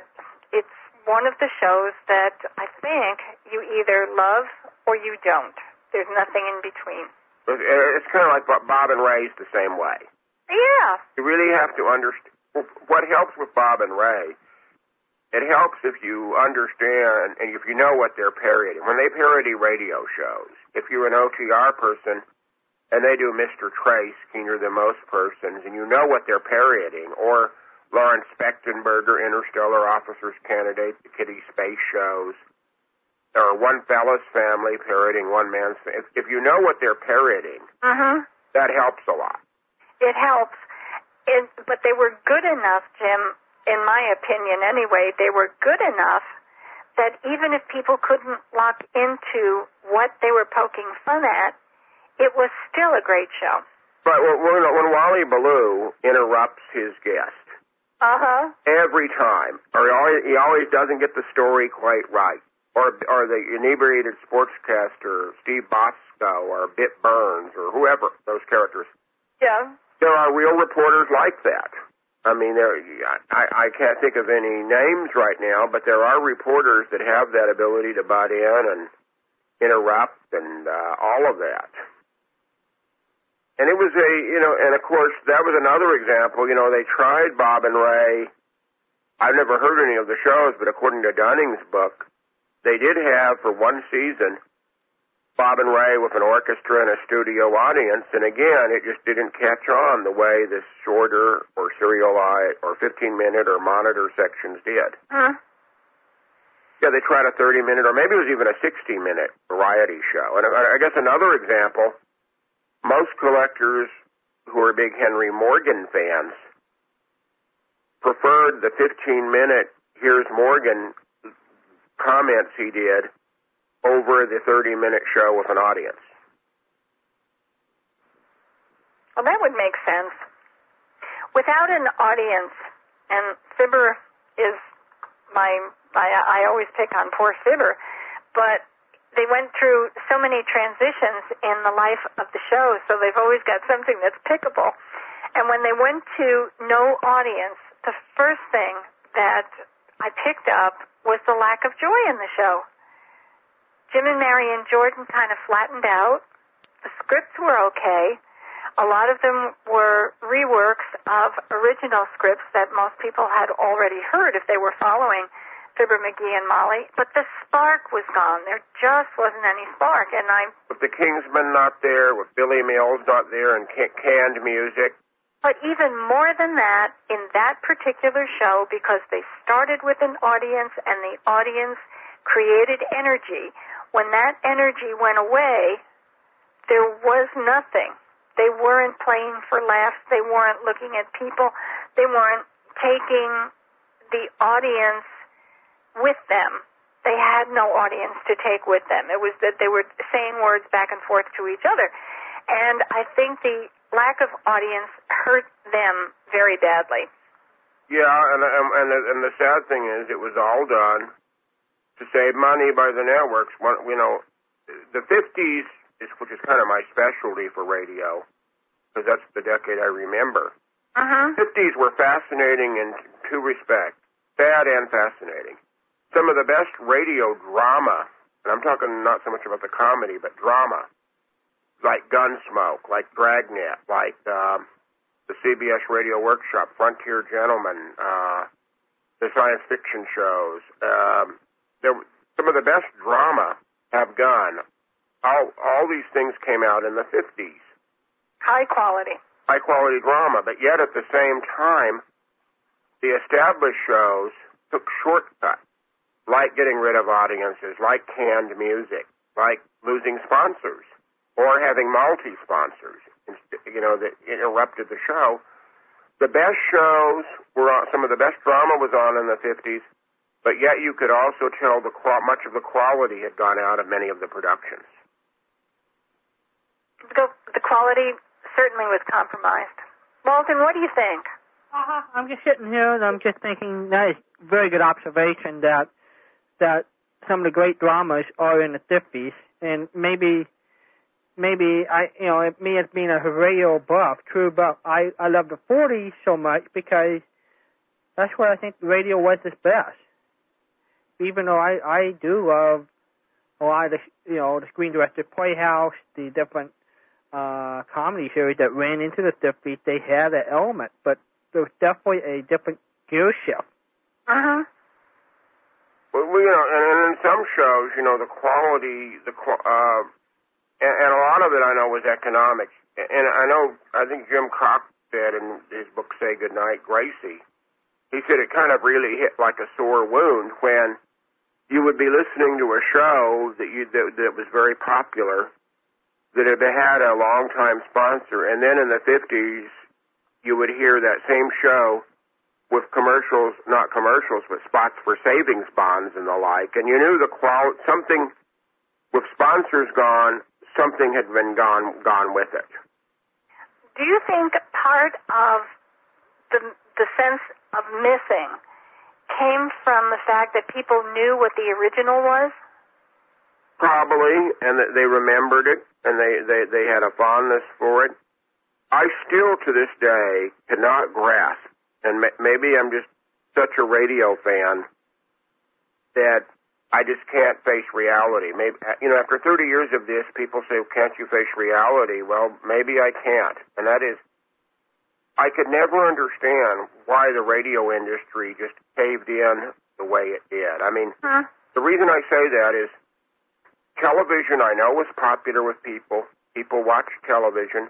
Speaker 2: it's one of the shows that I think you either love or you don't. There's nothing in between.
Speaker 5: Uh, It's kind of like Bob and Ray's the same way.
Speaker 2: Yeah.
Speaker 5: You really have to understand what helps with Bob and Ray. It helps if you understand and if you know what they're parodying. When they parody radio shows, if you're an OTR person and they do Mr. Trace, Keener Than Most Persons, and you know what they're parodying, or Lawrence Fechtenberger, Interstellar Officer's Candidate, the Kitty Space shows, or One Fella's Family parodying One Man's Family. If, if you know what they're parodying,
Speaker 2: Uh-huh.
Speaker 5: that helps a lot.
Speaker 2: It helps. But they were good enough, Jim, in my opinion anyway, they were good enough that even if people couldn't lock into what they were poking fun at, it was still a great show.
Speaker 5: But when, when, when Wally Ballou interrupts his guest
Speaker 2: Uh-huh.
Speaker 5: every time, or he always, he always doesn't get the story quite right, or or the inebriated sportscaster Steve Bosco or Bit Burns or whoever those characters,
Speaker 2: Yeah.
Speaker 5: There are real reporters like that. I mean, there I, I can't think of any names right now, but there are reporters that have that ability to butt in and interrupt and uh, all of that. And it was a, you know, and of course that was another example. You know, they tried Bob and Ray. I've never heard any of the shows, but according to Dunning's book, they did have for one season Bob and Ray with an orchestra and a studio audience. And again, it just didn't catch on the way the shorter or serialized or 15 minute or monitor sections did.
Speaker 2: Huh?
Speaker 5: Yeah, they tried a 30 minute or maybe it was even a 60 minute variety show. And I I guess another example, most collectors who are big Henry Morgan fans preferred the 15 minute here's Morgan comments he did over the 30 minute show with an audience.
Speaker 2: Well, that would make sense. Without an audience, and Fibber is my I, I always pick on poor Fibber, but they went through so many transitions in the life of the show, so they've always got something that's pickable. And when they went to no audience, the first thing that I picked up was the lack of joy in the show. Jim and Marian Jordan kind of flattened out. The scripts were okay. A lot of them were reworks of original scripts that most people had already heard if they were following Fibber McGee and Molly. But the spark was gone. There just wasn't any spark. And I'm
Speaker 5: With the Kingsmen not there, with Billy Mills not there, and canned music.
Speaker 2: But even more than that, in that particular show, because they started with an audience and the audience created energy, when that energy went away, there was nothing. They weren't playing for laughs. They weren't looking at people. They weren't taking the audience with them. They had no audience to take with them. It was that they were saying words back and forth to each other. And I think the lack of audience hurt them very badly.
Speaker 5: Yeah, and and and the, and the sad thing is, it was all done to save money by the networks. One, you know, the '50s is which is kind of my specialty for radio, because that's the decade I remember.
Speaker 2: Uh-huh.
Speaker 5: 50s were fascinating in two respects, sad and fascinating. Some of the best radio drama, and I'm talking not so much about the comedy, but drama, like Gunsmoke, like Dragnet, like um, the CBS Radio Workshop, Frontier Gentleman, uh, the science fiction shows. Um, there, some of the best drama have gone. All, all these things came out in the 50s
Speaker 2: High quality.
Speaker 5: high quality drama, but yet at the same time, the established shows took shortcuts, like getting rid of audiences, like canned music, like losing sponsors, or having multi sponsors, you know, that interrupted the show. The best shows were on, some of the best drama was on in the 50s, but yet you could also tell the qual- much of the quality had gone out of many of the productions.
Speaker 2: The, the quality certainly was compromised. Walden, what do you think?
Speaker 1: Uh-huh. I'm just sitting here and I'm just thinking that is very good observation that that some of the great dramas are in the 50s, and maybe maybe I you know me as being a radio buff, true buff, I I love the 40s so much because that's where I think radio was its best. Even though I I do love a lot of the you know the screen directed Playhouse, the different uh, comedy series that ran into the 50s, they had that element, but there was definitely a different gear shift.
Speaker 2: Uh-huh.
Speaker 5: Well, you know, and, and in some shows, you know, the quality, the uh, and, and a lot of it I know was economics. And I know, I think Jim Cox said in his book "Say Goodnight, Gracie," he said it kind of really hit like a sore wound when you would be listening to a show that you that, that was very popular, that had had a long time sponsor, and then in the fifties, you would hear that same show with commercials, not commercials, but spots for savings bonds and the like. And you knew the qual something with sponsors gone, something had been gone gone with it.
Speaker 2: Do you think part of the the sense of missing came from the fact that people knew what the original was?
Speaker 5: Probably, and that they remembered it, and they, they, they had a fondness for it. I still, to this day, cannot grasp, and ma- maybe I'm just such a radio fan that I just can't face reality. Maybe you know, after 30 years of this, people say, "Can't you face reality?" Well, maybe I can't, and that is, I could never understand why the radio industry just caved in the way it did. I mean,
Speaker 2: Huh?
Speaker 5: the reason I say that is television I know was popular with people. People watched television,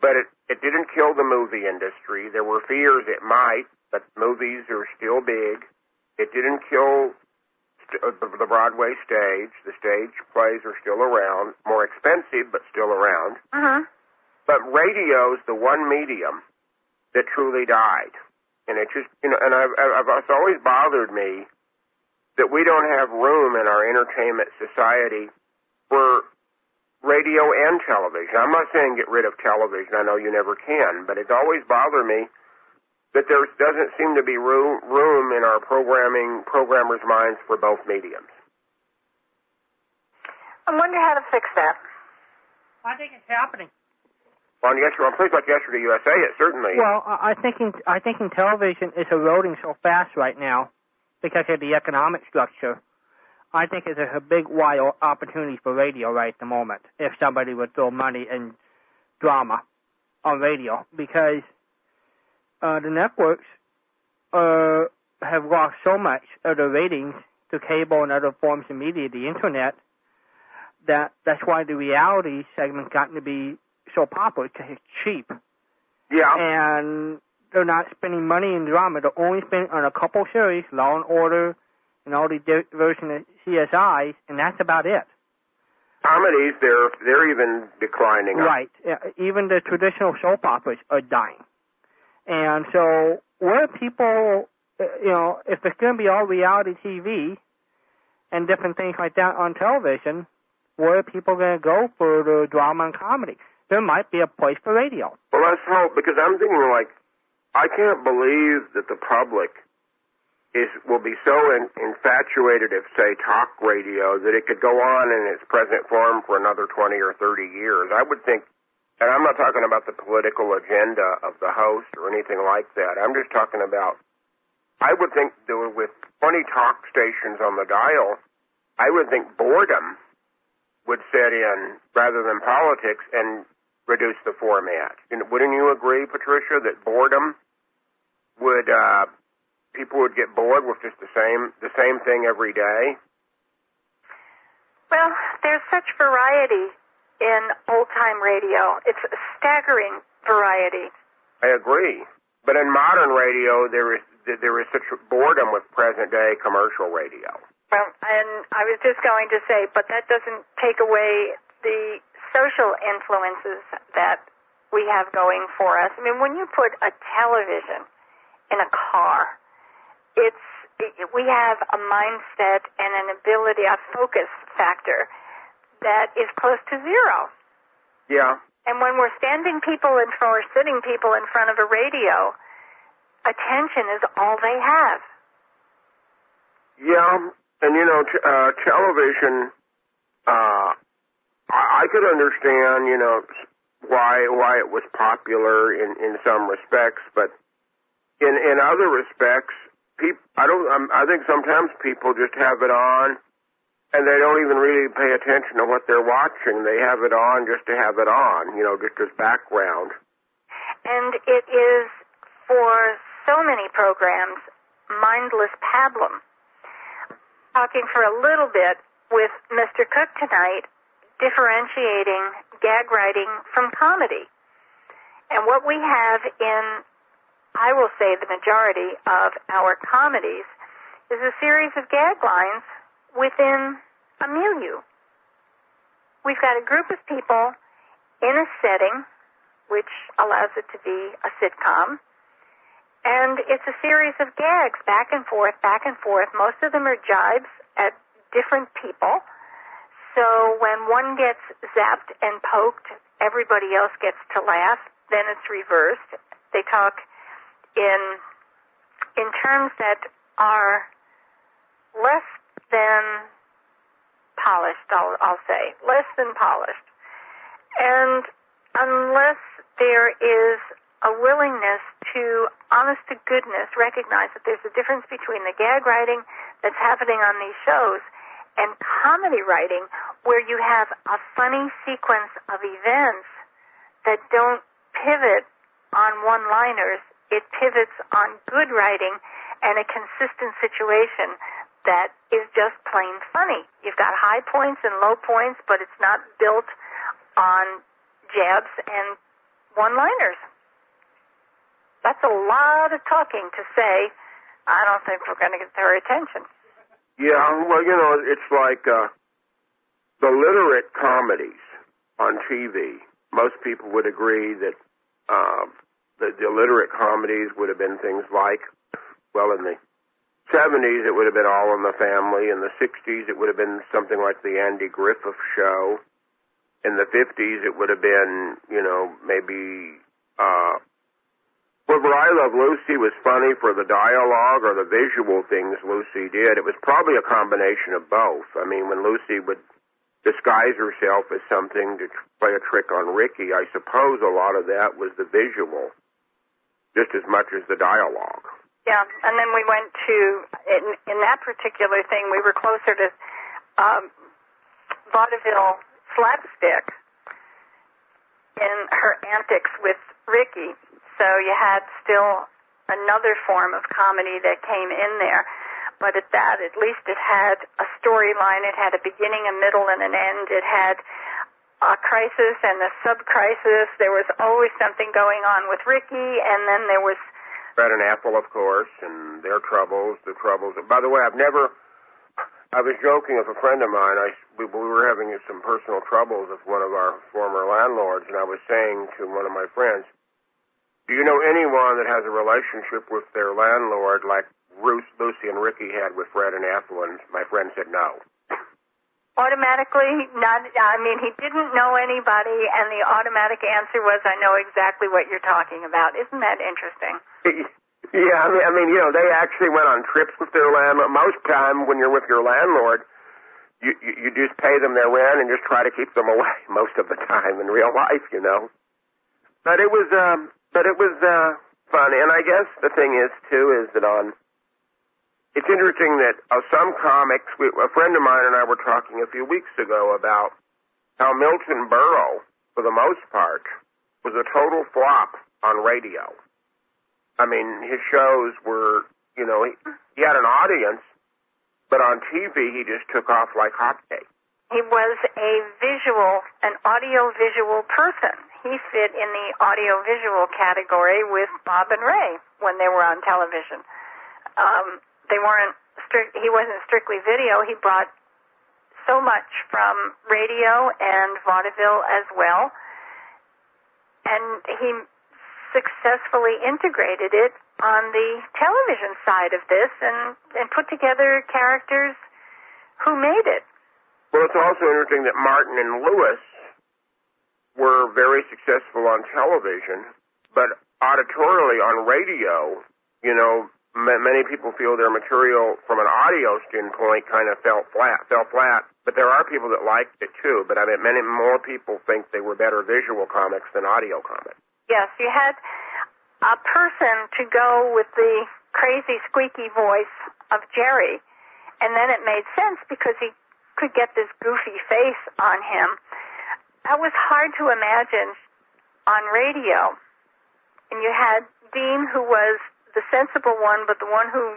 Speaker 5: but it, it didn't kill the movie industry. There were fears it might, but movies are still big. It didn't kill st- uh, the the Broadway stage. The stage plays are still around, more expensive, but still around.
Speaker 2: Uh-huh.
Speaker 5: But radio's the one medium that truly died. And it just, you know, and I've, I've, it's always bothered me that we don't have room in our entertainment society for radio and television. I'm not saying get rid of television. I know you never can, but it's always bothered me that there doesn't seem to be room room in our programming programmers' minds for both mediums.
Speaker 2: I wonder how to fix that.
Speaker 1: I think it's happening.
Speaker 5: On yesterday, on places like Yesterday USA, it certainly.
Speaker 1: Well, I think in I think in television it's eroding so fast right now because of the economic structure. I think it's a big wide opportunity for radio right at the moment if somebody would throw money in drama on radio because uh, the networks uh, have lost so much of their ratings to cable and other forms of media, the internet, that that's why the reality segment's gotten to be so popular because it's cheap
Speaker 5: yeah.
Speaker 1: and they're not spending money in drama. They're only spending on a couple series, Law and Order, and all the version of CSIs, and that's about it.
Speaker 5: comedies, they're they're even declining.
Speaker 1: Right. Yeah, Even the traditional soap operas are dying. And so, where people, uh, you know, if it's going to be all reality TV and different things like that on television, where are people going to go for the drama and comedy? There might be a place for radio.
Speaker 5: Well, let's hope because I'm thinking like, I can't believe that the public is will be so in, infatuated of say talk radio that it could go on in its present form for another 20 or 30 years. I would think, and I'm not talking about the political agenda of the host or anything like that. I'm just talking about. I would think that with 20 talk stations on the dial, I would think boredom would set in rather than politics and reduce the format. And wouldn't you agree, Patricia, that boredom would uh, people would get bored with just the same the same thing every day?
Speaker 2: Well, there's such variety in old time radio. It's a staggering variety.
Speaker 5: I agree. But in modern radio, there is there is such boredom with present day commercial radio.
Speaker 2: Well, and I was just going to say, but that doesn't take away the social influences that we have going for us. I mean, when you put a television in a car, it's it, we have a mindset and an ability, a focus factor that is close to zero.
Speaker 5: Yeah.
Speaker 2: And when we're standing people in front, or sitting people in front of a radio, attention is all they have.
Speaker 5: Yeah, and you know, t- uh, television. Uh, I-, could understand, you know, why why it was popular in in some respects, but in in other respects, people. I don't. I'm, I think sometimes people just have it on, and they don't even really pay attention to what they're watching. They have it on just to have it on, you know, just as background.
Speaker 2: And it is for so many programs mindless pablum. Talking for a little bit with Mr. Koch tonight, differentiating gag writing from comedy. And what we have in, I will say, the majority of our comedies is a series of gag lines within a milieu. We've got a group of people in a setting which allows it to be a sitcom. And it's a series of gags back and forth, back and forth. Most of them are jibes at different people. So when one gets zapped and poked, everybody else gets to laugh. Then it's reversed. They talk in in terms that are less than polished. I'll, I'll say less than polished. And unless there is a willingness to, honest to goodness, recognize that there's a difference between the gag writing that's happening on these shows and comedy writing, where you have a funny sequence of events that don't pivot on one liners, it pivots on good writing and a consistent situation that is just plain funny. You've got high points and low points, but it's not built on jabs and one liners. That's a lot of talking to say, I don't think we're going to get their attention.
Speaker 5: Yeah, well, you know, it's like uh, the literate comedies on TV. Most people would agree that uh, the, the illiterate comedies would have been things like, well, in the 70s it would have been All in the Family. In the 60s it would have been something like the Andy Griffith Show. In the 50s it would have been, you know, maybe, uh, whether I Love Lucy was funny for the dialogue or the visual things Lucy did, it was probably a combination of both. I mean, when Lucy would disguise herself as something to play a trick on Ricky, I suppose a lot of that was the visual, just as much as the dialogue.
Speaker 2: Yeah, and then we went to in in that particular thing. We were closer to um, vaudeville slapstick in her antics with Ricky. So you had still another form of comedy that came in there. But at that, at least it had a storyline. It had a beginning, a middle, and an end. It had a crisis and a sub-crisis. There was always something going on with Ricky, and then there was
Speaker 5: Fred and Ethel, of course, and their troubles, the troubles. By the way, I've never. I was joking with a friend of mine. I we, we were having some personal troubles with one of our former landlords, and I was saying to one of my friends, "Do you know anyone that has a relationship with their landlord like Bruce, Lucy, and Ricky had with Fred and Ethel?" And my friend said no.
Speaker 2: automatically not I mean he didn't know anybody and the automatic answer was I know exactly what you're talking about. Isn't that interesting?
Speaker 5: Yeah, I mean, I mean, you know, they actually went on trips with their landlord. Most time, when you're with your landlord, you, you you just pay them their rent and just try to keep them away most of the time in real life, you know. But it was, um, but it was uh, fun, and I guess the thing is too is that on. It's interesting that uh, some comics. We, a friend of mine and I were talking a few weeks ago about how Milton Berle, for the most part, was a total flop on radio. I mean, his shows were, you know, he, he had an audience, but on TV he just took off like hotcakes.
Speaker 2: He was a visual, an audio visual person. He fit in the audio visual category with Bob and Ray when they were on television. Um, they weren't strict, he wasn't strictly video. He brought so much from radio and vaudeville as well. And he successfully integrated it on the television side of this and, and put together characters who made it.
Speaker 5: Well, it's also interesting that Martin and Lewis were very successful on television, but auditorially on radio, you know, ma- many people feel their material from an audio standpoint kind of fell flat, fell flat. But there are people that liked it too. But I mean, many more people think they were better visual comics than audio comics.
Speaker 2: Yes, you had a person to go with the crazy squeaky voice of Jerry, and then it made sense because he could get this goofy face on him. That was hard to imagine on radio. And you had Dean, who was the sensible one, but the one who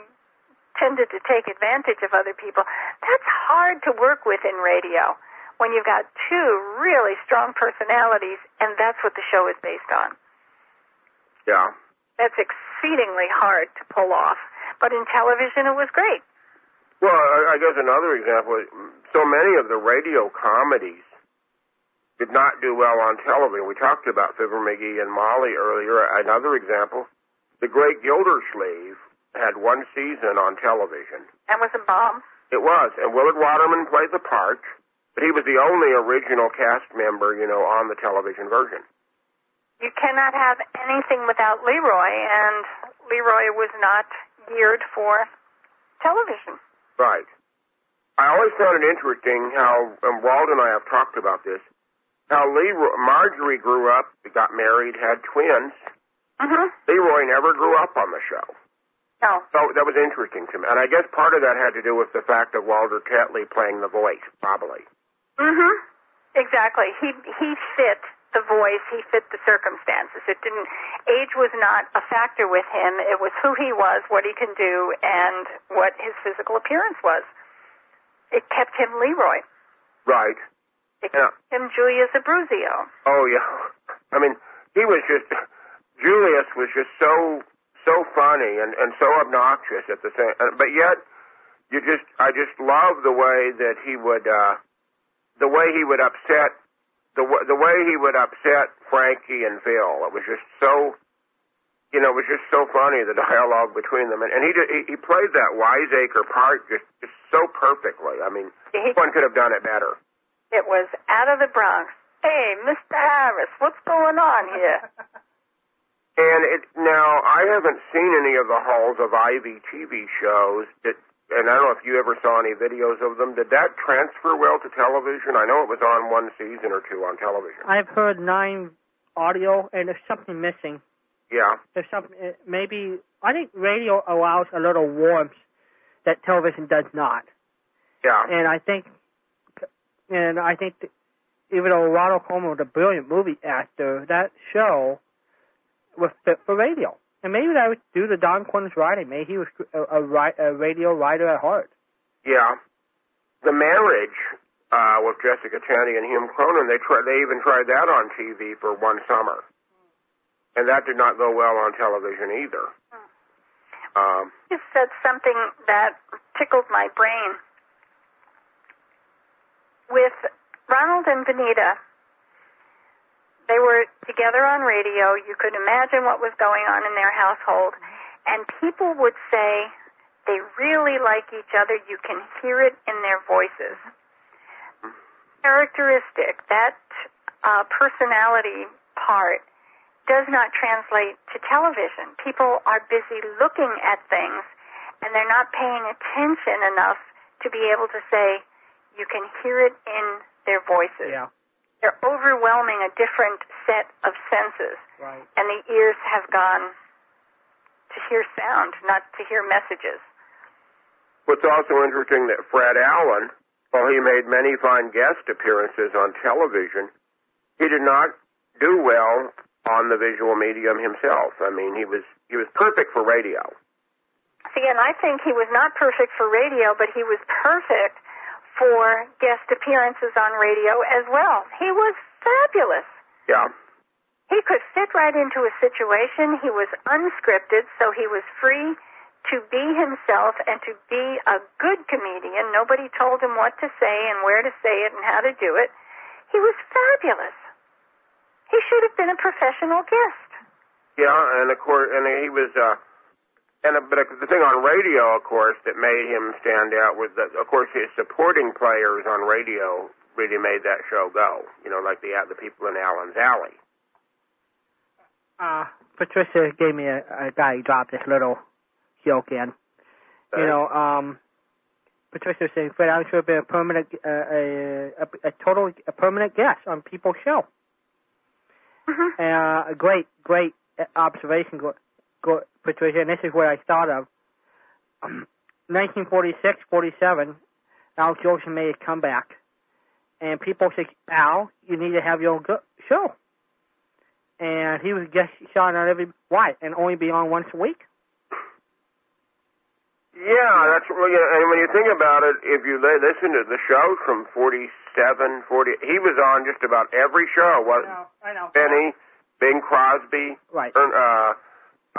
Speaker 2: tended to take advantage of other people. That's hard to work with in radio when you've got two really strong personalities, and that's what the show is based on.
Speaker 5: Yeah.
Speaker 2: That's exceedingly hard to pull off. But in television, it was great.
Speaker 5: Well, I, I guess another example. So many of the radio comedies did not do well on television. We talked about Fibber McGee and Molly earlier. Another example, The Great Gildersleeve had one season on television.
Speaker 2: That was a bomb.
Speaker 5: It was, and Willard Waterman played the part, but he was the only original cast member, you know, on the television version.
Speaker 2: You cannot have anything without Leroy, and Leroy was not geared for television.
Speaker 5: Right. I always found it interesting how um, Walt and I have talked about this. How Leroy, Marjorie grew up, got married, had twins.
Speaker 2: Mm-hmm.
Speaker 5: Leroy never grew up on the show.
Speaker 2: No.
Speaker 5: So that was interesting to me, and I guess part of that had to do with the fact of Walter Tetley playing the voice, probably.
Speaker 2: Mm-hmm. Exactly. He he fit the voice. He fit the circumstances. It didn't. Age was not a factor with him. It was who he was, what he can do, and what his physical appearance was. It kept him Leroy.
Speaker 5: Right.
Speaker 2: It
Speaker 5: Yeah.
Speaker 2: kept him Julius Abbruzzio.
Speaker 5: Oh yeah. I mean, he was just Julius was just so so funny and and so obnoxious at the same. uh, But yet, you just I just love the way that he would uh the way he would upset the w- the way he would upset Frankie and Phil. It was just so. You know, it was just so funny the dialogue between them, and, and he, did, he he played that wiseacre part just, just so perfectly. I mean,
Speaker 2: He,
Speaker 5: one could have done it better.
Speaker 2: it was out of the Bronx. Hey, Mr. Harris, what's going on here?
Speaker 5: And it now I haven't seen any of the Halls of Ivy TV shows. Did, and I don't know if you ever saw any videos of them. Did that transfer well to television? I know it was on one season or two on television.
Speaker 1: I've heard nine audio, and there's something missing.
Speaker 5: Yeah.
Speaker 1: There's something uh, maybe I think radio allows a little warmth that television does not,
Speaker 5: Yeah.
Speaker 1: and I think, and I think that even though Ronald Colman was a brilliant movie actor, that show was fit for radio. And maybe that was due to Don Quinn's writing. Maybe he was a, a, a radio writer at heart.
Speaker 5: Yeah. The marriage uh, with Jessica Tandy and Hume Cronyn, they tried. They even tried that on TV for one summer, and that did not go well on television either. Um,
Speaker 2: You said something that tickled my brain. With Ronald and Benita, they were together on radio. You could imagine what was going on in their household. And people would say they really like each other. You can hear it in their voices. Characteristic, that uh, personality part does not translate to television. People are busy looking at things and they're not paying attention enough to be able to say, you can hear it in their voices.
Speaker 1: Yeah.
Speaker 2: They're overwhelming a different set of senses,
Speaker 1: Right.
Speaker 2: and the ears have gone to hear sound, not to hear messages.
Speaker 5: what's also interesting that Fred Allen, while he made many fine guest appearances on television, he did not do well on the visual medium himself. I mean, he was he was perfect for radio.
Speaker 2: See, and I think he was not perfect for radio, but he was perfect for guest appearances on radio as well. He was fabulous.
Speaker 5: Yeah.
Speaker 2: He could fit right into a situation. He was unscripted, so he was free to be himself and to be a good comedian. Nobody told him what to say and where to say it and how to do it. He was fabulous. He should have been a professional guest.
Speaker 5: Yeah, and of course, and he was, uh, and uh, but the thing on radio, of course, that made him stand out was that, of course, his supporting players on radio really made that show go. You know, like the the people in Allen's Alley.
Speaker 1: Uh, Patricia gave me a, a guy who dropped this little joke in. You know, um, Patricia was saying Fred should have been a permanent, uh, a, a, a total, a permanent guest on People's Show. Uh, a great, great observation, go, go, Patricia, and this is what I thought of. 1946, 47, Al Jolson made a comeback, and people said, Al, you need to have your own go- show. And he was guest shot on every, why? And only be on once a week?
Speaker 5: Yeah, that's yeah, and when you think about it, if you listen to the show from 47, 40, he was on just about every show. What
Speaker 1: I know.
Speaker 5: Benny, Bing Crosby,
Speaker 1: Right.
Speaker 5: Uh,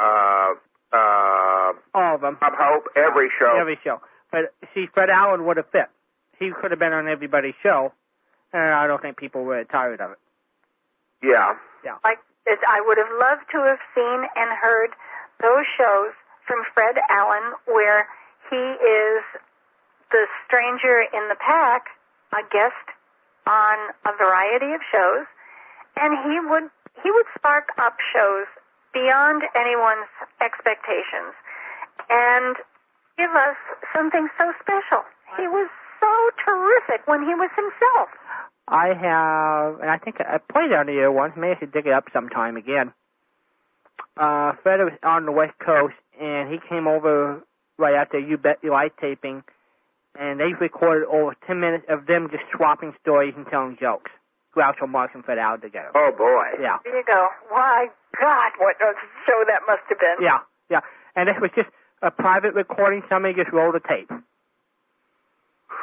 Speaker 5: uh, uh,
Speaker 1: All of them.
Speaker 5: Bob Hope, every show.
Speaker 1: Every show. But see, Fred Allen would have fit. He could have been on everybody's show, and I don't think people were tired of it.
Speaker 5: Yeah. Yeah.
Speaker 2: Like it, I would have loved to have seen and heard those shows from Fred Allen where he is the stranger in the pack, a guest on a variety of shows, and he would he would spark up shows beyond anyone's expectations and give us something so special. He was so terrific when he was himself.
Speaker 1: I have, and I think I played on the air once. Maybe I should dig it up sometime again. Uh, Fred was on the West Coast, and he came over right after You Bet Your Life taping, and they recorded over 10 minutes of them just swapping stories and telling jokes. Groucho Marx and Fred Allen together.
Speaker 5: Oh boy.
Speaker 1: Yeah,
Speaker 2: There you go. Why, God, what a show that must have been.
Speaker 1: yeah, yeah. And this was just a private recording. Somebody just rolled a tape.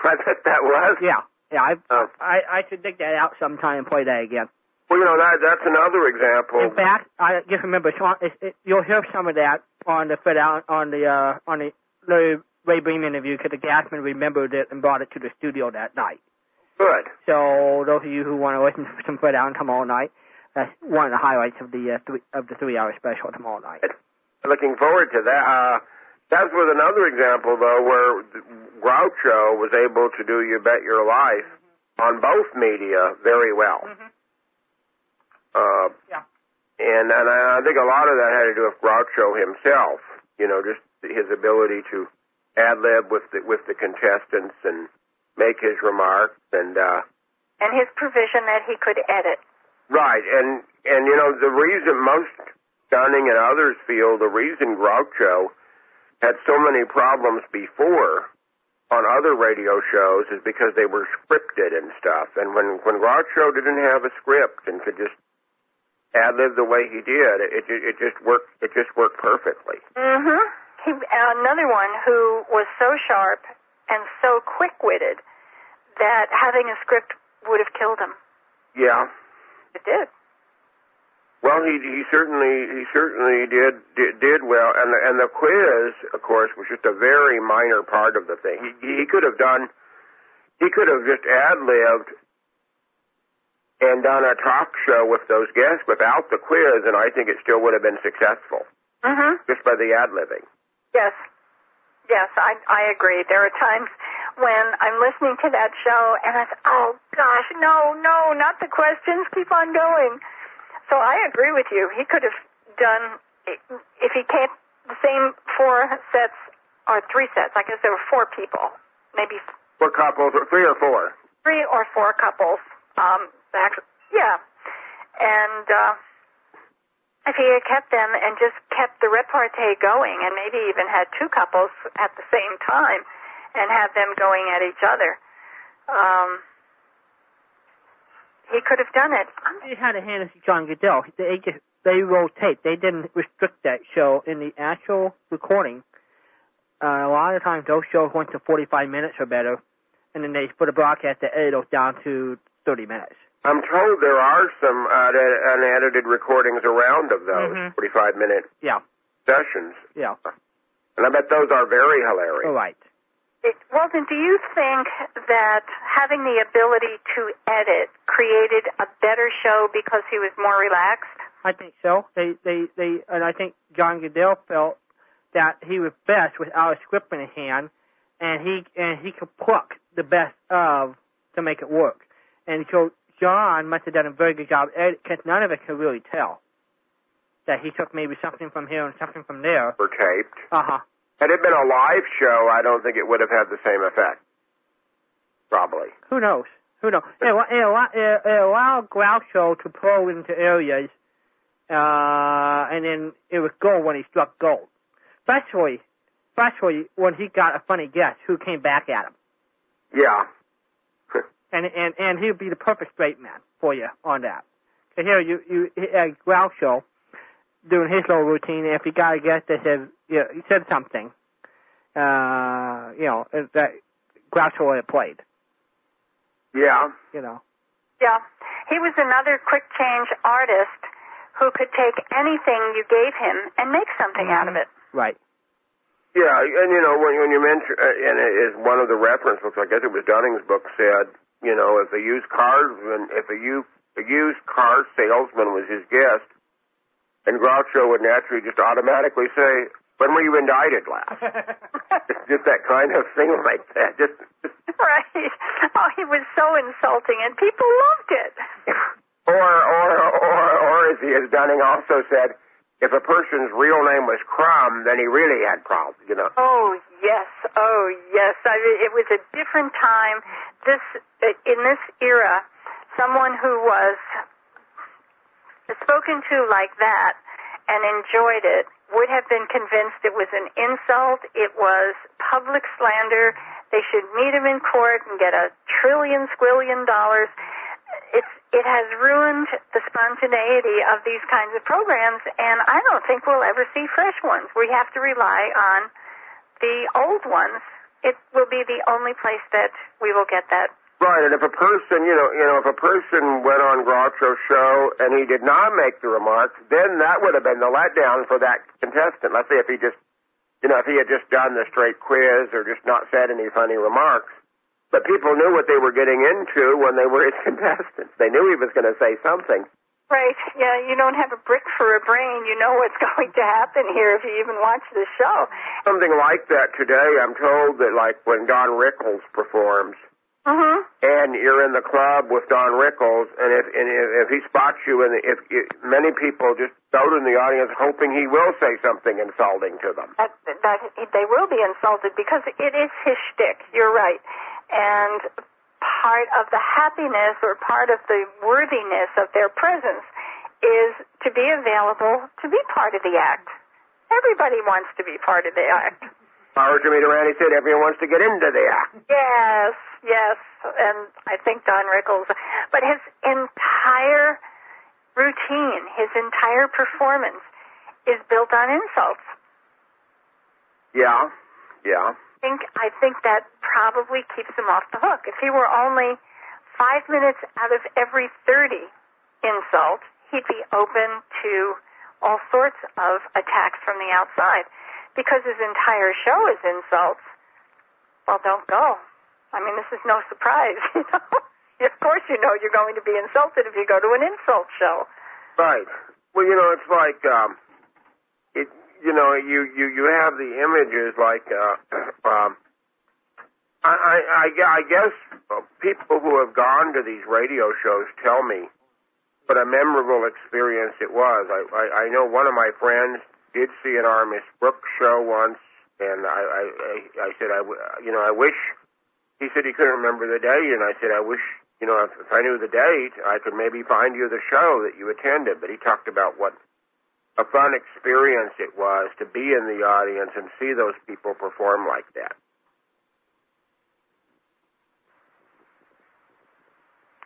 Speaker 5: I bet that was.
Speaker 1: Yeah, yeah. I,
Speaker 5: Oh.
Speaker 1: I, I should dig that out sometime and play that again.
Speaker 5: Well, you know that that's another example.
Speaker 1: In fact, I just remember Sean, it, it, you'll hear some of that on the Fred Allen, on the uh, on the Larry Ray Briem interview because the Gassman remembered it and brought it to the studio that night.
Speaker 5: Good.
Speaker 1: So those of you who want to listen to some Fred Allen tomorrow night, that's one of the highlights of the uh, three, of the three-hour special tomorrow night.
Speaker 5: Looking forward to that. Uh, that was another example, though, where Groucho was able to do "You Bet Your Life" on both media very well. Uh,
Speaker 1: Yeah.
Speaker 5: and and I, I think a lot of that had to do with Groucho himself. You know, just his ability to ad lib with the with the contestants and make his remarks and. uh
Speaker 2: And his provision that he could edit.
Speaker 5: Right, and and you know the reason most Dunning and others feel the reason Groucho had so many problems before on other radio shows is because they were scripted and stuff. And when when Groucho didn't have a script and could just ad lib the way he did, it it, it just worked. It just worked perfectly.
Speaker 2: Mm-hmm. He, another one who was so sharp and so quick-witted that having a script would have killed him.
Speaker 5: Yeah.
Speaker 2: It did.
Speaker 5: Well, he he certainly he certainly did did, did well, and the, and the quiz, of course, was just a very minor part of the thing. He he could have done, he could have just ad libbed and done a talk show with those guests without the quiz, and I think it still would have been successful
Speaker 2: Mm-hmm.
Speaker 5: just by the ad libbing.
Speaker 2: Yes. Yes, I I agree. There are times when I'm listening to that show and I th- oh gosh, no, no, not the questions. Keep on going. So I agree with you. He could have done if he kept the same four sets or three sets. I guess there were four people, maybe
Speaker 5: What couples? Or three or four?
Speaker 2: three or four couples. Um, actually, yeah, and uh, if he had kept them and just kept the repartee going, and maybe even had two couples at the same time, and have them going at each other, um, he could have done it.
Speaker 1: They had a hand as John Guedel. They just they rotate. They didn't restrict that show in the actual recording. Uh, a lot of times those shows went to 45 minutes or better, and then they put a broadcast that edited those down to 30 minutes.
Speaker 5: I'm told there are some uh, unedited recordings around of those
Speaker 1: Mhm.
Speaker 5: 45 minute
Speaker 1: Yeah,
Speaker 5: sessions,
Speaker 1: yeah.
Speaker 5: and I bet those are very hilarious.
Speaker 1: All right.
Speaker 2: It, Walden, do you think that having the ability to edit created a better show because he was more relaxed?
Speaker 1: I think so. They, they, they, and I think John Guedel felt that he was best without a script in his hand, and he and he could pluck the best of to make it work. And so John must have done a very good job because none of it could really tell that he took maybe something from here and something from there.
Speaker 5: Were taped.
Speaker 1: Uh huh.
Speaker 5: Had it been a live show, I don't think it would have had the same effect. Probably.
Speaker 1: Who knows? Who knows? It, it, it, it allowed Groucho to probe into areas, uh, and then it was gold when he struck gold. Especially, especially when he got a funny guest who came back at him.
Speaker 5: Yeah.
Speaker 1: And, and, and he'd be the perfect straight man for you on that. So here you, you, Groucho, doing his little routine, if he got a guest that said, you know, he said something, uh, you know, that Groucho would have played,
Speaker 5: Yeah.
Speaker 1: you know.
Speaker 2: Yeah. He was another quick change artist who could take anything you gave him and make something out of it.
Speaker 1: Right.
Speaker 5: Yeah, and you know when when you mention uh, and it is one of the reference books, I guess it was Dunning's book said, you know, if a used car if a used a used car salesman was his guest, and Groucho would naturally just automatically say, "When were you indicted last?" just that kind of thing like that. Just, just
Speaker 2: Right. Oh, he was so insulting, and people loved it.
Speaker 5: or or or or as he as Dunning also said, if a person's real name was Crumb, then he really had problems. You know.
Speaker 2: Oh yes, oh yes. I mean, it was a different time. This uh, in this era, someone who was spoken to like that and enjoyed it would have been convinced it was an insult. It was public slander. They should meet him in court and get a trillion squillion dollars. It's it has ruined the spontaneity of these kinds of programs, and I don't think we'll ever see fresh ones. We have to rely on the old ones. It will be the only place that we will get that.
Speaker 5: Right, and if a person, you know, you know, if a person went on Groucho's show and he did not make the remarks, then that would have been the letdown for that contestant. Let's say if he just, you know, if he had just done the straight quiz or just not said any funny remarks. But people knew what they were getting into when they were his contestants. They knew he was going to say something.
Speaker 2: Right. Yeah, you don't have a brick for a brain. You know what's going to happen here if you even watch the show.
Speaker 5: Something like that today. I'm told that, like when Don Rickles performs,
Speaker 2: Mhm.
Speaker 5: and you're in the club with Don Rickles, and if and if, if he spots you, and if, if many people just go to the audience hoping he will say something insulting to them.
Speaker 2: That, that they will be insulted because it is his shtick. You're right, and part of the happiness or part of the worthiness of their presence is to be available to be part of the act. Everybody wants to be part of the act.
Speaker 5: Power Jimmy Durante said everyone wants to get into the act.
Speaker 2: Yes, yes, and I think Don Rickles, but his entire routine, his entire performance is built on insults.
Speaker 5: Yeah, yeah.
Speaker 2: I think I think that probably keeps him off the hook. If he were only five minutes out of every thirty insult, he'd be open to all sorts of attacks from the outside. Because his entire show is insults, well, don't go. I mean, this is no surprise, you know. of course, you know you're going to be insulted if you go to an insult show.
Speaker 5: Right. Well, you know, it's like um, it. You know, you you you have the images like uh, um, I, I I guess people who have gone to these radio shows tell me what a memorable experience it was. I I, I know one of my friends did see an Our Miss Brooks show once, and I I I, I said I you know I wish. He said he couldn't remember the date, and I said I wish you know, if, if I knew the date, I could maybe find you the show that you attended. But he talked about what a fun experience it was to be in the audience and see those people perform like that.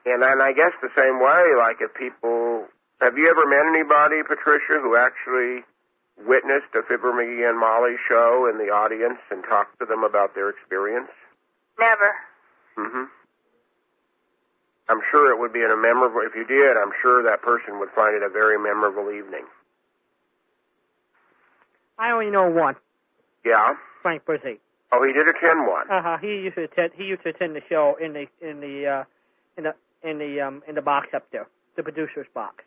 Speaker 5: And then I guess the same way, like if people, have you ever met anybody, Patricia, who actually witnessed a Fibber McGee and Molly show in the audience and talked to them about their experience?
Speaker 2: Never.
Speaker 5: hmm I'm sure it would be in a memorable. If you did, I'm sure that person would find it a very memorable evening.
Speaker 1: I only know one,
Speaker 5: Yeah.
Speaker 1: Frank Bresee.
Speaker 5: Oh, he did attend one.
Speaker 1: Uh huh. He used to attend. He used to attend the show in the in the uh, in the in the um in the box up there, the producer's box.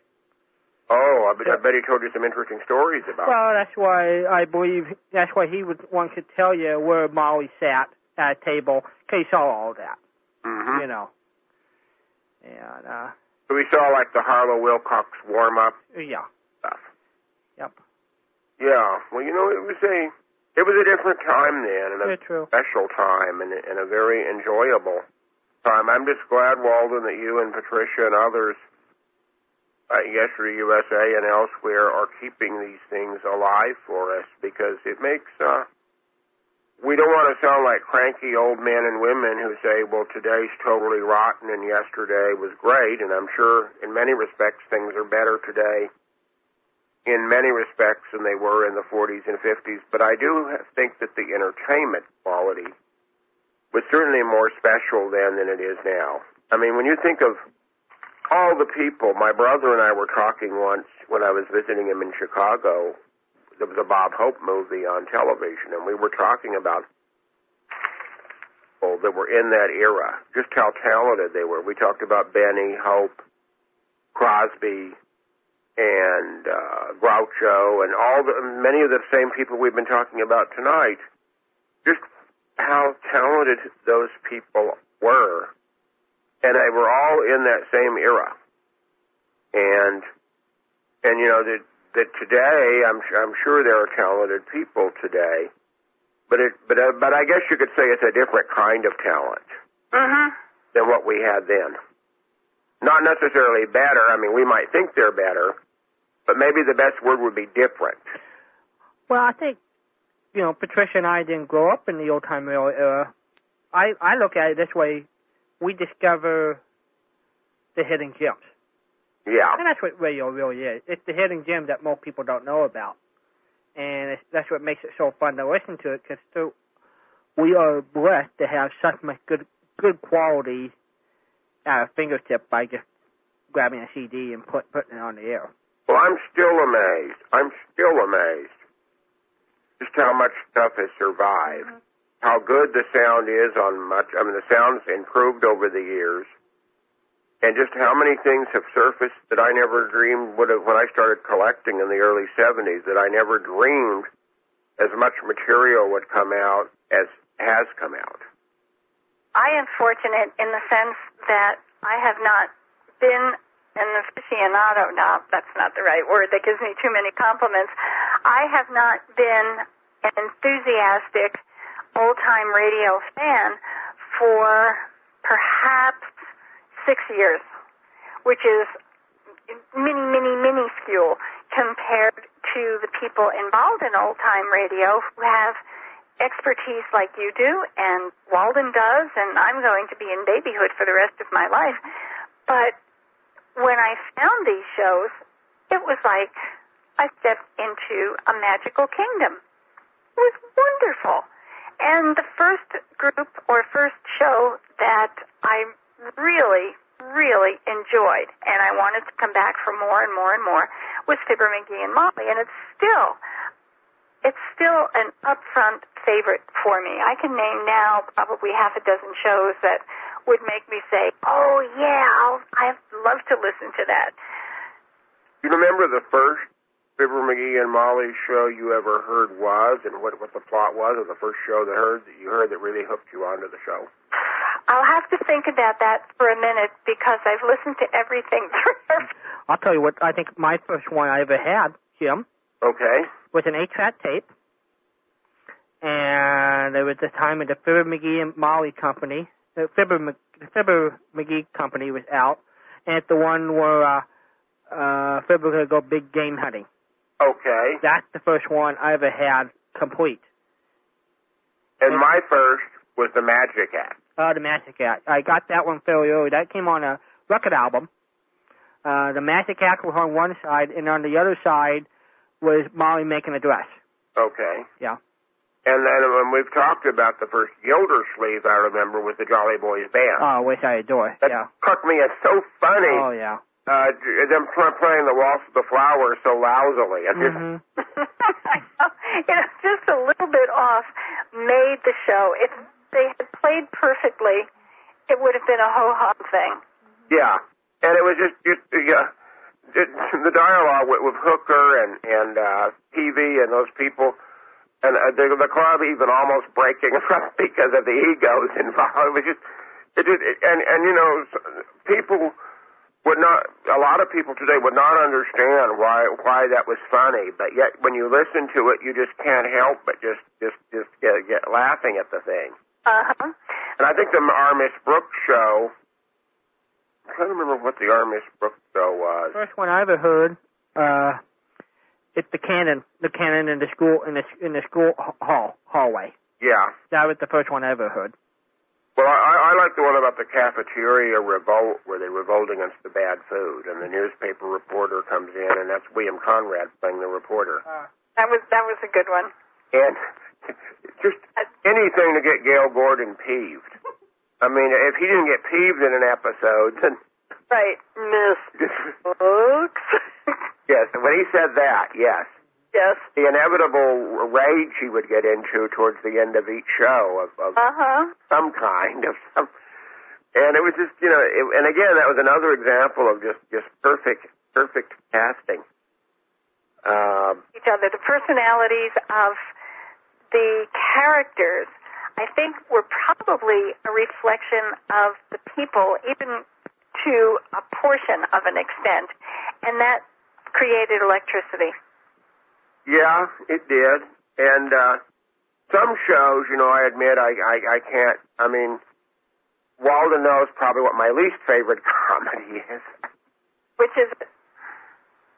Speaker 5: Oh, I bet, I bet he told you some interesting stories about.
Speaker 1: Well, that's why I believe that's why he would one could tell you where Molly sat a table he saw all that,
Speaker 5: hmm
Speaker 1: you know. And uh,
Speaker 5: So we saw like the Harlow Wilcox warm up
Speaker 1: yeah,
Speaker 5: stuff.
Speaker 1: yep,
Speaker 5: Yeah. Well, you know, it was a it was a different time then, and a
Speaker 1: very true.
Speaker 5: special time, and, and a very enjoyable time. I'm just glad, Walden, that you and Patricia and others at Yesterday USA and elsewhere are keeping these things alive for us because it makes. uh we don't want to sound like cranky old men and women who say, well, today's totally rotten and yesterday was great. And I'm sure in many respects things are better today in many respects than they were in the 40s and 50s. But I do think that the entertainment quality was certainly more special then than it is now. I mean, when you think of all the people, my brother and I were talking once when I was visiting him in Chicago was a Bob Hope movie on television, and we were talking about people that were in that era, just how talented they were. We talked about Benny, Hope, Crosby, and uh, Groucho, and all the many of the same people we've been talking about tonight. Just how talented those people were, and they were all in that same era. And and you know that that today, I'm I'm sure there are talented people today, but it but uh, but I guess you could say it's a different kind of talent
Speaker 2: Mhm.
Speaker 5: than what we had then. Not necessarily better. I mean, we might think they're better, but maybe the best word would be different.
Speaker 1: Well, I think you know Patricia and I didn't grow up in the old time era. I I look at it this way: we discover the hidden gems.
Speaker 5: Yeah.
Speaker 1: And that's what radio really is. It's the hidden gem that most people don't know about. And it's, that's what makes it so fun to listen to it because we are blessed to have such much good good quality at our fingertip by just grabbing a CD and put, putting it on the air.
Speaker 5: Well, I'm still amazed. I'm still amazed just how much stuff has survived. Uh-huh. How good the sound is on much. I mean, the sound's improved over the years. And just how many things have surfaced that I never dreamed would have when I started collecting in the early 70s that I never dreamed as much material would come out as has come out.
Speaker 2: I am fortunate in the sense that I have not been an aficionado. No, that's not the right word. That gives me too many compliments. I have not been an enthusiastic old time radio fan for perhaps six years, which is mini, mini, minuscule compared to the people involved in old time radio who have expertise like you do and Walden does and I'm going to be in babyhood for the rest of my life. But when I found these shows, it was like I stepped into a magical kingdom. It was wonderful. And the first group or first show that I really, really enjoyed and I wanted to come back for more and more and more was Fibber McGee and Molly. And it's still, it's still an upfront favorite for me. I can name now probably half a dozen shows that would make me say, "Oh yeah, I'll, I'd love to listen to that."
Speaker 5: You remember the first Fibber McGee and Molly show you ever heard was, and what what the plot was of the first show that heard that you heard that really hooked you onto the show?
Speaker 2: I'll have to think about that for a minute because I've listened to everything through.
Speaker 1: I'll tell you what. I think my first one I ever had, Jim,
Speaker 5: Okay.
Speaker 1: was an eight-track tape, and it was the time of the Fibber McGee and Molly company. The Fibber, the Fibber McGee company was out, and it's the one where uh, uh, Fibber could go big game hunting.
Speaker 5: Okay.
Speaker 1: That's the first one I ever had complete.
Speaker 5: And my first was the Magic Act.
Speaker 1: Uh, the Magic Act. I got that one fairly early. That came on a record album. Uh, the Magic Act was on one side, and on the other side was Molly making a dress.
Speaker 5: Okay.
Speaker 1: Yeah.
Speaker 5: And then when we've talked about the first Gildersleeve, I remember was the Jolly Boys Band.
Speaker 1: Oh, which I adore.
Speaker 5: that
Speaker 1: Yeah.
Speaker 5: struck me as so funny.
Speaker 1: Oh, yeah.
Speaker 5: Uh, them pl- playing the Waltz of the Flowers so lousily. And just,
Speaker 1: hmm
Speaker 2: I. You know, just a little bit off made the show. If they had played perfectly, it would have been a ho hum thing.
Speaker 5: Yeah, and it was just, just yeah, it, the dialogue with, with Hooker and and uh, Peavey and those people, and uh, the, the club even almost breaking up because of the egos involved. It was just, it just, it, and and you know, people would not. A lot of people today would not understand why why that was funny, but yet when you listen to it, you just can't help but just just just get, get laughing at the thing.
Speaker 2: Uh huh.
Speaker 5: And I think the Our Miss Brooks show. I'm trying to remember what the Our Miss Brooks show was.
Speaker 1: First one I ever heard, uh, it's the cannon, the cannon in the school, in the, in the school hall, hallway.
Speaker 5: Yeah.
Speaker 1: That was the first one I ever heard.
Speaker 5: Well, I, I like the one about the cafeteria revolt, where they revolt against the bad food, and the newspaper reporter comes in, and that's William Conrad playing the reporter.
Speaker 2: Uh, That was that was a good one.
Speaker 5: And just anything to get Gale Gordon peeved. I mean, if he didn't get peeved in an episode, then
Speaker 2: Right, Miss Brooks.
Speaker 5: yes. When he said that, yes.
Speaker 2: yes.
Speaker 5: the inevitable rage he would get into towards the end of each show of, of
Speaker 2: Uh huh.
Speaker 5: some kind of some, and it was just you know, it, and again that was another example of just just perfect perfect casting. Um,
Speaker 2: Each other. The personalities of the characters, I think, were probably a reflection of the people, even to a portion of an extent, and that created electricity.
Speaker 5: yeah, it did, and uh, some shows, you know, I admit I, I I can't. I mean, Walden knows probably what my least favorite comedy is.
Speaker 2: Which is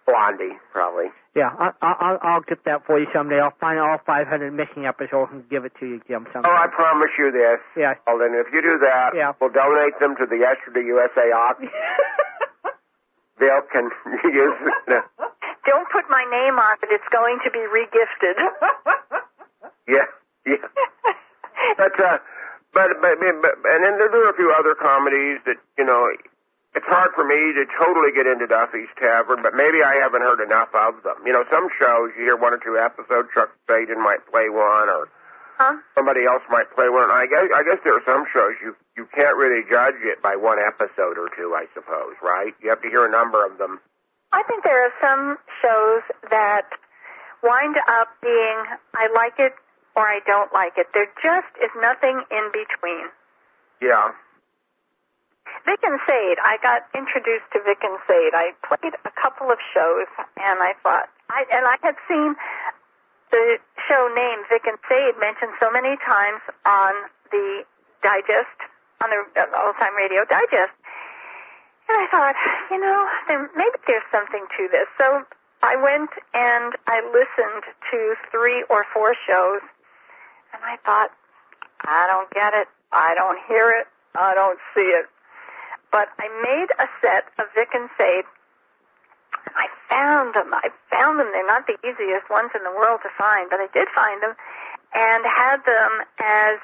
Speaker 5: Blondie, probably.
Speaker 1: Yeah, I, I, I'll, I'll get that for you someday. I'll find all 500 missing episodes and give it to you, Jim. Someday.
Speaker 5: Oh, I promise you this.
Speaker 1: Yeah.
Speaker 5: Well, then if you do that,
Speaker 1: Yeah.
Speaker 5: we'll donate them to the Yesterday USA auction. Bill can use it.
Speaker 2: don't put my name on it; it's going to be regifted.
Speaker 5: Yeah, yeah. But, uh, but, but, but, and then there are a few other comedies that, you know, it's hard for me to totally get into Duffy's Tavern, but maybe I haven't heard enough of them. You know, some shows you hear one or two episodes, Chuck Schaden might play one, or
Speaker 2: huh?
Speaker 5: somebody else might play one. I guess, I guess there are some shows you you can't really judge it by one episode or two. I suppose, right? You have to hear a number of them.
Speaker 2: I think there are some shows that wind up being I like it or I don't like it. There just is nothing in between.
Speaker 5: Yeah.
Speaker 2: Vic and Sade. I got introduced to Vic and Sade. I played a couple of shows, and I thought, I and I had seen the show name Vic and Sade mentioned so many times on the digest, on the uh, old time radio digest. And I thought, you know, there, maybe there's something to this. So I went and I listened to three or four shows, and I thought, I don't get it. I don't hear it. I don't see it. But I made a set of Vic and Sade. I found them. I found them. They're not the easiest ones in the world to find, but I did find them and had them as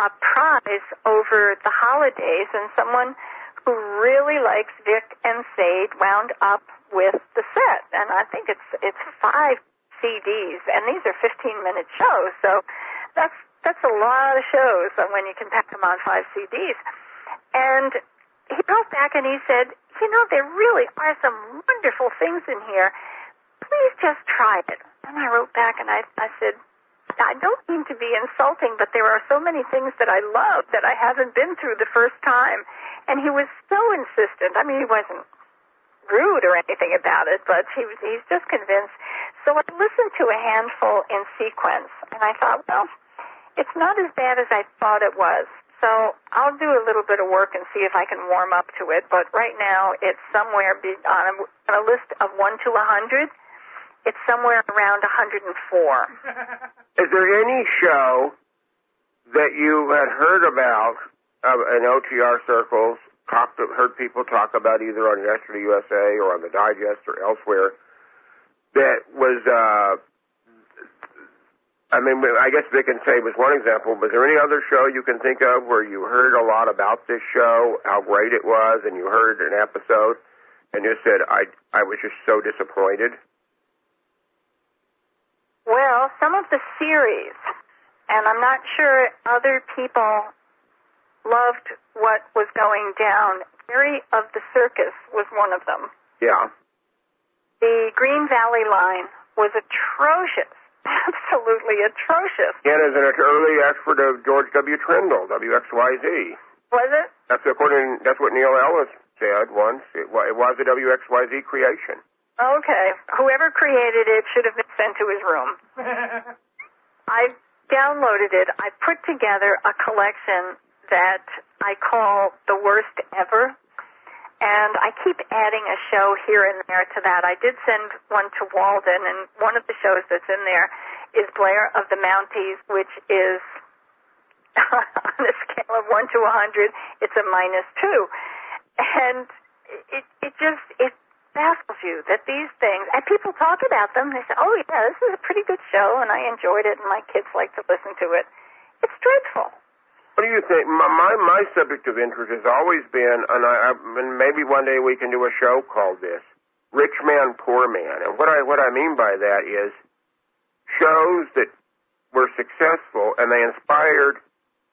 Speaker 2: a prize over the holidays. And someone who really likes Vic and Sade wound up with the set. And I think it's it's five CDs, and these are 15 minute shows. So that's that's a lot of shows when you can pack them on five CDs. And he wrote back and he said, you know, there really are some wonderful things in here. Please just try it. And I wrote back and I, I said, I don't mean to be insulting, but there are so many things that I love that I haven't been through the first time. And he was so insistent. I mean, he wasn't rude or anything about it, but he was, he's just convinced. So I listened to a handful in sequence, and I thought, well, it's not as bad as I thought it was. So I'll do a little bit of work and see if I can warm up to it. But right now, it's somewhere be, on, a, on a list of 1 to 100. It's somewhere around 104.
Speaker 5: Is there any show that you had heard about uh, in OTR circles, talked, heard people talk about either on Yesterday USA or on the Digest or elsewhere, that was, uh, I mean, I guess Vic and Sade was one example. Was there any other show you can think of where you heard a lot about this show, how great it was, and you heard an episode and just said, I, I was just so disappointed?
Speaker 2: Well, some of the series, and I'm not sure other people loved what was going down. Theory of the Circus was one of them.
Speaker 5: Yeah.
Speaker 2: The Green Valley line was atrocious. Absolutely atrocious.
Speaker 5: And as an early expert of George W. Trendle, WXYZ.
Speaker 2: Was it?
Speaker 5: That's according. That's what Neil Ellis said once. It, it was a WXYZ creation.
Speaker 2: Okay. Whoever created it should have been sent to his room. I downloaded it. I put together a collection that I call the worst ever. And I keep adding a show here and there to that. I did send one to Walden, and one of the shows that's in there is Blair of the Mounties, which is on a scale of 1 to a 100, it's a minus 2. And it, it just, it baffles you that these things, and people talk about them, they say, oh yeah, this is a pretty good show, and I enjoyed it, and my kids like to listen to it. It's dreadful.
Speaker 5: What do you think? My my, my subject of interest has always been, and, I, I, and maybe one day we can do a show called this, "Rich Man, Poor Man." And what I what I mean by that is shows that were successful and they inspired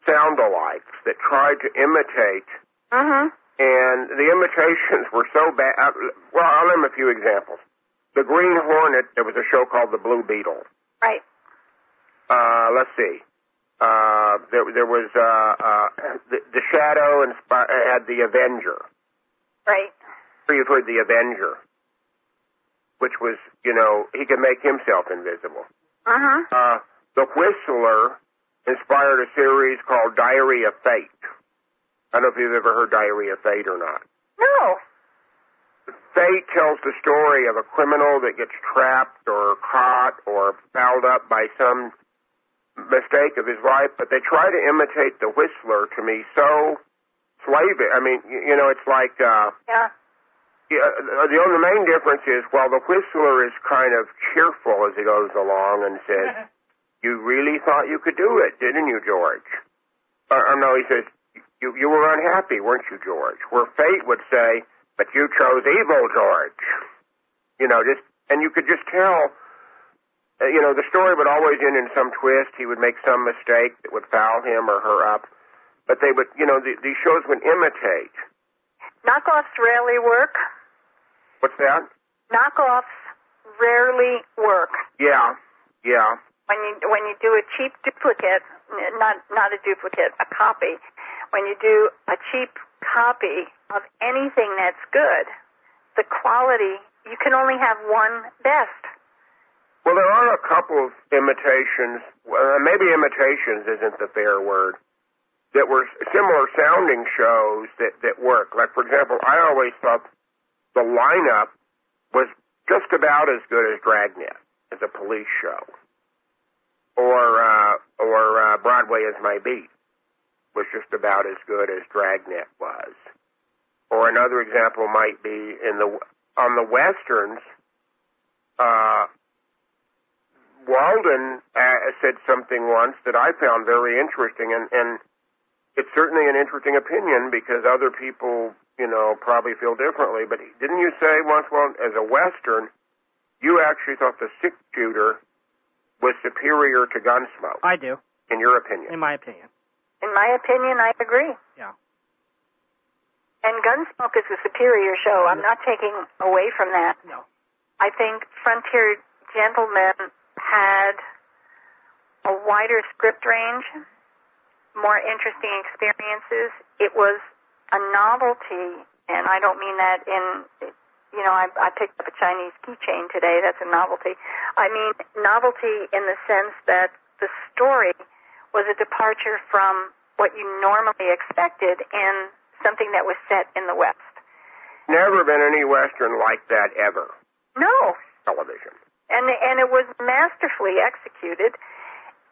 Speaker 5: sound-alikes that tried to imitate
Speaker 2: Mm-hmm.
Speaker 5: and the imitations were so bad. Uh, well, I'll name a few examples. The Green Hornet, there was a show called The Blue Beetle.
Speaker 2: Right.
Speaker 5: Uh, let's see. Uh, there, there was uh, uh, the, the Shadow inspi- had the Avenger.
Speaker 2: Right.
Speaker 5: So You've heard the Avenger, which was, you know, he could make himself invisible.
Speaker 2: Uh-huh.
Speaker 5: Uh, the Whistler inspired a series called Diary of Fate. I don't know if you've ever heard Diary of Fate or not.
Speaker 2: No.
Speaker 5: Fate tells the story of a criminal that gets trapped or caught or fouled up by some mistake of his life, but they try to imitate the Whistler to me so slavish. I mean, you, you know, it's like, uh,
Speaker 2: Yeah.
Speaker 5: yeah, uh, the only main difference is while the Whistler is kind of cheerful as he goes along and says, "You really thought you could do it, didn't you, George?" Or, or no, he says, "You you were unhappy, weren't you, George?" Where Fate would say, "But you chose evil, George." You know, just and you could just tell. Uh, you know, the story would always end in some twist. He would make some mistake that would foul him or her up. But they would, you know, the, these shows would imitate.
Speaker 2: Knockoffs rarely work.
Speaker 5: What's that?
Speaker 2: Knockoffs rarely work.
Speaker 5: Yeah, yeah.
Speaker 2: When you when you do a cheap duplicate, not not a duplicate, a copy. when you do a cheap copy of anything that's good, the quality, you can only have one best.
Speaker 5: Well, there are a couple of imitations. Well, maybe imitations isn't the fair word. That were similar sounding shows that that work. Like for example, I always thought the lineup was just about as good as Dragnet as a police show, or uh, or uh, Broadway is my beat was just about as good as Dragnet was. Or another example might be in the on the westerns. Uh, Walden uh, said something once that I found very interesting, and, and it's certainly an interesting opinion because other people, you know, probably feel differently. But didn't you say once, well, as a Western, you actually thought the six shooter was superior to Gunsmoke,
Speaker 1: I do,
Speaker 5: in your opinion?
Speaker 1: in my opinion.
Speaker 2: In my opinion, I agree.
Speaker 1: Yeah.
Speaker 2: And Gunsmoke is a superior show. I'm not taking away from that.
Speaker 1: No.
Speaker 2: I think Frontier Gentleman had a wider script range, more interesting experiences. It was a novelty, and I don't mean that in, you know, I, I picked up a Chinese keychain today. That's a novelty. I mean novelty in the sense that the story was a departure from what you normally expected in something that was set in the West.
Speaker 5: Never been any Western like that ever.
Speaker 2: No,
Speaker 5: Television.
Speaker 2: And and it was masterfully executed.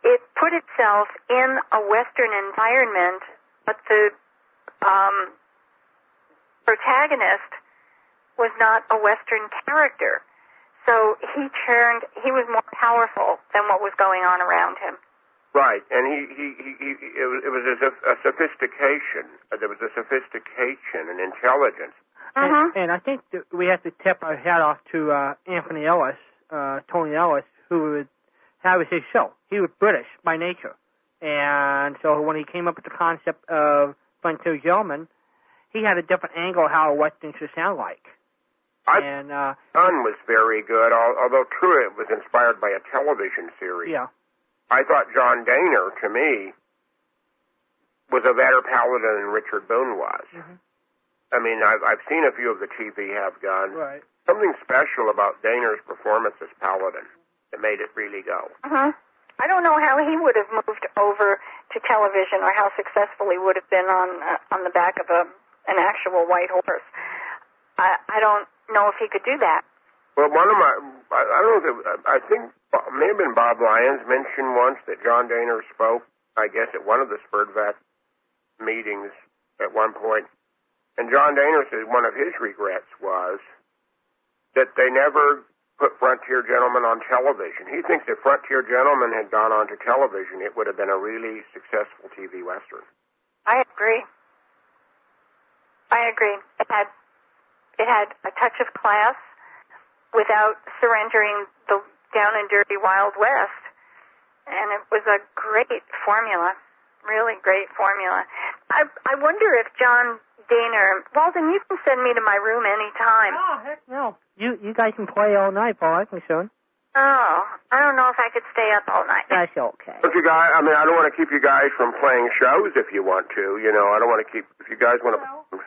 Speaker 2: It put itself in a Western environment, but the um, protagonist was not a Western character. So he turned. He was more powerful than what was going on around him.
Speaker 5: Right, and he, he, he, he it was, it was a, a sophistication. Uh, There was a sophistication and intelligence.
Speaker 2: Mhm.
Speaker 1: And, and I think that we have to tip our hat off to uh, Anthony Ellis, uh, Tony Ellis, who would have his show. He was British by nature, and so when he came up with the concept of Frontier Gentleman, he had a different angle of how a western should sound like.
Speaker 5: I-
Speaker 1: and uh,
Speaker 5: Sun was very good, al- although true it was inspired by a television series.
Speaker 1: yeah,
Speaker 5: I thought John Dehner, to me, was a better paladin than Richard Boone was.
Speaker 1: Mhm.
Speaker 5: I mean, I've, I've seen a few of the TV have gone.
Speaker 1: right.
Speaker 5: Something special about Dehner's performance as paladin that made it really go.
Speaker 2: hmm I don't know how he would have moved over to television, or how successful he would have been on uh, on the back of a an actual white horse. I I don't know if he could do that.
Speaker 5: Well, one of my, I, I don't know, if it, I think maybe been Bobb Lynes mentioned once that John Dehner spoke, I guess, at one of the SPERDVAC meetings at one point. And John Dehner said one of his regrets was that they never put Frontier Gentleman on television. He thinks if Frontier Gentleman had gone on to television, it would have been a really successful TV Western.
Speaker 2: I agree. I agree. It had it had a touch of class without surrendering the down and dirty Wild West, and it was a great formula. Really great formula. I I wonder if John Dehner, Walden, you can send me to my room anytime.
Speaker 1: Oh heck no! You you guys can play all night, Paul. I can soon.
Speaker 2: Oh, I don't know if I could stay up all night.
Speaker 1: That's okay.
Speaker 5: But you guys, I mean, I don't want to keep you guys from playing shows if you want to. You know, I don't want to keep, if you guys want to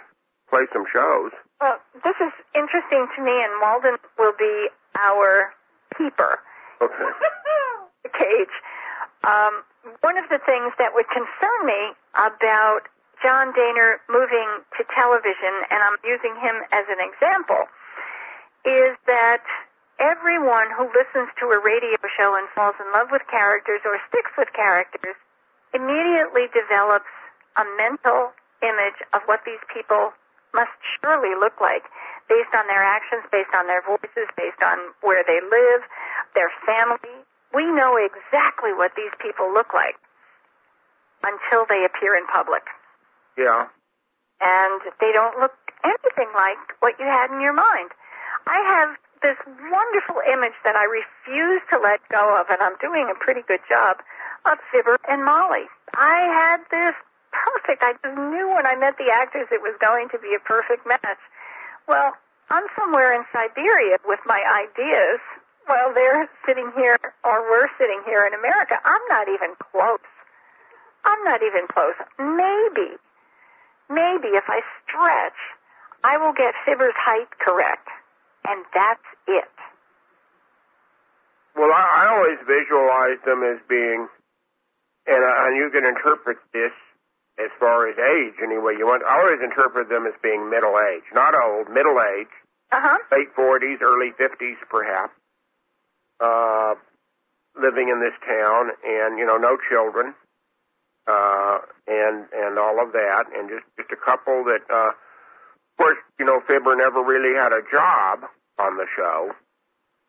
Speaker 5: play some shows.
Speaker 2: Well, this is interesting to me, and Walden will be our keeper.
Speaker 5: Okay.
Speaker 2: the cage. Um, one of the things that would concern me about John Dehner moving to television, and I'm using him as an example, is that everyone who listens to a radio show and falls in love with characters or sticks with characters immediately develops a mental image of what these people must surely look like based on their actions, based on their voices, based on where they live, their family. We know exactly what these people look like until they appear in public.
Speaker 5: Yeah.
Speaker 2: And they don't look anything like what you had in your mind. I have this wonderful image that I refuse to let go of, and I'm doing a pretty good job, of Fibber and Molly. I had this perfect, I just knew when I met the actors it was going to be a perfect match. Well, I'm somewhere in Siberia with my ideas while they're sitting here, or we're sitting here in America. I'm not even close. I'm not even close. Maybe maybe if I stretch, I will get Fibber's height correct. And that's it.
Speaker 5: Well, I, I always visualize them as being, and, uh, and you can interpret this as far as age anyway you want. I always interpret them as being middle age, not old, middle age,
Speaker 2: Uh huh.
Speaker 5: late 40s, early 50s perhaps, uh, living in this town, and you know, no children, uh, and and all of that, and just just a couple that, uh, of course, you know, Fibber never really had a job on the show.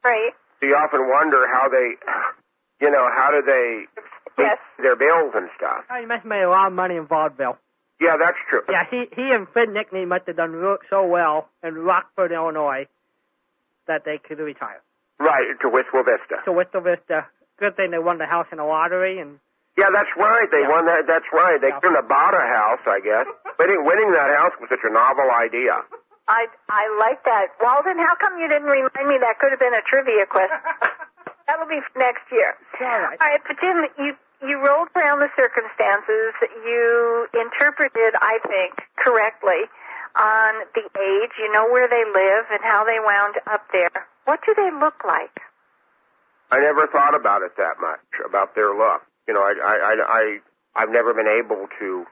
Speaker 2: Right.
Speaker 5: So you often wonder how they, you know, how do they
Speaker 2: Yes.
Speaker 5: pay their bills and stuff.
Speaker 1: Oh, he must have made a lot of money in vaudeville.
Speaker 5: Yeah, that's true.
Speaker 1: Yeah, he he and Fred Nitney must have done work so well in Rockford, Illinois, that they could retire.
Speaker 5: Right, to Wistful Vista.
Speaker 1: So with the Vista, good thing they won the house in the lottery, and
Speaker 5: Yeah, that's right. They
Speaker 1: Yeah.
Speaker 5: won that. That's right. They
Speaker 1: Yeah.
Speaker 5: couldn't have bought a house, I guess. Winning, winning that house was such a novel idea.
Speaker 2: I I like that. Walden, how come you didn't remind me that could have been a trivia question? That'll be for next year.
Speaker 1: Right.
Speaker 2: All right, but Jim, you you rolled around the circumstances. You interpreted, I think, correctly on the age. You know where they live and how they wound up there. What do they look like?
Speaker 5: I never thought about it that much about their look. You know, I I I, I I've never been able to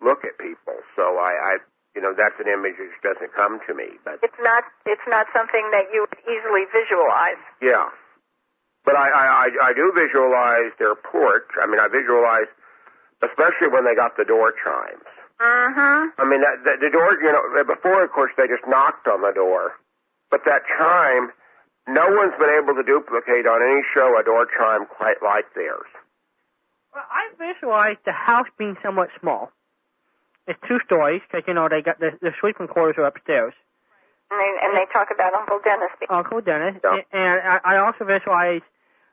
Speaker 5: look at people, so I, I you know that's an image that doesn't come to me. But
Speaker 2: It's not it's not something that you would easily visualize.
Speaker 5: Yeah. But I, I, I, I do visualize their porch. I mean, I visualize, especially when they got the door chimes.
Speaker 2: Mm-hmm.
Speaker 5: I mean, that, that, the door, you know, before, of course, they just knocked on the door. But that chime, no one's been able to duplicate on any show a door chime quite like theirs.
Speaker 1: Well, I visualize the house being somewhat small. It's two stories because you know they got the the sleeping quarters are upstairs.
Speaker 2: And they, and they talk about Uncle Dennis.
Speaker 1: Uncle Dennis,
Speaker 5: Yeah.
Speaker 1: and I, I also visualize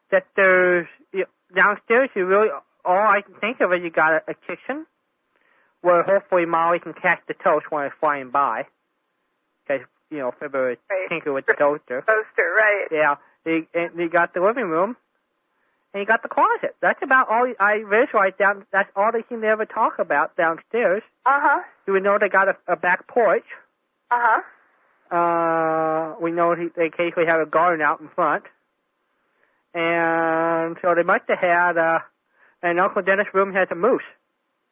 Speaker 1: that there's you downstairs. You really all I can think of is you got a, a kitchen where hopefully Molly can catch the toast when it's flying by. Because you know February
Speaker 2: Right.
Speaker 1: tinker with the toaster.
Speaker 2: Toaster, right?
Speaker 1: Yeah, you, and you got the living room, and you got the closet. That's about all I visualize down. That's all they seem to ever talk about downstairs.
Speaker 2: Uh huh.
Speaker 1: Do we know they got a, a back porch?
Speaker 2: Uh huh.
Speaker 1: Uh, we know he, they occasionally have a garden out in front, and so they must have had. Uh, and Uncle Dennis' room has a moose.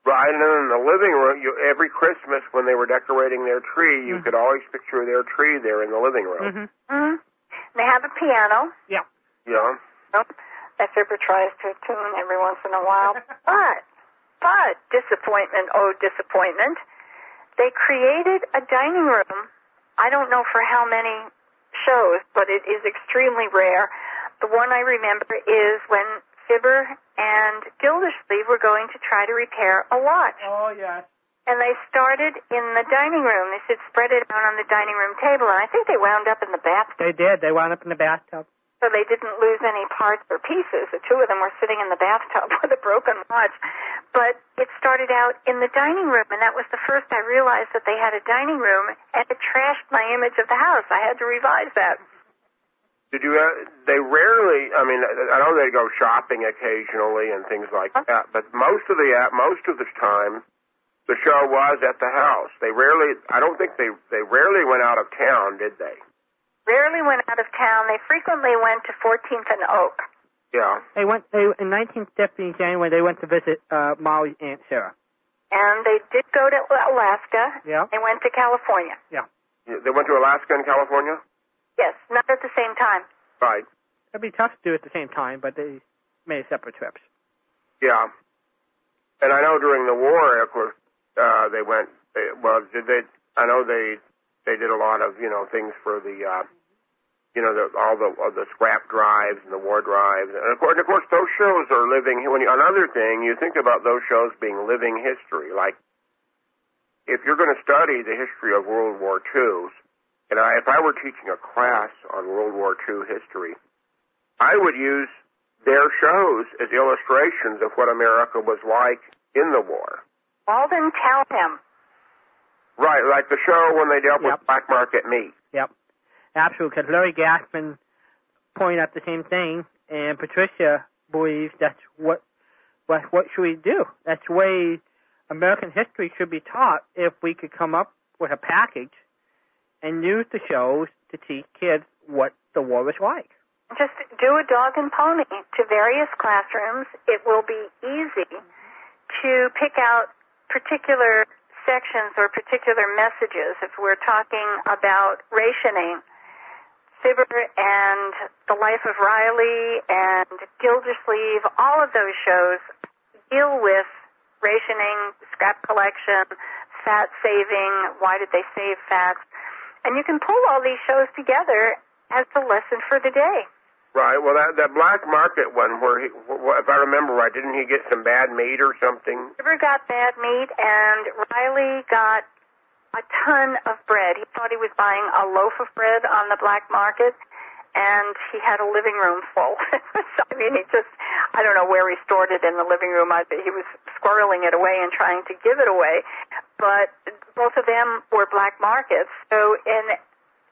Speaker 5: Right, and then in the living room, you, every Christmas when they were decorating their tree, you
Speaker 1: Mhm.
Speaker 5: could always picture their tree there in the living room.
Speaker 1: Mm-hmm.
Speaker 2: Mm-hmm. They have a piano.
Speaker 5: Yeah.
Speaker 2: that Fibber tries to tune every once in a while. But, but, disappointment, oh disappointment, they created a dining room, I don't know for how many shows, but it is extremely rare. The one I remember is when Fibber and Gildersleeve were going to try to repair a watch.
Speaker 1: Oh yes.
Speaker 2: And they started in the dining room. They said spread it out on the dining room table, and I think they wound up in the bathtub.
Speaker 1: They did. They wound up in the bathtub.
Speaker 2: So they didn't lose any parts or pieces. The two of them were sitting in the bathtub with a broken watch. But it started out in the dining room, and that was the first I realized that they had a dining room, and it trashed my image of the house. I had to revise that.
Speaker 5: Did you? Uh, they rarely. I mean, I know they go shopping occasionally and things like that, but most of the uh, most of the time, the show was at the house. They rarely. I don't think they they rarely went out of town, did they?
Speaker 2: Rarely went out of town. They frequently went to 14th and Oak.
Speaker 5: Yeah.
Speaker 1: They went. They in 1950 in January. They went to visit uh, Molly's aunt Sarah.
Speaker 2: And they did go to Alaska.
Speaker 1: Yeah.
Speaker 2: They went to California. Yeah.
Speaker 5: They went to Alaska and California.
Speaker 2: Yes, not at the same time.
Speaker 5: Right.
Speaker 1: It'd be tough to do at the same time, but they made separate trips.
Speaker 5: Yeah. And I know during the war, of course, uh, they went. They, well, did they? I know they they did a lot of you know things for the uh, you know the, all the all the scrap drives and the war drives, and of course, of course, those shows are living. When you, another thing, you think about those shows being living history. Like if you're going to study the history of World War II, and I, if I were teaching a class on World War II history, I would use their shows as illustrations of what America was like in the war.
Speaker 2: Walden, tell him.
Speaker 5: Right, like the show when they dealt
Speaker 1: Yep.
Speaker 5: with black market meat.
Speaker 1: Yep, absolutely. Because Larry Gassman pointed out the same thing, and Patricia believes that's what what what should we do? That's the way American history should be taught if we could come up with a package and use the shows to teach kids what the war was like.
Speaker 2: Just do a dog and pony to various classrooms. It will be easy to pick out particular sections or particular messages. If we're talking about rationing, Fibber and The Life of Riley and Gildersleeve, all of those shows deal with rationing, scrap collection, fat saving, why did they save fats. And you can pull all these shows together as the lesson for the day.
Speaker 5: Right. Well, that that black market one, where he, if I remember right, didn't he get some bad meat or something?
Speaker 2: Fibber got bad meat, and Riley got a ton of bread. He thought he was buying a loaf of bread on the black market, and he had a living room full. so, I mean, he just, I don't know where he stored it in the living room. I, he was squirreling it away and trying to give it away. But both of them were black markets. So, in,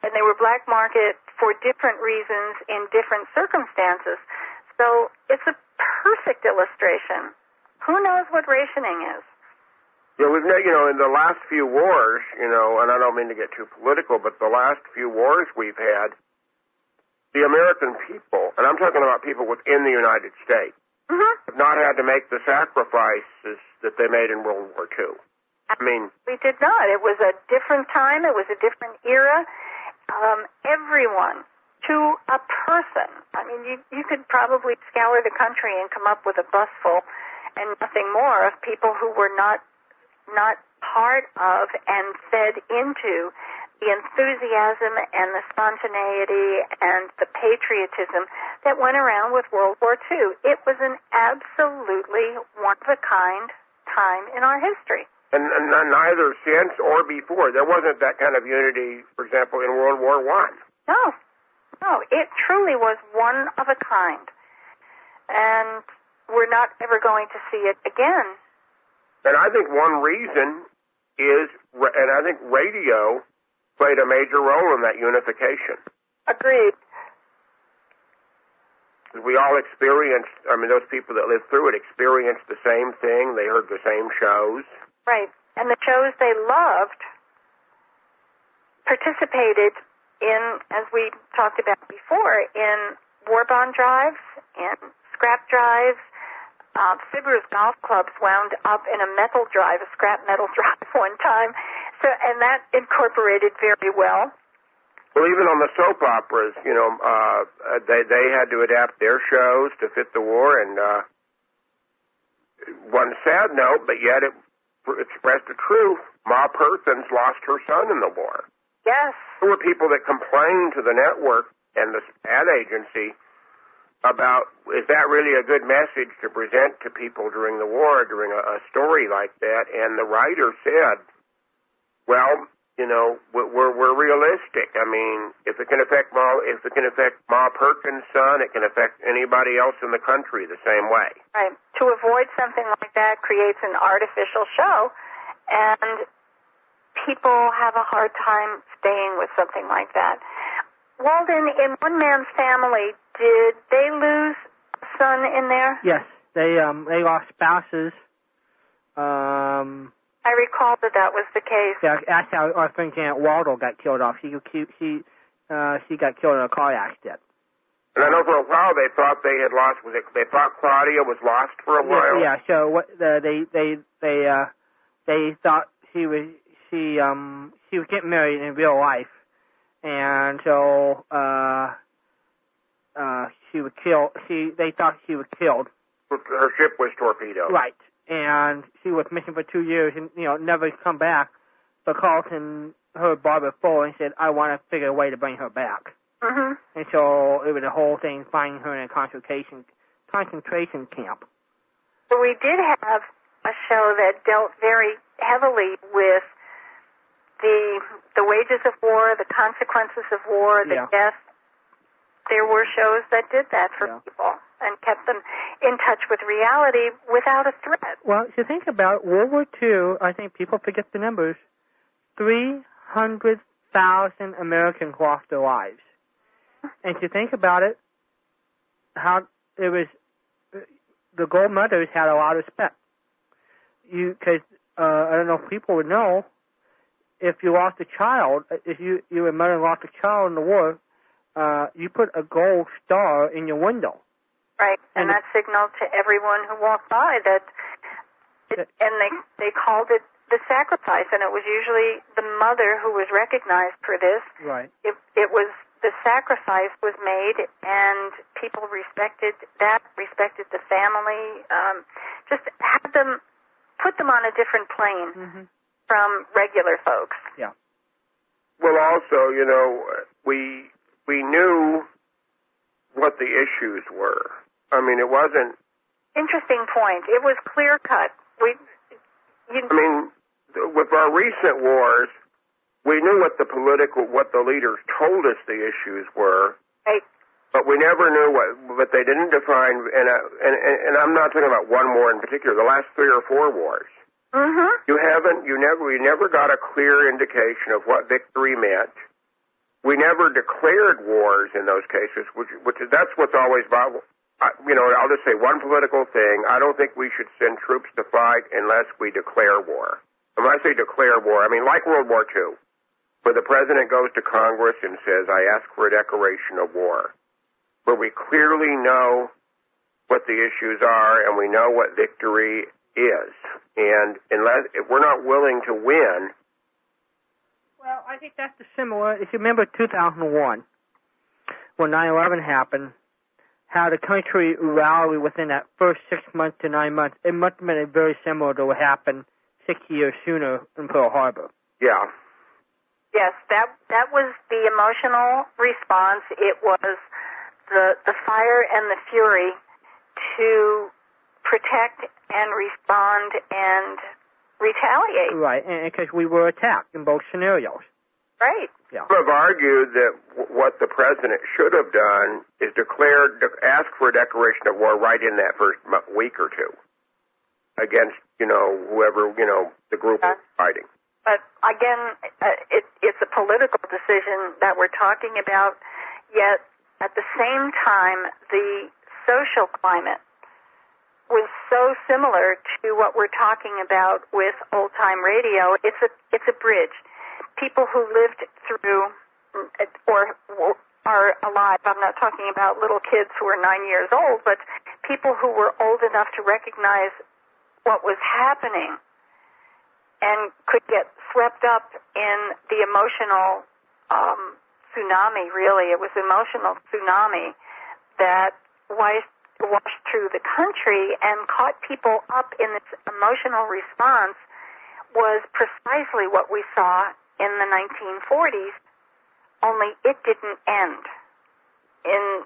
Speaker 2: and they were black market for different reasons in different circumstances. So it's a perfect illustration. Who knows what rationing is?
Speaker 5: Yeah, we've you know, in the last few wars, you know, and I don't mean to get too political, but the last few wars we've had, the American people, and I'm talking about people within the United States,
Speaker 2: Mm-hmm.
Speaker 5: have not had to make the sacrifices that they made in World War II. I mean,
Speaker 2: We did not. It was a different time. It was a different era. Um, everyone, to a person. I mean, you you could probably scour the country and come up with a bus full, and nothing more of people who were not not part of and fed into the enthusiasm and the spontaneity and the patriotism that went around with World War II. It was an absolutely one of a kind time in our history.
Speaker 5: And, and neither since or before, there wasn't that kind of unity, for example, in World War One.
Speaker 2: No, no, it truly was one of a kind. And we're not ever going to see it again.
Speaker 5: And I think one reason is, and I think radio played a major role in that unification.
Speaker 2: Agreed.
Speaker 5: We all experienced, I mean, those people that lived through it experienced the same thing. They heard the same shows.
Speaker 2: Right. And the shows they loved participated in, as we talked about before, in war bond drives, in scrap drives. Uh, Fibber's golf clubs wound up in a metal drive, a scrap metal drive one time. So, and that incorporated very well.
Speaker 5: Well, even on the soap operas, you know, uh, they they had to adapt their shows to fit the war. And uh, one sad note, but yet it expressed the truth. Ma Perkins lost her son in the war.
Speaker 2: Yes.
Speaker 5: There were people that complained to the network and the ad agency about is that really a good message to present to people during the war, during a, a story like that? And the writer said, well, you know, we're, we're we're realistic. I mean, if it can affect Ma, if it can affect Ma Perkins' son, it can affect anybody else in the country the same way.
Speaker 2: Right. To avoid something like that creates an artificial show, and people have a hard time staying with something like that. Walden, in one man's family, did they lose a son in there?
Speaker 1: Yes, they um they lost spouses. Um,
Speaker 2: I recall that that was the case.
Speaker 1: yeah, actually, our, our friend Janet got killed off. She she she uh she got killed in a car accident.
Speaker 5: And know for a while they thought they had lost. Was it? They thought Claudia was lost for a while.
Speaker 1: Yeah, yeah. So what the, they they they uh they thought she was she um she was getting married in real life, and so uh uh she was killed. She they thought she was killed.
Speaker 5: Her ship was torpedoed.
Speaker 1: Right, and she was missing for two years and you know never come back. But Carlton heard Barbara Fuller and said, "I want to figure a way to bring her back."
Speaker 2: Hmm
Speaker 1: And so it was a whole thing finding her in a concentration concentration camp.
Speaker 2: So we did have a show that dealt very heavily with the the wages of war, the consequences of war, the
Speaker 1: Yeah.
Speaker 2: death. There were shows that did that for
Speaker 1: Yeah.
Speaker 2: people and kept them in touch with reality without a threat.
Speaker 1: Well, if you think about World War II, I think people forget the numbers. 300,000 Americans lost their lives. And to think about it, how it was, the gold mothers had a lot of respect. You, cause, uh, I don't know if people would know, if you lost a child, if you you and mother lost a child in the war, uh, you put a gold star in your window.
Speaker 2: Right, and,
Speaker 1: And-
Speaker 2: that signaled to everyone who walked by that, it,
Speaker 1: That-
Speaker 2: and they they called it the sacrifice, and it was usually the mother who was recognized for this.
Speaker 1: Right.
Speaker 2: It it was the sacrifice was made, and people respected that, respected the family, um, just had them put them on a different plane
Speaker 1: hmm
Speaker 2: from regular folks. Yeah.
Speaker 5: Well, also, you know, we we knew what the issues were. I mean, it wasn't.
Speaker 2: Interesting point. It was clear cut. We, you,
Speaker 5: I mean, with our recent wars, we knew what the political, what the leaders told us the issues were,
Speaker 2: Right.
Speaker 5: but we never knew what. But they didn't define. And uh, and and, and I'm not talking about one war in particular. The last three or four wars.
Speaker 2: hmm
Speaker 5: You haven't. You never. We never got a clear indication of what victory meant. We never declared wars in those cases, which, which is that's what's always about. I- You know, I'll just say one political thing. I don't think we should send troops to fight unless we declare war. And when I say declare war, I mean like World War II, where the president goes to Congress and says, "I ask for a declaration of war," where we clearly know what the issues are and we know what victory is. And unless if we're not willing to win,
Speaker 1: Well, I think that's the similar. If you remember 2001, when 9/11 happened, how the country rallied within that first six months to nine months, it must have been very similar to what happened six years sooner in Pearl Harbor.
Speaker 5: yeah,
Speaker 2: Yes, that that was the emotional response. It was the the fire and the fury to protect and respond and retaliate.
Speaker 1: Right, because we were attacked in both scenarios.
Speaker 2: Right.
Speaker 1: Yeah.
Speaker 5: Some have argued that w- what the president should have done is declared, de- ask for a declaration of war right in that first mo- week or two against, you know, whoever, you know, the group was fighting.
Speaker 2: But again, uh, it, it's a political decision that we're talking about. Yet at the same time, the social climate was so similar to what we're talking about with old time radio. It's a it's a bridge. People who lived through mm, or are alive. I'm not talking about little kids who are nine years old, but people who were old enough to recognize what was happening and could get swept up in the emotional um, tsunami. Really, it was emotional tsunami that washed, washed through the country and caught people up in this emotional response. Was precisely what we saw in the 1940s, only it didn't end. In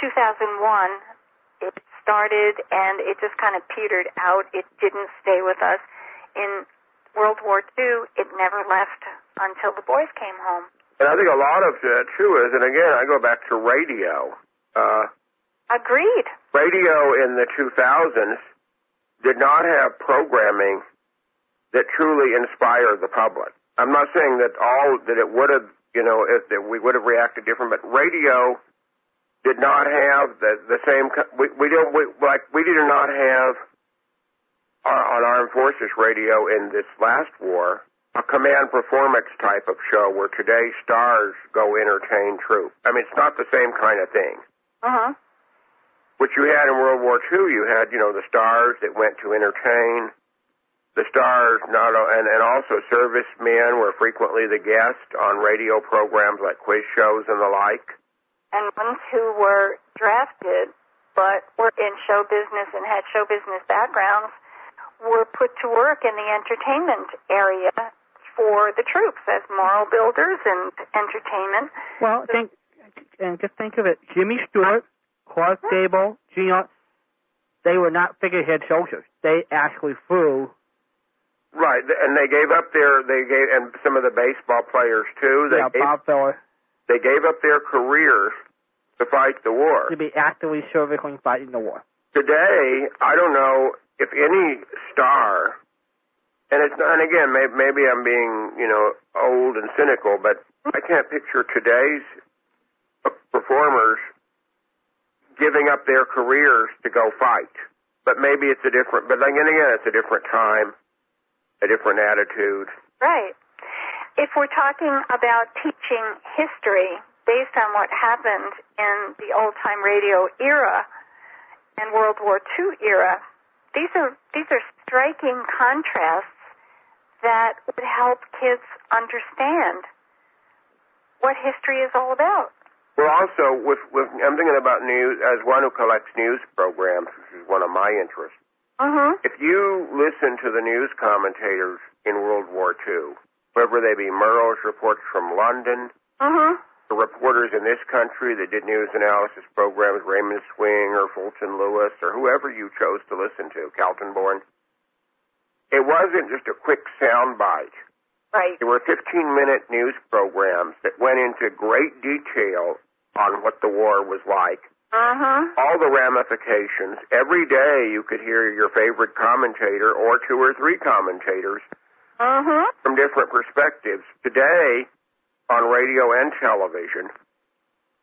Speaker 2: 2001, it started and it just kind of petered out. It didn't stay with us. In World War II, it never left until the boys came home.
Speaker 5: And I think a lot of that too is, and again, I go back to radio. Uh,
Speaker 2: Agreed.
Speaker 5: radio in the 2000s did not have programming that truly inspired the public. I'm not saying that all that it would have, you know, if that we would have reacted different, but radio did not have the the same. We we don't we, like we did not have on armed forces radio in this last war a command performance type of show where today's stars go entertain troops. I mean, it's not the same kind of thing
Speaker 2: Uh huh.
Speaker 5: what you had in World War II, you had, you know, the stars that went to entertain. The stars, not and and also servicemen were frequently the guest on radio programs like quiz shows and the like.
Speaker 2: And ones who were drafted but were in show business and had show business backgrounds were put to work in the entertainment area for the troops as moral builders and entertainment.
Speaker 1: Well, think and just think of it: Jimmy Stewart, Clark Gable, Gene. They were not figurehead soldiers. They actually flew.
Speaker 5: Right, and they gave up their they gave and some of the baseball players too. They
Speaker 1: yeah,
Speaker 5: gave,
Speaker 1: Bob Feller
Speaker 5: they gave up their careers to fight the war.
Speaker 1: to be actively serving fighting the war.
Speaker 5: today, I don't know if any star, and it's and again, maybe, maybe I'm being you know old and cynical, but I can't picture today's performers giving up their careers to go fight. But maybe it's a different. But again, again, it's a different time, a different attitude.
Speaker 2: Right. If we're talking about teaching history based on what happened in the old time radio era and World War II era, these are these are striking contrasts that would help kids understand what history is all about.
Speaker 5: Well, also with with I'm thinking about news as one who collects news programs, which is one of my interests.
Speaker 2: Mhm.
Speaker 5: If you listen to the news commentators in World War II, whether they be Murrow's reports from London,
Speaker 2: Mhm.
Speaker 5: The reporters in this country that did news analysis programs, Raymond Swing or Fulton Lewis or whoever you chose to listen to, Kaltenborn, it wasn't just a quick sound bite.
Speaker 2: Right.
Speaker 5: There were 15 minute news programs that went into great detail on what the war was like,
Speaker 2: Mhm.
Speaker 5: all the ramifications. Every day you could hear your favorite commentator or two or three commentators
Speaker 2: Mhm.
Speaker 5: from different perspectives. Today, on radio and television,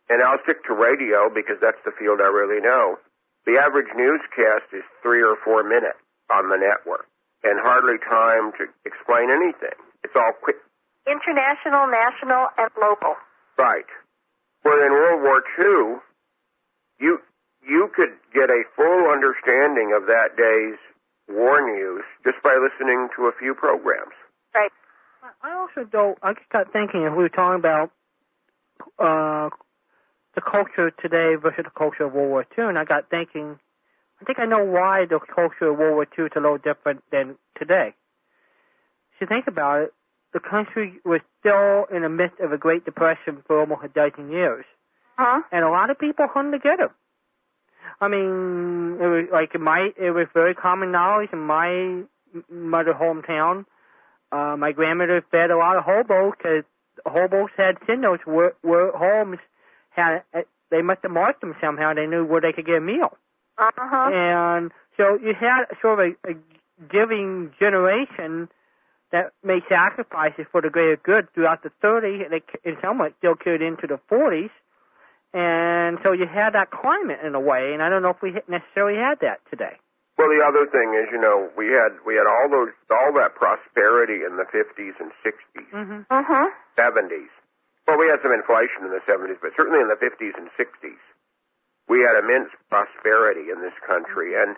Speaker 5: and I'll stick to radio because that's the field I really know, the average newscast is three or four minutes on the network and hardly time to explain anything. It's all quick.
Speaker 2: International, national, and local.
Speaker 5: Right. Where in World War II, you you could get a full understanding of that day's war news just by listening to a few programs.
Speaker 2: Right.
Speaker 1: I also don't. I just got thinking if we were talking about uh, the culture today versus the culture of World War II, and I got thinking. I think I know why the culture of World War II is a little different than today. If you think about it, the country was still in the midst of a Great Depression for almost a dozen years,
Speaker 2: Huh?
Speaker 1: and a lot of people hung together. I mean, it was like in my it was very common knowledge in my mother hometown. Uh, my grandmother fed a lot of hobos because hobos had signals where, where homes had. uh, They must have marked them somehow. They knew where they could get a meal,
Speaker 2: Uh-huh.
Speaker 1: and so you had sort of a, a giving generation that made sacrifices for the greater good throughout the 30s, and it, and somewhat still carried into the 40s. And so you had that climate in a way, and I don't know if we necessarily had that today.
Speaker 5: Well, the other thing is, you know, we had we had all those all that prosperity in the 50s and 60s,
Speaker 1: Mm-hmm.
Speaker 2: Mhm.
Speaker 5: 70s. Well, we had some inflation in the 70s, but certainly in the 50s and 60s, we had immense prosperity in this country. And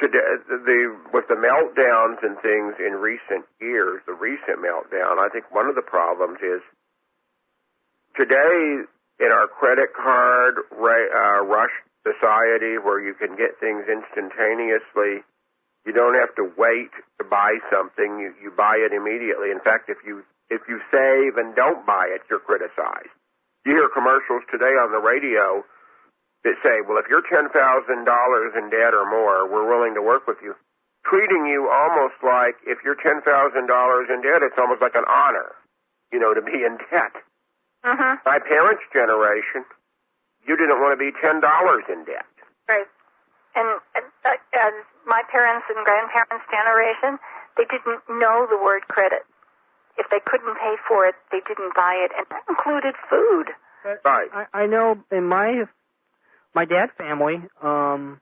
Speaker 5: today, the, the with the meltdowns and things in recent years, the recent meltdown, I think one of the problems is today in our credit card ra- uh, rush society where you can get things instantaneously. You don't have to wait to buy something. You, you buy it immediately. In fact, if you if you save and don't buy it, you're criticized. You hear commercials today on the radio that say, "Well, if you're ten thousand dollars in debt or more, we're willing to work with you," treating you almost like if you're ten thousand dollars in debt, it's almost like an honor, you know, to be in debt.
Speaker 2: Mhm.
Speaker 5: My parents' generation, you didn't want to be ten dollars in debt.
Speaker 2: Right. And uh, uh, as my parents and grandparents' generation, they didn't know the word credit. If they couldn't pay for it, they didn't buy it, and that included food.
Speaker 5: Right.
Speaker 1: I, I know in my my dad's family, um,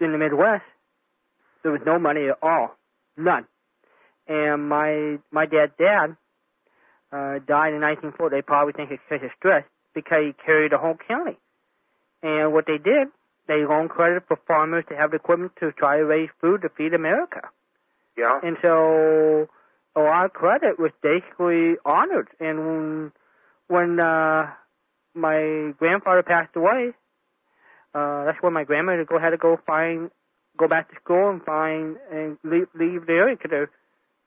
Speaker 1: in the Midwest, there was no money at all, none. And my my dad's dad uh, died in 1940. They probably think it's because of stress because he carried the whole county. And what they did, they loaned credit for farmers to have the equipment to try to raise food to feed America.
Speaker 5: Yeah.
Speaker 1: And so a lot of credit was basically honored. And when, when uh, my grandfather passed away, uh, that's when my grandmother go had to go find, go back to school and find and leave, leave the area because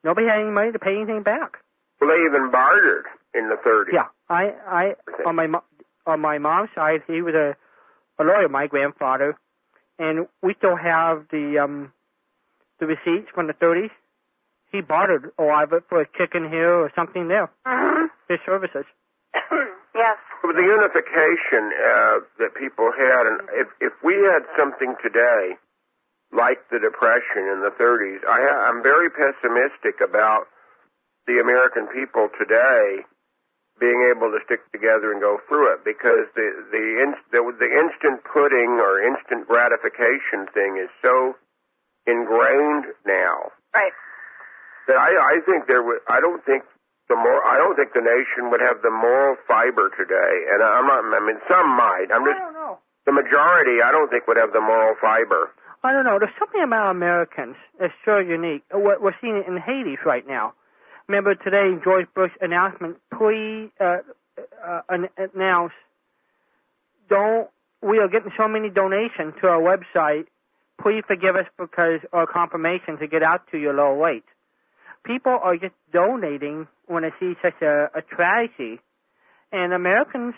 Speaker 1: nobody had any money to pay anything back.
Speaker 5: Well, they even bartered in the 30s.
Speaker 1: Yeah, I, I on my mo- on my mom's side, he was a, a lawyer, my grandfather, and we still have the um the receipts from the 30s. He bartered a lot of it for a chicken here or something there.
Speaker 2: Mhm.
Speaker 1: His services.
Speaker 2: yes.
Speaker 5: But the unification uh, that people had, and if if we had something today like the Depression in the 30s, I, ha- I'm very pessimistic about the American people today being able to stick together and go through it because the the, in, the the instant pudding or instant gratification thing is so ingrained now
Speaker 2: Right.
Speaker 5: But I, I think there would. I don't think the more. I don't think the nation would have the moral fiber today. And I'm not. I mean, some might. I'm
Speaker 1: I don't know.
Speaker 5: the majority. I don't think would have the moral fiber.
Speaker 1: I don't know. There's something about Americans that's so unique. What we're seeing it in Haiti right now. Remember today, George Bush announcement. Please uh, uh, an- announce. Don't. We are getting so many donations to our website. Please forgive us because our confirmation to get out to your little late. People are just donating when they see such a, a tragedy, and Americans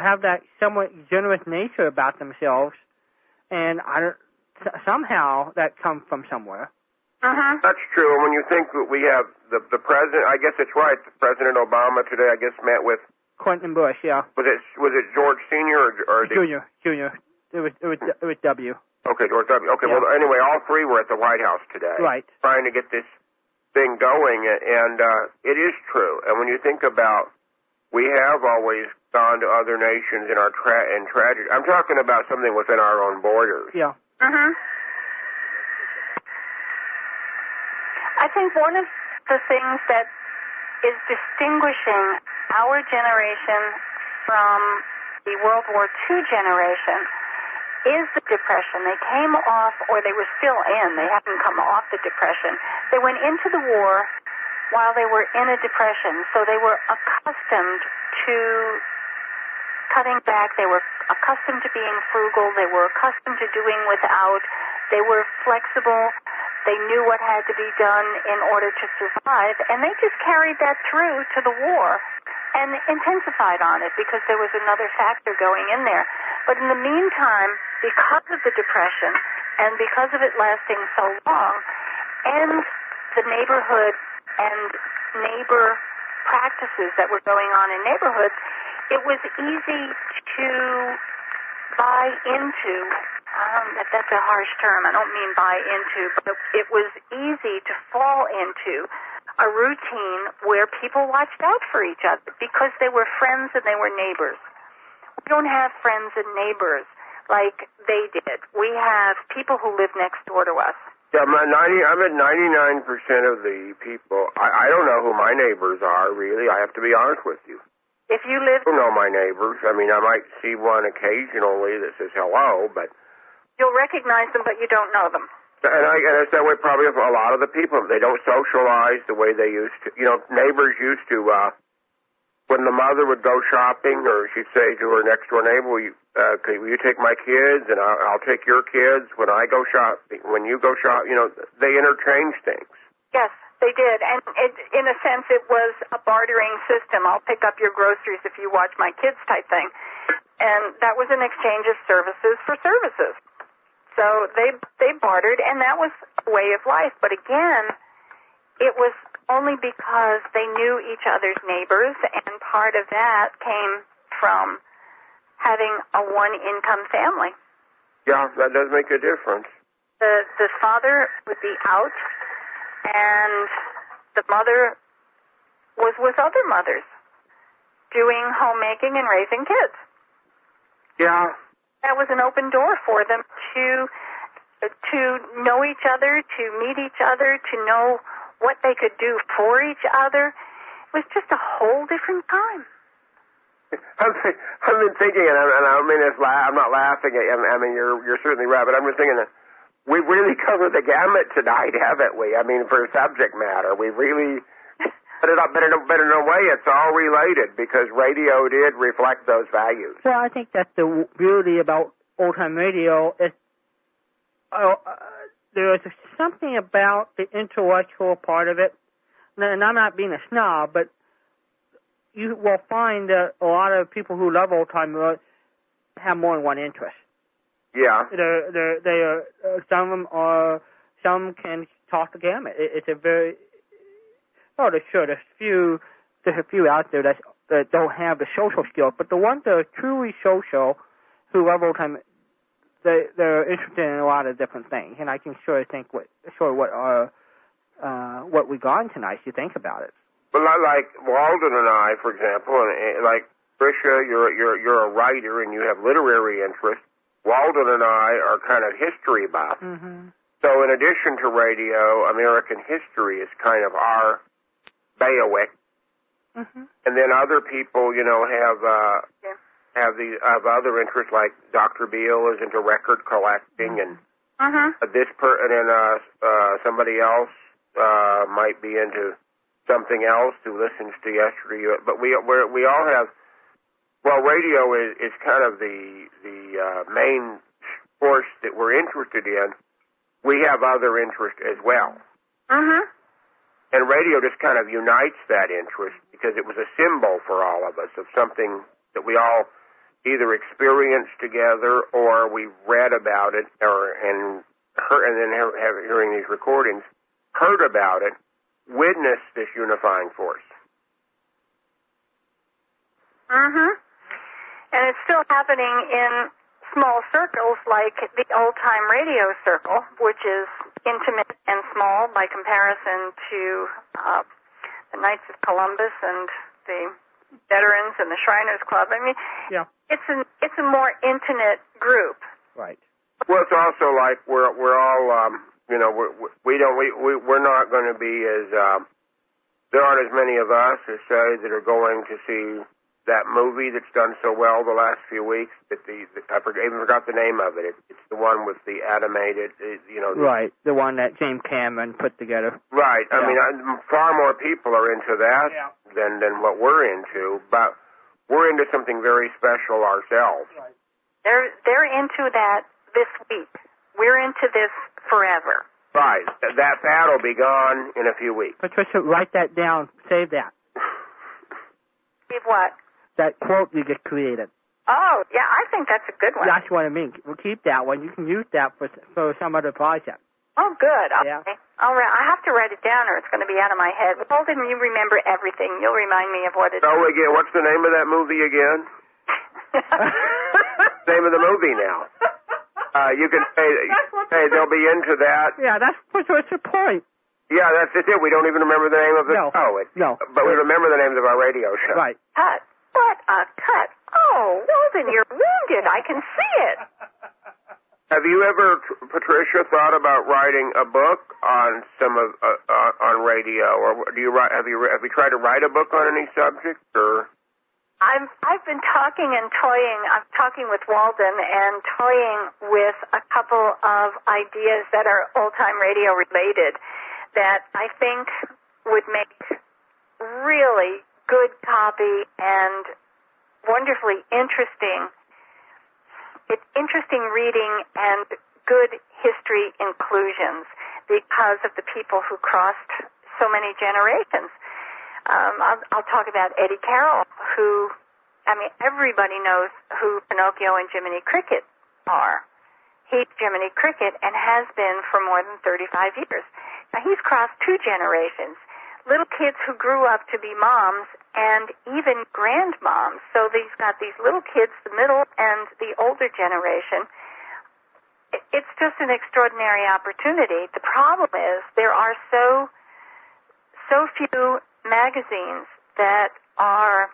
Speaker 1: have that somewhat generous nature about themselves, and I don't somehow that comes from somewhere.
Speaker 2: Mhm.
Speaker 5: That's true. And when you think that we have the the president, I guess it's right. President Obama today, I guess, met with
Speaker 1: Clinton Bush, yeah,
Speaker 5: was it was it George Senior or, or the,
Speaker 1: Junior, Junior. It was it was it was W.
Speaker 5: Okay, George W. Okay, well, anyway, all three were at the White House today,
Speaker 1: Right.
Speaker 5: trying to get this thing going, and uh, it is true. And when you think about, we have always gone to other nations in our tra- in tragedy. I'm talking about something within our own borders.
Speaker 1: Yeah.
Speaker 2: Mhm. I think one of the things that is distinguishing our generation from the World War II generation is the depression. They came off, or they were still in. They hadn't come off the depression. They went into the war while they were in a depression, so they were accustomed to cutting back. They were accustomed to being frugal. They were accustomed to doing without. They were flexible. They knew what had to be done in order to survive, and they just carried that through to the war and intensified on it because there was another factor going in there. But in the meantime, because of the depression and because of it lasting so long, and the neighborhood and neighbor practices that were going on in neighborhoods, it was easy to buy into. Um, that, that's a harsh term. I don't mean buy into, but it was easy to fall into a routine where people watched out for each other because they were friends and they were neighbors. We don't have friends and neighbors like they did. We have people who live next door to us.
Speaker 5: Yeah, at ninety. I'm at ninety-nine percent of the people. I, I don't know who my neighbors are. Really, I have to be honest with you.
Speaker 2: If you live,
Speaker 5: don't know my neighbors. I mean, I might see one occasionally that says hello, but
Speaker 2: you'll recognize them, but you don't know them.
Speaker 5: and I and it's that way probably for a lot of the people. They don't socialize the way they used to. You know, neighbors used to. uh when the mother would go shopping, or she'd say to her next door neighbor, will you, uh, could, will you take my kids, and I'll, I'll take your kids when I go shopping. When you go shop, you know, they interchange things.
Speaker 2: Yes, they did, and it, in a sense, it was a bartering system. I'll pick up your groceries if you watch my kids, type thing, and that was an exchange of services for services. So they they bartered, and that was a way of life. But again, it was only because they knew each other's neighbors, and part of that came from having a one-income family.
Speaker 5: Yeah, that does make a difference.
Speaker 2: the the father would be out and the mother was with other mothers doing homemaking and raising kids.
Speaker 5: Yeah,
Speaker 2: That was an open door for them to to know each other, to meet each other, to know what they could do for each other. It was just a whole different time.
Speaker 5: I've been, I've been thinking, and I, and I mean, it's la- I'm not laughing at you. I mean, you're you're certainly right, but I'm just thinking that we really covered the gamut tonight, haven't we? I mean, for subject matter, we really. But, it, up but, in a, but in a way, it's all related because radio did reflect those values.
Speaker 1: Well, I think that's the w- beauty about old time radio. Is uh, uh, there is something about the intellectual part of it, and I'm not being a snob, but you will find that a lot of people who love old time radio have more than one interest.
Speaker 5: Yeah,
Speaker 1: They're, they're, they are, uh, some of them are, some can talk the gamut. It, it's a very, oh, there's sure, there's few, there's a few out there that, that don't have the social skills, but the ones that are truly social, who love old time, they, they're interested in a lot of different things, and I can sure think what, sure what our, uh, what we got on tonight, if you think about it.
Speaker 5: but like Walden and I, for example, and, and like Tricia, you're you're you're a writer and you have literary interest. Walden and I are kind of history buffs.
Speaker 1: Mm-hmm.
Speaker 5: So in addition to radio, American history is kind of our bailiwick,
Speaker 1: Mm-hmm.
Speaker 5: and then other people, you know, have uh,
Speaker 2: Yeah.
Speaker 5: have the have other interests. Like Dr. Beale is into record collecting, and
Speaker 2: Mm-hmm.
Speaker 5: uh, this per and then uh, uh, somebody else uh, might be into something else who listens to yesterday. But we we're, we all have. Well, radio is is kind of the the uh, main force that we're interested in. We have other interest as well.
Speaker 2: Mm-hmm.
Speaker 5: And radio just kind of unites that interest because it was a symbol for all of us of something that we all either experienced together or we read about it or and heard and then have, have, hearing these recordings, heard about it, witnessed this unifying force.
Speaker 2: Mm-hmm. And it's still happening in small circles like the old time radio circle, which is intimate and small by comparison to uh, the Knights of Columbus and the Veterans and the Shriners Club. I mean,
Speaker 1: Yeah.
Speaker 2: it's an it's a more intimate group.
Speaker 1: Right.
Speaker 5: Well, it's also like we're we're all um, you know we're, we don't we, we we're not going to be as um, there aren't as many of us as say that are going to see that movie that's done so well the last few weeks. That the, the I forgot, even forgot the name of it. it. It's the one with the animated, uh, you know. the-
Speaker 1: Right. The one that James Cameron put together.
Speaker 5: Right. I
Speaker 1: Yeah.
Speaker 5: mean, I, far more people are into that
Speaker 1: Yeah.
Speaker 5: than than what we're into, but we're into something very special ourselves.
Speaker 2: They're they're into that this week. We're into this forever.
Speaker 5: Right. That That pad will be gone in a few weeks.
Speaker 1: Patricia, write that down. Save that.
Speaker 2: Steve, what?
Speaker 1: That quote you just created.
Speaker 2: Oh, yeah, I think that's a good one.
Speaker 1: That's what I mean. We'll keep that one. You can use that for for some other project.
Speaker 2: Oh, good. Okay.
Speaker 1: Yeah.
Speaker 2: All right. I have to write it down, or it's going to be out of my head. Walden, you remember everything. You'll remind me of what it is.
Speaker 5: Oh, again, what's the name of that movie again? name of the movie now. Uh, you can say, hey, they'll be into that.
Speaker 1: Yeah, that's Patricia's point.
Speaker 5: Yeah, that's just it. We don't even remember the name of the
Speaker 1: No.
Speaker 5: show. It,
Speaker 1: No.
Speaker 5: But we remember the names of our radio show.
Speaker 1: Right.
Speaker 2: cut. What a cut. Oh, Walden, you're wounded. I can see it.
Speaker 5: Have you ever, Patricia, thought about writing a book on some of uh, uh, on radio, or do you write? Have you have you tried to write a book on any subject, or
Speaker 2: I've I've been talking and toying. I'm talking with Walden and toying with a couple of ideas that are old time radio related that I think would make really good copy and wonderfully interesting. It's interesting reading and good history inclusions because of the people who crossed so many generations. Um, I'll, I'll talk about Eddie Carroll, who, I mean, everybody knows who Pinocchio and Jiminy Cricket are. He's Jiminy Cricket and has been for more than 35 years. Now, he's crossed two generations. Little kids who grew up to be moms and even grandmoms. So he's got these little kids, the middle and the older generation. It's just an extraordinary opportunity. The problem is there are so so few magazines that are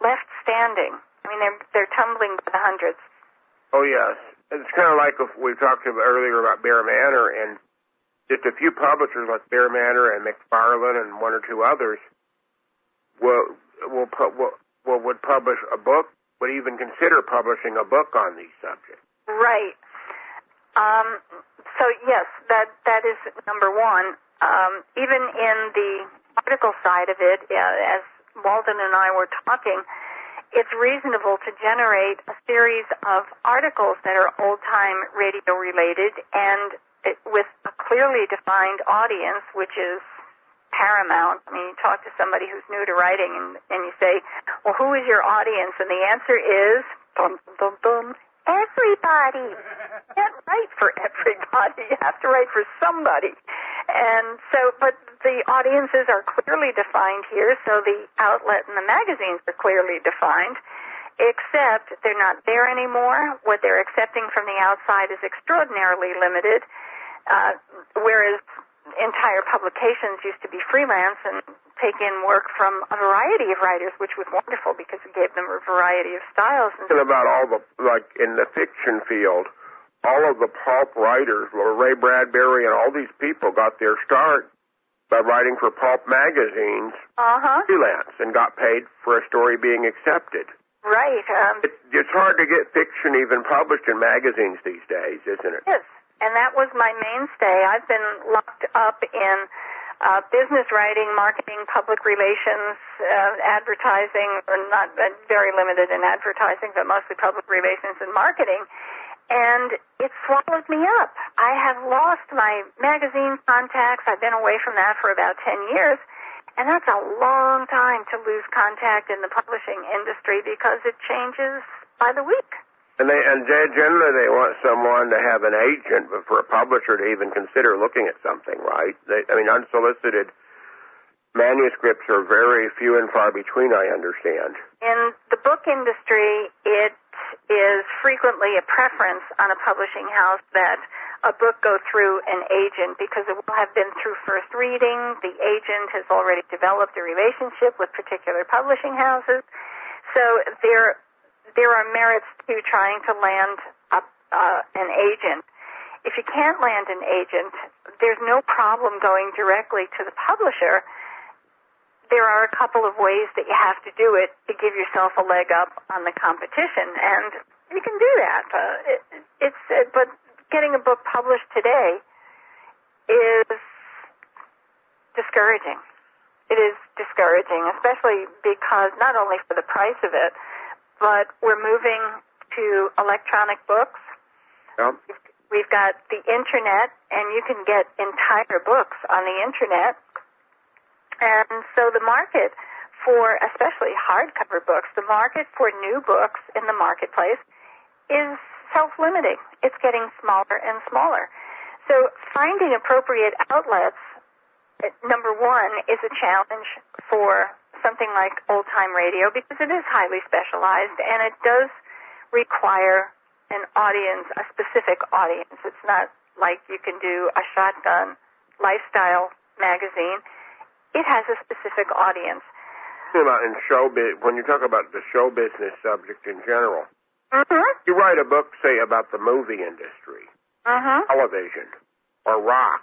Speaker 2: left standing. I mean, they're they're tumbling by the hundreds.
Speaker 5: oh yes, it's kind of like we talked about earlier about Bear Manor and just a few publishers like Bear Manor and McFarland and one or two others will will will, will would publish a book, would even consider publishing a book on these subjects.
Speaker 2: Right. Um, so yes, that that is number one. Um, even in the article side of it, as Walden and I were talking, it's reasonable to generate a series of articles that are old time radio related and it, with a clearly defined audience, which is paramount. I mean, you talk to somebody who's new to writing and, and you say, well, who is your audience? And the answer is, dum, dum, dum, everybody. You can't write for everybody. You have to write for somebody. And so, but the audiences are clearly defined here, so the outlet and the magazines are clearly defined, except they're not there anymore. What they're accepting from the outside is extraordinarily limited, uh, whereas entire publications used to be freelance and take in work from a variety of writers, which was wonderful because it gave them a variety of styles. And
Speaker 5: about all the like in the fiction field, all of the pulp writers, Ray Bradbury and all these people got their start by writing for pulp magazines
Speaker 2: Uh huh.
Speaker 5: freelance and got paid for a story being accepted.
Speaker 2: Right. Um,
Speaker 5: It, it's hard to get fiction even published in magazines these days, isn't it?
Speaker 2: Yes, and that was my mainstay. I've been locked up in uh, business writing, marketing, public relations, uh, advertising, or not uh, very limited in advertising, but mostly public relations and marketing. And it swallowed me up. I have lost my magazine contacts. I've been away from that for about 10 years. And that's a long time to lose contact in the publishing industry because it changes by the week.
Speaker 5: And they and generally they want someone to have an agent, for a publisher to even consider looking at something, right? They, I mean, unsolicited manuscripts are very few and far between. I understand.
Speaker 2: In the book industry, it is frequently a preference on a publishing house that a book go through an agent because it will have been through first reading. The agent has already developed a relationship with particular publishing houses. So there, there are merits to trying to land a, uh, an agent. If you can't land an agent, there's no problem going directly to the publisher there are a couple of ways that you have to do it to give yourself a leg up on the competition, and you can do that. Uh, it, it's uh, but getting a book published today is discouraging. It is discouraging, especially because not only for the price of it, but we're moving to electronic books.
Speaker 5: Yep.
Speaker 2: We've got the internet, and you can get entire books on the internet. And so the market for especially hardcover books, the market for new books in the marketplace is self-limiting. It's getting smaller and smaller. So finding appropriate outlets, uh, number one, is a challenge for something like old time radio because it is highly specialized and it does require an audience, a specific audience. It's not like you can do a shotgun lifestyle magazine it has a specific audience.
Speaker 5: About in show when you talk about the show business subject in general,
Speaker 2: Mm-hmm.
Speaker 5: you write a book, say about the movie industry,
Speaker 2: Mm-hmm.
Speaker 5: television, or rock.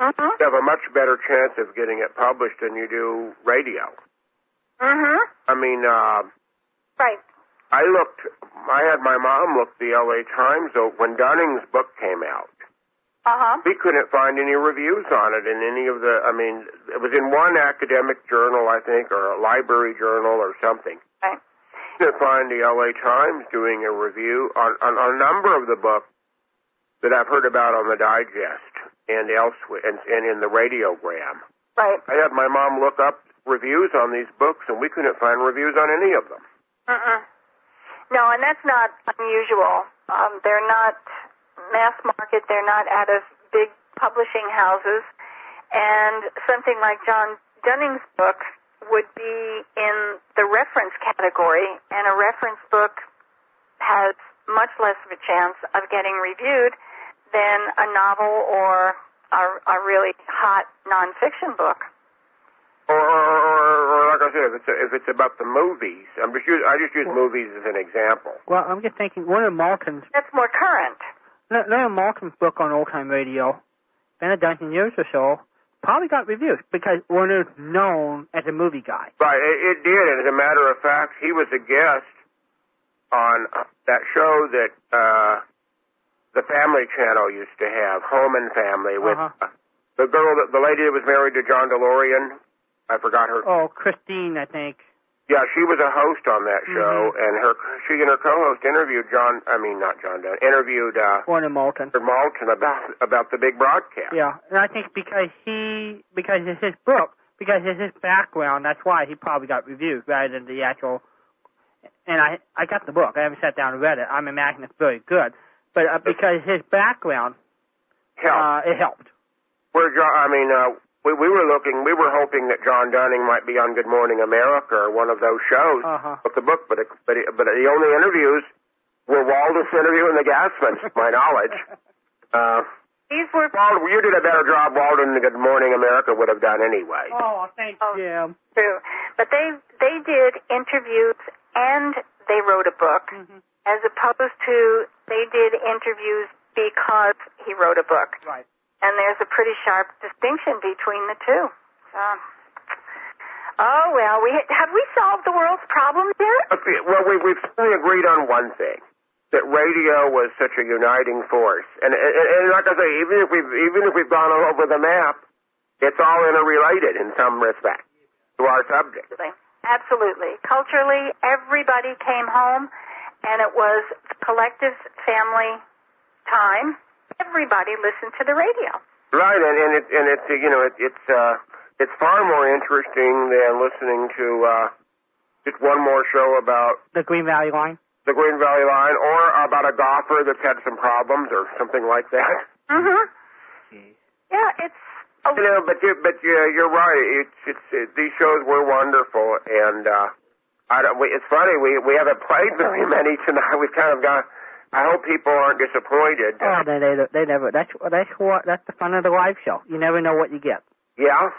Speaker 2: Mm-hmm.
Speaker 5: You have a much better chance of getting it published than you do radio.
Speaker 2: Mm-hmm.
Speaker 5: I mean, uh,
Speaker 2: Right.
Speaker 5: I looked. I had my mom look the L.A. Times when Dunning's book came out.
Speaker 2: Uh-huh.
Speaker 5: We couldn't find any reviews on it in any of the. I mean, it was in one academic journal, I think, or a library journal or something.
Speaker 2: Right.
Speaker 5: Couldn't find the L.A. Times doing a review on, on, on a number of the books that I've heard about on the Digest and elsewhere, and, and in the radiogram.
Speaker 2: Right.
Speaker 5: I had my mom look up reviews on these books, and we couldn't find reviews on any of them.
Speaker 2: Mm-mm. No, and that's not unusual. Um, they're not mass market. They're not out of big publishing houses. And something like John Dunning's book would be in the reference category, and a reference book has much less of a chance of getting reviewed than a novel or a, a really hot nonfiction book.
Speaker 5: Or, or, or, or like I said, if it's if it's about the movies, I'm just use, I just use movies as an example.
Speaker 1: Well, I'm just thinking one of Maltin's
Speaker 2: That's more current.
Speaker 1: Leonard Maltin's book on old time radio, been a dozen years or so, probably got reviews because Warner's known as a movie guy.
Speaker 5: Right, it, it did. And as a matter of fact, he was a guest on uh, that show that uh, the Family Channel used to have, Home and Family, with
Speaker 1: Uh-huh.
Speaker 5: uh, the girl, that, the lady that was married to John DeLorean. I forgot her.
Speaker 1: Oh, Christine, I think.
Speaker 5: Yeah, she was a host on that show, and her she and her co-host interviewed John. I mean, not John Dunn. Interviewed uh,
Speaker 1: Warner Maltin.
Speaker 5: Mr. Maltin about about the big broadcast.
Speaker 1: Yeah, and I think because he, because it's his book, because it's his background, that's why he probably got reviews rather than the actual. And I, I got the book. I haven't sat down and read it. I'm imagining it's very good, but uh, because his background,
Speaker 5: Hell,
Speaker 1: uh, it helped.
Speaker 5: Where John, I mean, uh, we we were looking, we were hoping that John Dunning might be on Good Morning America or one of those shows
Speaker 1: Uh-huh.
Speaker 5: with the book, but it, but it, but the only interviews were Waldus interviewing the Gassmans, to my knowledge. Uh,
Speaker 2: These were
Speaker 5: Wald, you did a better job, Walden, than Good Morning America would have done anyway.
Speaker 1: Oh, thank
Speaker 2: Oh.
Speaker 1: Jim.
Speaker 2: true, but they they did interviews and they wrote a book,
Speaker 1: Mhm.
Speaker 2: as opposed to they did interviews because he wrote a book.
Speaker 1: Right.
Speaker 2: And there's a pretty sharp distinction between the two. So, oh well, we have we solved the world's problems yet?
Speaker 5: Okay, well, we, we've certainly agreed on one thing. That radio was such a uniting force, and, and, and like I say, even if we've even if we've gone all over the map, it's all interrelated in some respect to our subject.
Speaker 2: Absolutely. Absolutely. Culturally, everybody came home, and it was collective family time. Everybody listened to the radio.
Speaker 5: Right, and, and it and it's you know it, it's uh it's far more interesting than listening to uh just one more show about
Speaker 1: The Green Valley Line.
Speaker 5: the Green Valley Line or about a golfer that's had some problems or something like that.
Speaker 2: Mm-hmm. Yeah, it's a
Speaker 5: You know, but you but you, you're right. It's it's it, these shows were wonderful, and uh I don't. We, it's funny we we haven't played very many tonight. We've kind of got. I hope people aren't disappointed.
Speaker 1: Oh, they, they they never. That's that's what that's the fun of the live show. You never know what you get.
Speaker 5: Yeah,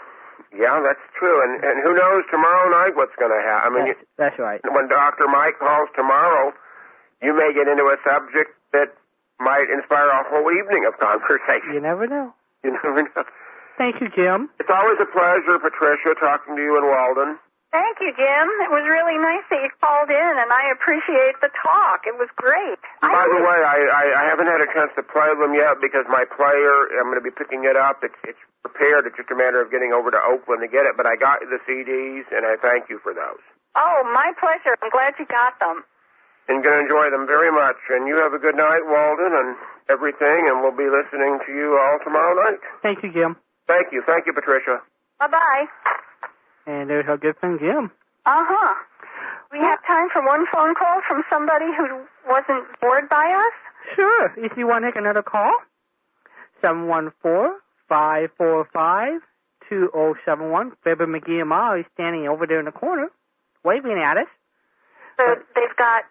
Speaker 5: yeah, that's true. And and who knows tomorrow night what's going to happen? I mean,
Speaker 1: That's, that's right.
Speaker 5: when Doctor Mike calls tomorrow, you may get into a subject that might inspire a whole evening of conversation.
Speaker 1: You never know.
Speaker 5: You never know.
Speaker 1: Thank you, Jim.
Speaker 5: It's always a pleasure, Patricia, talking to you in Walden.
Speaker 2: Thank you, Jim. It was really nice that you called in, and I appreciate the talk. It was great. I
Speaker 5: By the way, I, I, I haven't had a chance to play them yet because my player, I'm going to be picking it up. It's, it's prepared. It's just a matter of getting over to Oakland to get it. But I got the CDs, and I thank you for those.
Speaker 2: oh, my pleasure. I'm glad you got them.
Speaker 5: And going to enjoy them very much. And you have a good night, Walden, and everything. And we'll be listening to you all tomorrow night.
Speaker 1: Thank you, Jim.
Speaker 5: Thank you. Thank you, Patricia.
Speaker 2: Bye bye.
Speaker 1: And there's our good friend Jim.
Speaker 2: Uh huh. We have time for one phone call from somebody who wasn't bored by us.
Speaker 1: Sure. If you want to take another call, seven one four five four five two zero seven one. Fibber McGee and Molly standing over there in the corner, waving at us.
Speaker 2: So they've got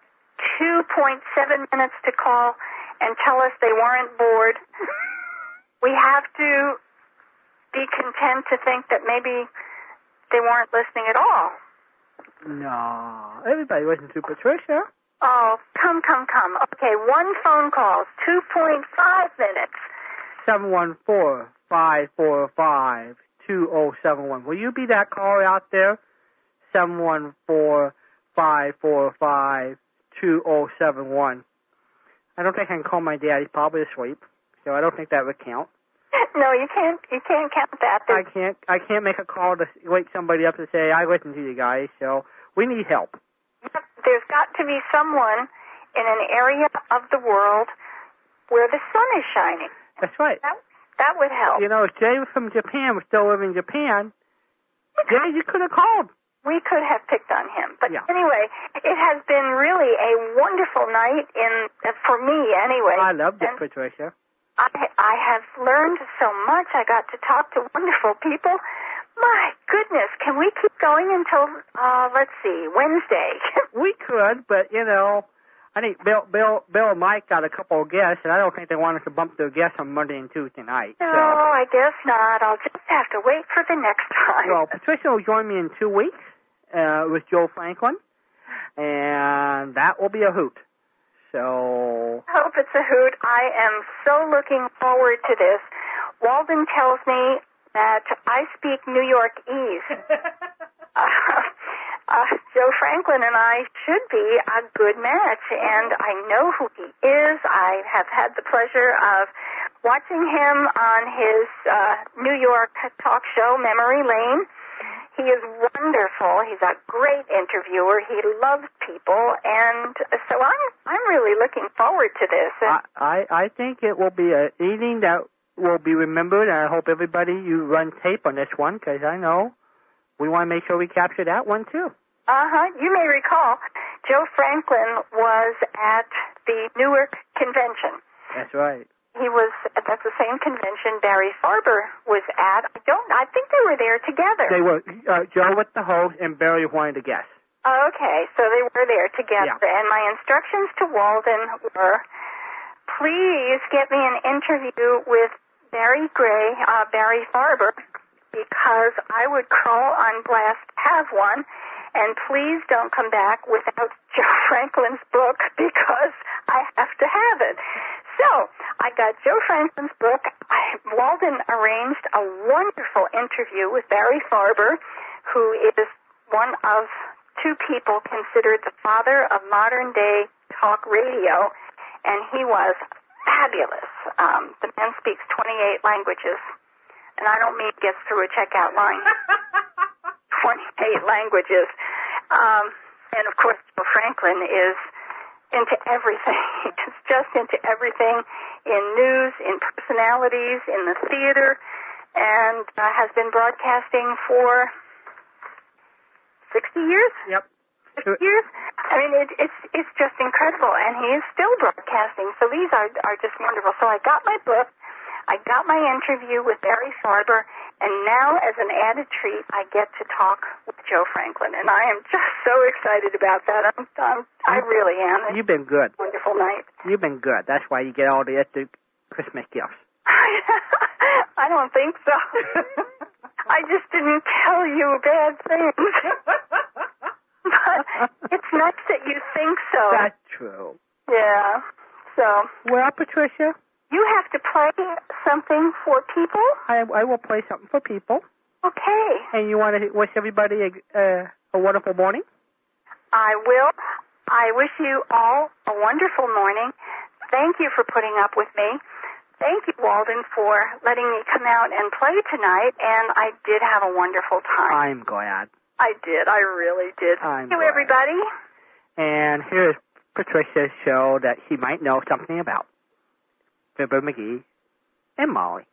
Speaker 2: 2.7 minutes to call and tell us they weren't bored. We have to be content to think that maybe they weren't listening at all.
Speaker 1: No, everybody listens to Patricia.
Speaker 2: Oh, come, come, come. Okay, one phone call, 2.5 minutes.
Speaker 1: Seven one four five four five two zero seven one. Will you be that caller out there? Seven one four five four five two zero seven one. I don't think I can call my dad. He's probably asleep, so I don't think that would count.
Speaker 2: No, you can't. You can't count that.
Speaker 1: I can't. I can't make a call to wake somebody up to say I listen to you guys. So we need help.
Speaker 2: There's got to be someone in an area of the world where the sun is shining.
Speaker 1: That's right.
Speaker 2: That that would help.
Speaker 1: You know, if Jay from Japan was still living in Japan, Jay, you could have called.
Speaker 2: We could have picked on him, but
Speaker 1: Yeah.
Speaker 2: anyway, it has been really a wonderful night in uh, for me. Anyway,
Speaker 1: I loved it,
Speaker 2: And
Speaker 1: Patricia.
Speaker 2: I I have learned so much. I got to talk to wonderful people. My goodness, can we keep going until uh, let's see Wednesday?
Speaker 1: We could, but you know, I think Bill, Bill, Bill, and Mike got a couple of guests, and I don't think they want us to bump their guests on Monday and Tuesday night.
Speaker 2: no,
Speaker 1: So,
Speaker 2: I guess not. I'll just have to wait for the next time.
Speaker 1: well, Patricia will join me in two weeks uh, with Joe Franklin, and that will be a hoot. So,
Speaker 2: I hope it's a hoot. I am so looking forward to this. Walden tells me that I speak New Yorkese. uh, uh, Joe Franklin and I should be a good match, and I know who he is. I have had the pleasure of watching him on his uh, New York talk show, Memory Lane. He is wonderful. He's a great interviewer. He loves people, and so I'm I'm really looking forward to this.
Speaker 1: I, I, I think it will be an evening that will be remembered, and I hope everybody you run tape on this one because I know we want to make sure we capture that one too.
Speaker 2: Uh huh. You may recall, Joe Franklin was at the Newark convention.
Speaker 1: That's right.
Speaker 2: He was at the same convention Barry Farber was at. I don't. I think they were there together.
Speaker 1: They were uh, Joe with the host and Barry wanted to guess.
Speaker 2: Okay, so they were there together,
Speaker 1: Yeah.
Speaker 2: and my instructions to Walden were, please get me an interview with Barry Gray, uh, Barry Farber, because I would crawl on glass to have one, and please don't come back without Joe Franklin's book because I have to have it. So I got Joe Franklin's book. I, Walden arranged a wonderful interview with Barry Farber, who is one of two people considered the father of modern day talk radio, and he was fabulous. Um, the man speaks 28 languages, and I don't mean gets through a checkout line. 28 languages. Um, and of course, Joe Franklin is into everything. He's just into everything in news, in personalities, in the theater, and uh, has been broadcasting for 60 years?
Speaker 1: Yep.
Speaker 2: 50 years? I mean, it, it's it's just incredible, and he is still broadcasting. So these are are just wonderful. So I got my book, I got my interview with Barry Farber, and now as an added treat, I get to talk with Joe Franklin, and I am just so excited about that. I'm, I'm I really am. It's
Speaker 1: You've been good.
Speaker 2: wonderful night.
Speaker 1: You've been good. That's why you get all the extra Christmas gifts.
Speaker 2: I don't think so. I just didn't tell you bad things. but it's nice that you think so.
Speaker 1: That's true.
Speaker 2: yeah. So
Speaker 1: Well, Patricia,
Speaker 2: you have to play something for people.
Speaker 1: I, I will play something for people.
Speaker 2: Okay.
Speaker 1: And you want to wish everybody a, uh, a wonderful morning?
Speaker 2: I will. I wish you all a wonderful morning. Thank you for putting up with me. Thank you, Walden, for letting me come out and play tonight. And I did have a wonderful time.
Speaker 1: I'm glad.
Speaker 2: I did. I really did.
Speaker 1: I'm
Speaker 2: Thank you,
Speaker 1: glad.
Speaker 2: everybody.
Speaker 1: And here's Patricia's show that she might know something about. Fibber McGee and Molly.